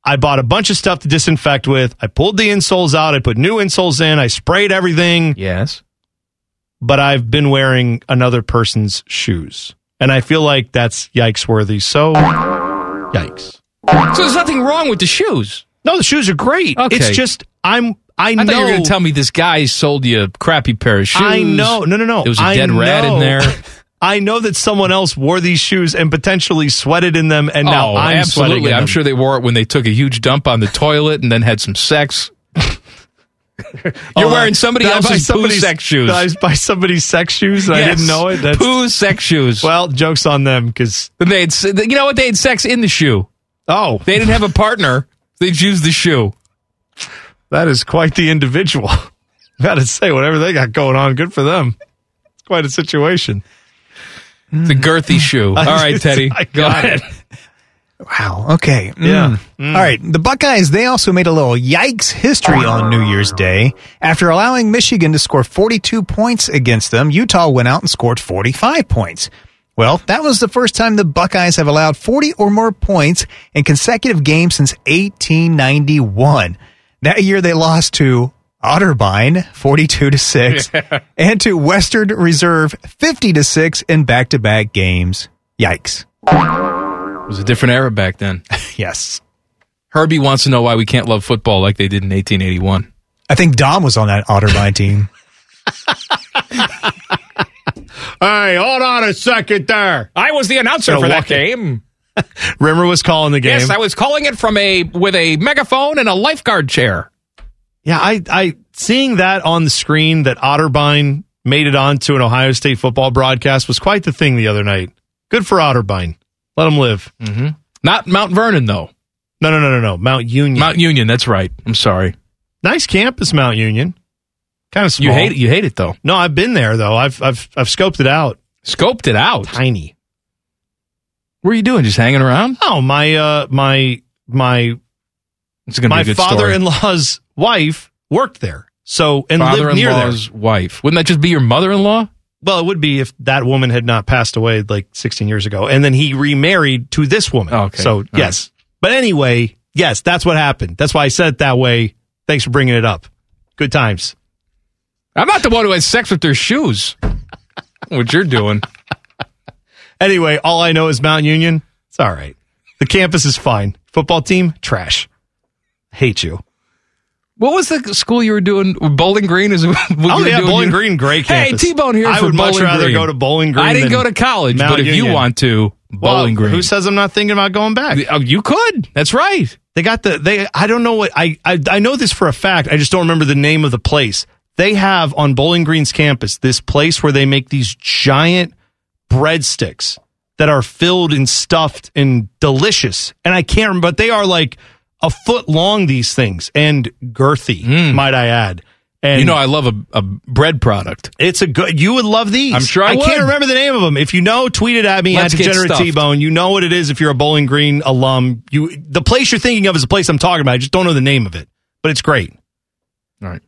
I bought a bunch of stuff to disinfect with. I pulled the insoles out. I put new insoles in. I sprayed everything. Yes. But I've been wearing another person's shoes. And I feel like that's yikes worthy. So, yikes. So there's nothing wrong with the shoes. No, the shoes are great. Okay. It's just I'm I, I know you were going to tell me this guy sold you a crappy pair of shoes. I know. No, no, no. There was a I dead rat in there. I know that someone else wore these shoes and potentially sweated in them, and now oh, I'm sweating absolutely. I'm sure they wore it when they took a huge dump on the toilet and then had some sex. Oh, You're Oh, wearing somebody did I buy else's poo sex shoes. I buy somebody's sex shoes? and I didn't know it. That's, poo sex shoes. well, jokes on them because they had, you know what? They had sex in the shoe. oh, They didn't have a partner. They would use the shoe. that is quite the individual. Got to say, whatever they got going on, good for them. It's quite a situation. It's a girthy shoe. All right, Teddy. I Go got ahead. Wow. Okay. Yeah. Mm. All right. The Buckeyes, they also made a little yikes history on New Year's Day. After allowing Michigan to score 42 points against them, Utah went out and scored 45 points. Well, that was the first time the Buckeyes have allowed 40 or more points in consecutive games since 1891. That year they lost to Otterbein 42 to 6 and to Western Reserve 50 to 6 in back-to-back games. Yikes. It was a different era back then. Yes. Herbie wants to know why we can't love football like they did in 1881. I think Dom was on that Otterbein team. Hey, hold on a second there. I was the announcer So for that game. Rimmer was calling the game. Yes, I was calling it from a with a megaphone and a lifeguard chair. Yeah, I, I seeing that on the screen that Otterbein made it onto an Ohio State football broadcast was quite the thing the other night. Good for Otterbein. Let him live. Mm-hmm. Not Mount Vernon though. No, no, no, no, no. Mount Union. Mount Union. That's right. I'm sorry. nice campus, Mount Union. Kind of small. You hate it. You hate it though. No, I've been there though. I've I've I've scoped it out. Scoped it out. Tiny. What are you doing? Just hanging around? Oh, my uh my my It's gonna my be a good story. father-in-law's wife worked there. So and lived near there. Father-in-law's wife. Wouldn't that just be your mother-in-law? Well, it would be if that woman had not passed away like 16 years ago, and then he remarried to this woman. Okay. So All yes, but anyway, yes, that's what happened. That's why I said it that way. Thanks for bringing it up. Good times. I'm not the one who had sex with their shoes. what you're doing? Anyway, all I know is Mount Union. It's all right. The campus is fine. Football team, trash. Hate you. What was the school you were doing? Bowling Green is. What Oh yeah, doing? Bowling You- Green, great Hey. T-Bone here I would much Bowling rather Green. go to Bowling Green. I didn't go to college, Mount but if you want to, Bowling Well, Green. Who says I'm not thinking about going back? Oh, you could. That's right. They got the they. I don't know what I, I I know this for a fact. I just don't remember the name of the place. They have on Bowling Green's campus this place where they make these giant breadsticks that are filled and stuffed and delicious. And I can't remember, but they are like a foot long. These things and girthy, might I add. And Mm. you know, I love a, a bread product. it's a good. You would love these. I'm sure I can't remember the name of them. If you know, tweet it at me Let's at get Degenerate. T Bone. You know what it is. If you're a Bowling Green alum, you the place you're thinking of is the place I'm talking about. I just don't know the name of it, but it's great. All right.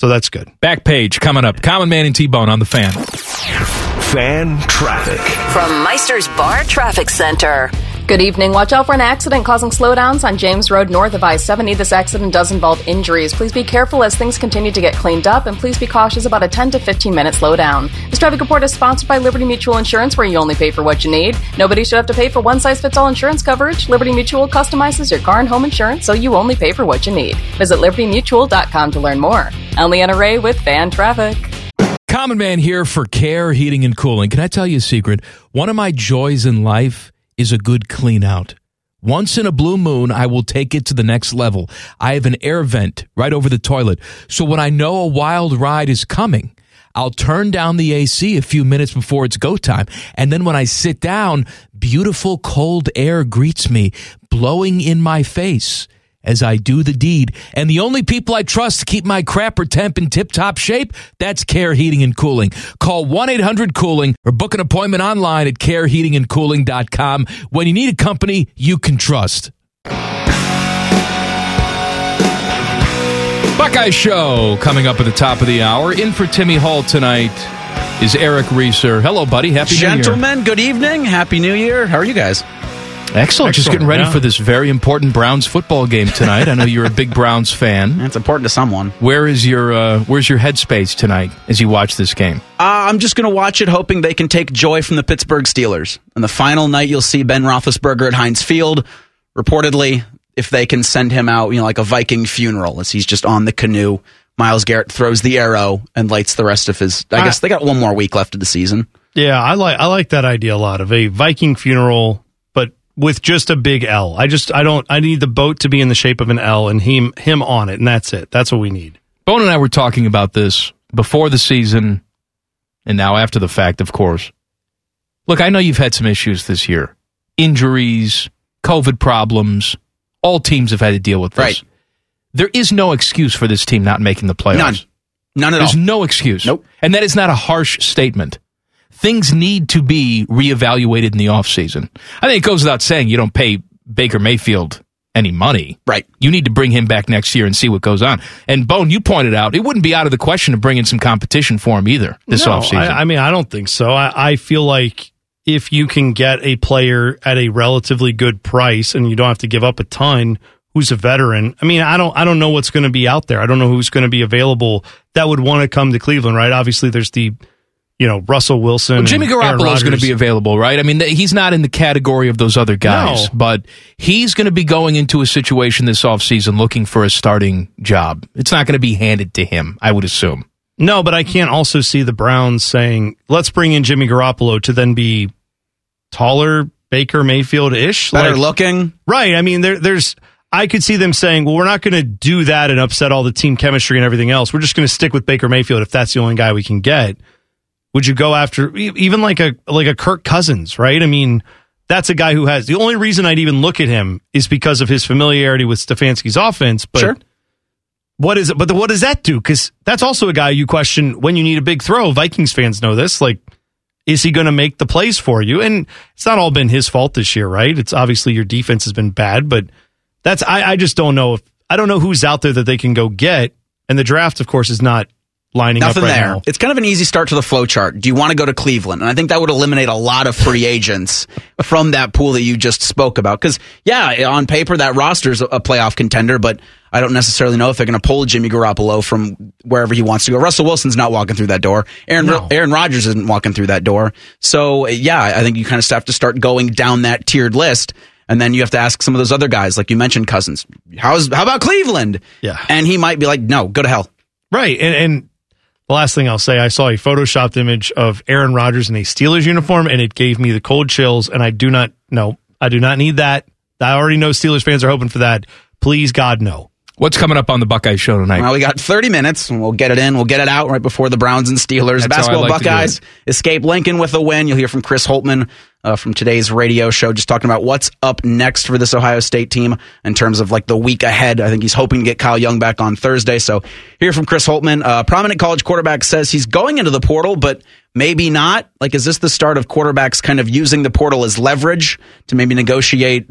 So that's good. Back page coming up. Common Man and T-Bone on the fan. Fan traffic. From Meister's Bar Traffic Center. Good evening. Watch out for an accident causing slowdowns on James Road north of I 70. This accident does involve injuries. Please be careful as things continue to get cleaned up, and please be cautious about a 10 to 15 minute slowdown. This traffic report is sponsored by Liberty Mutual Insurance, where you only pay for what you need. Nobody should have to pay for one size fits all insurance coverage. Liberty Mutual customizes your car and home insurance, so you only pay for what you need. Visit libertymutual.com to learn more. I'm Leanna Ray with Fan Traffic. Common Man here for Care Heating and Cooling. Can I tell you a secret? One of my joys in life is a good clean out. Once in a blue moon, I will take it to the next level. I have an air vent right over the toilet. So when I know a wild ride is coming, I'll turn down the AC a few minutes before it's go time. And then when I sit down, beautiful cold air greets me, blowing in my face as I do the deed. And the only people I trust to keep my crapper temp in tip top shape, that's Care Heating and Cooling. Call 1 800 Cooling or book an appointment online at careheatingandcooling.com when you need a company you can trust. Buckeye Show coming up at the top of the hour. In for Timmy Hall tonight is Eric Reeser. Hello, buddy. Happy New Year. Gentlemen, good evening. Happy New Year. How are you guys? Excellent. Just getting ready yeah. for this very important Browns football game tonight. I know you're a big Browns fan. It's important to someone. Where is your uh, Where's your headspace tonight as you watch this game? Uh, I'm just going to watch it, hoping they can take joy from the Pittsburgh Steelers. On the final night, you'll see Ben Roethlisberger at Heinz Field, reportedly, if they can send him out, you know, like a Viking funeral, as he's just on the canoe, Myles Garrett throws the arrow and lights the rest of his. I, I- guess they got one more week left of the season. Yeah, I like I like that idea a lot of a Viking funeral, but with just a big L. I just I don't I need the boat to be in the shape of an L and him him on it, and that's it. That's what we need. Bone and I were talking about this before the season and now after the fact, of course. Look, I know you've had some issues this year injuries, COVID problems. All teams have had to deal with this. Right. There is no excuse for this team not making the playoffs. None. None at There's all. There's no excuse. Nope. And that is not a harsh statement. Things need to be reevaluated in the offseason. I think it goes without saying you don't pay Baker Mayfield any money. Right. You need to bring him back next year and see what goes on. And Bone, you pointed out it wouldn't be out of the question to bring in some competition for him either this No, offseason. I, I mean, I don't think so. I, I feel like if you can get a player at a relatively good price and you don't have to give up a ton, who's a veteran. I mean, I don't I don't know what's going to be out there. I don't know who's going to be available that would want to come to Cleveland, right? Obviously, there's the you know Russell Wilson. Well, Jimmy Garoppolo is going to be available, right? I mean, he's not in the category of those other guys, No. but he's going to be going into a situation this offseason looking for a starting job. It's not going to be handed to him, I would assume. No, but I can't also see the Browns saying, "Let's bring in Jimmy Garoppolo to then be taller, Baker Mayfield ish, Better looking. Right. I mean, there, there's. I could see them saying, "Well, we're not going to do that and upset all the team chemistry and everything else. We're just going to stick with Baker Mayfield if that's the only guy we can get." Would you go after even like a like a Kirk Cousins? Right. I mean, that's a guy who has the only reason I'd even look at him is because of his familiarity with Stefanski's offense. But Sure. what is it? But what does that do? Because that's also a guy you question when you need a big throw. Vikings fans know this. Like, is he going to make the plays for you? And it's not all been his fault this year, right? It's obviously your defense has been bad, but that's I, I just don't know if I don't know who's out there that they can go get. And the draft, of course, is not lining Nothing up right there. now. It's kind of an easy start to the flow chart. Do you want to go to Cleveland? And I think that would eliminate a lot of free agents from that pool that you just spoke about. Because, yeah, on paper, that roster's a a playoff contender, but I don't necessarily know if they're going to pull Jimmy Garoppolo from wherever he wants to go. Russell Wilson's not walking through that door. Aaron, No. Aaron Rodgers isn't walking through that door. So, yeah, I think you kind of have to start going down that tiered list. And then you have to ask some of those other guys, like you mentioned, Cousins. How's how about Cleveland? Yeah. and he might be like, no, go to hell. Right. And, and the last thing I'll say, I saw a photoshopped image of Aaron Rodgers in a Steelers uniform, and it gave me the cold chills. And I do not, no, I do not need that. I already know Steelers fans are hoping for that. Please, God, no. What's coming up on the Buckeye Show tonight? Well, we got 30 minutes, and we'll get it in. We'll get it out right before the Browns and Steelers. That's Basketball like Buckeyes escape Lincoln with a win. You'll hear from Chris Holtmann uh, from today's radio show, just talking about what's up next for this Ohio State team in terms of like the week ahead. I think he's hoping to get Kyle Young back on Thursday. So hear from Chris Holtmann. Uh, prominent college quarterback says he's going into the portal, but maybe not. Like, is this the start of quarterbacks kind of using the portal as leverage to maybe negotiate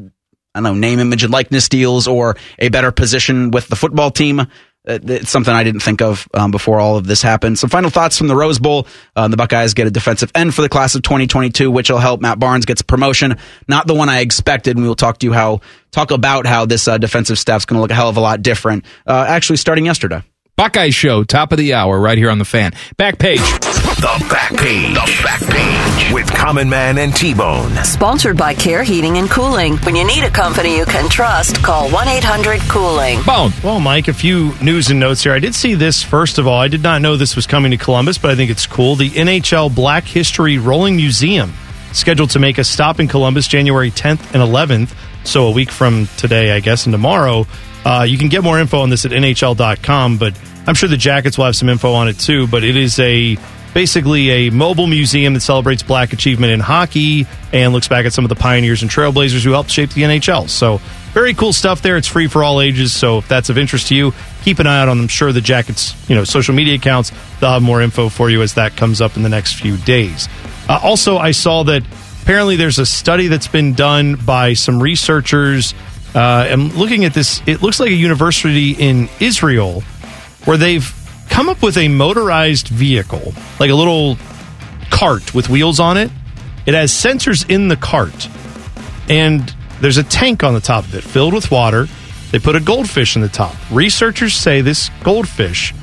I don't know, name, image, and likeness deals or a better position with the football team. Uh, It's something I didn't think of um, before all of this happened. Some final thoughts from the Rose Bowl. Uh, the Buckeyes get a defensive end for the class of 2022, which will help. Matt Barnes gets a promotion, not the one I expected. And we will talk to you how talk about how this uh, defensive staff's going to look a hell of a lot different. Uh, actually, starting yesterday. Buckeye Show, top of the hour, right here on the fan. Back page. The back page. The back page with Common Man and T Bone. Sponsored by Care Heating and Cooling. When you need a company you can trust, call 1 800 Cooling. Bone. Well, Mike, a few news and notes here. I did see this first of all. I did not know this was coming to Columbus, but I think it's cool. The NHL Black History Rolling Museum scheduled to make a stop in Columbus January 10th and 11th. So a week from today, I guess, and tomorrow. Uh, you can get more info on this at NHL.com, but I'm sure the Jackets will have some info on it too. But it is a basically a mobile museum that celebrates black achievement in hockey and looks back at some of the pioneers and trailblazers who helped shape the NHL. So very cool stuff there. It's free for all ages. So if that's of interest to you, keep an eye out on them. Sure, the Jackets, you know, social media accounts, they'll have more info for you as that comes up in the next few days. Uh, also, I saw that apparently there's a study that's been done by some researchers. Uh, I'm looking at this. It looks like a university in Israel where they've come up with a motorized vehicle, like a little cart with wheels on it. It has sensors in the cart, and there's a tank on the top of it filled with water. They put a goldfish in the top. Researchers say this goldfish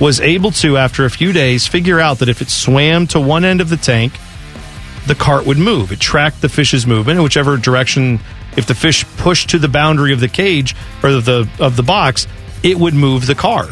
was able to, after a few days, figure out that if it swam to one end of the tank, the cart would move. It tracked the fish's movement in whichever direction if the fish pushed to the boundary of the cage or the of the box, it would move the car.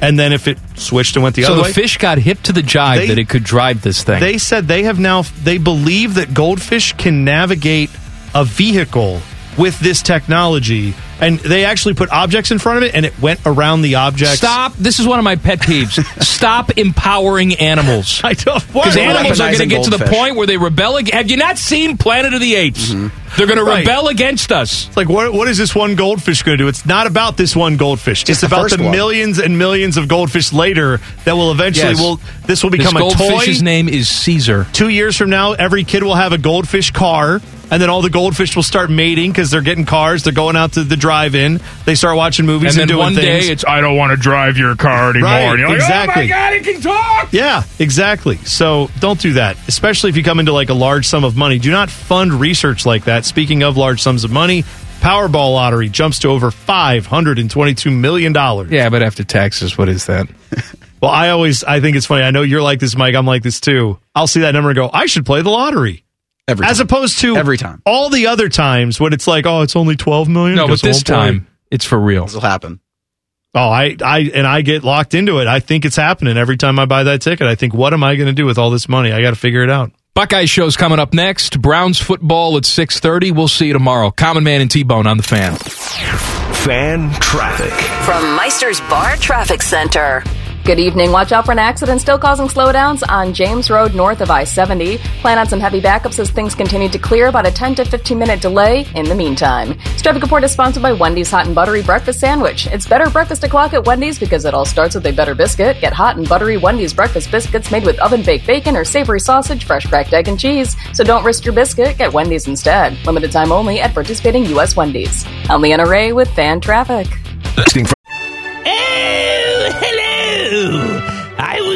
And then if it switched and went the so other the way, So the fish got hip to the jibe They- that it could drive this thing. they said they have now they believe that goldfish can navigate a vehicle with this technology and they actually put objects in front of it and it went around the objects Stop. This is one of my pet peeves. Stop empowering animals. I don't Because animals are going to get to the goldfish. point where they rebel. ag- Have you not seen Planet of the Apes? Mm-hmm. They're going to Right. rebel against us. It's like what what is this one goldfish going to do? It's not about this one goldfish. Just it's the about first the one. millions and millions of goldfish later that will eventually Yes. will this will This become a toy. goldfish's name is Caesar. Two years from now, every kid will have a goldfish car, and then all the goldfish will start mating because they're getting cars. They're going out to the drive-in. They start watching movies And and, then doing one things. day it's, I don't want to drive your car anymore. Right, and you're like, exactly. oh my God, it can talk. Yeah, exactly. So don't do that, especially if you come into like a large sum of money. Do not fund research like that. Speaking of large sums of money, Powerball lottery jumps to over five hundred and twenty-two million dollars. Yeah, but after taxes, what is that? Well, I always I think it's funny. I know you're like this, Mike. I'm like this too. I'll see that number and go, I should play the lottery. Every As time. opposed to Every time. all the other times when it's like, oh, it's only twelve million. No, but this won't time it's for real. This will happen. Oh, I, I, and I get locked into it. I think it's happening every time I buy that ticket. I think, what am I going to do with all this money? I got to figure it out. Buckeye show's coming up next. Browns football at 6:30. We'll see you tomorrow. Common Man and T-Bone on the fan. Fan traffic. From Meister's Bar Traffic Center. Good evening. Watch out for an accident still causing slowdowns on James Road north of I 70. Plan on some heavy backups as things continue to clear, about a 10 to 15 minute delay in the meantime. Traffic report is sponsored by Wendy's Hot and Buttery Breakfast Sandwich. It's better breakfast o'clock at Wendy's because it all starts with a better biscuit. Get hot and buttery Wendy's breakfast biscuits made with oven baked bacon or savory sausage, fresh cracked egg, and cheese. So don't risk your biscuit, get Wendy's instead. Limited time only at participating U.S. Wendy's. I'm Leanna Ray with Fan Traffic.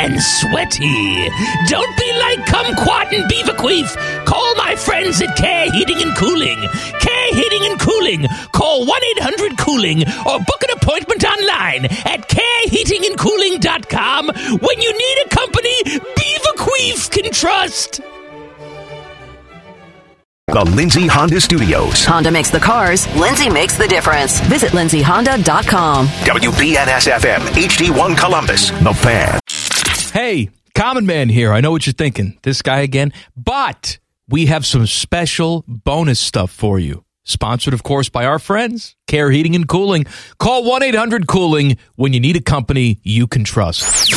and sweaty. Don't be like Kumquat and Beaverqueef. Call my friends at Care Heating and Cooling. Care Heating and Cooling. Call 1 800 Cooling or book an appointment online at careheatingandcooling.com when you need a company Beaverqueef can trust. the Lindsay Honda Studios. Honda makes the cars, Lindsay makes the difference. Visit lindsayhonda.com. WBNS FM, HD1 Columbus. The Fan. Hey, Common Man here. I know what you're thinking. This guy again. But we have some special bonus stuff for you. Sponsored, of course, by our friends, Care Heating and Cooling. Call 1 800 Cooling when you need a company you can trust.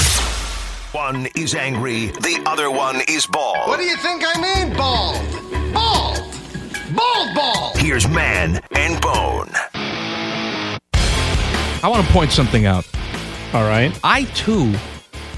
One is angry, the other one is bald. What do you think I mean, bald? Bald! Bald bald! Here's Man and Bone. I want to point something out. All right. I too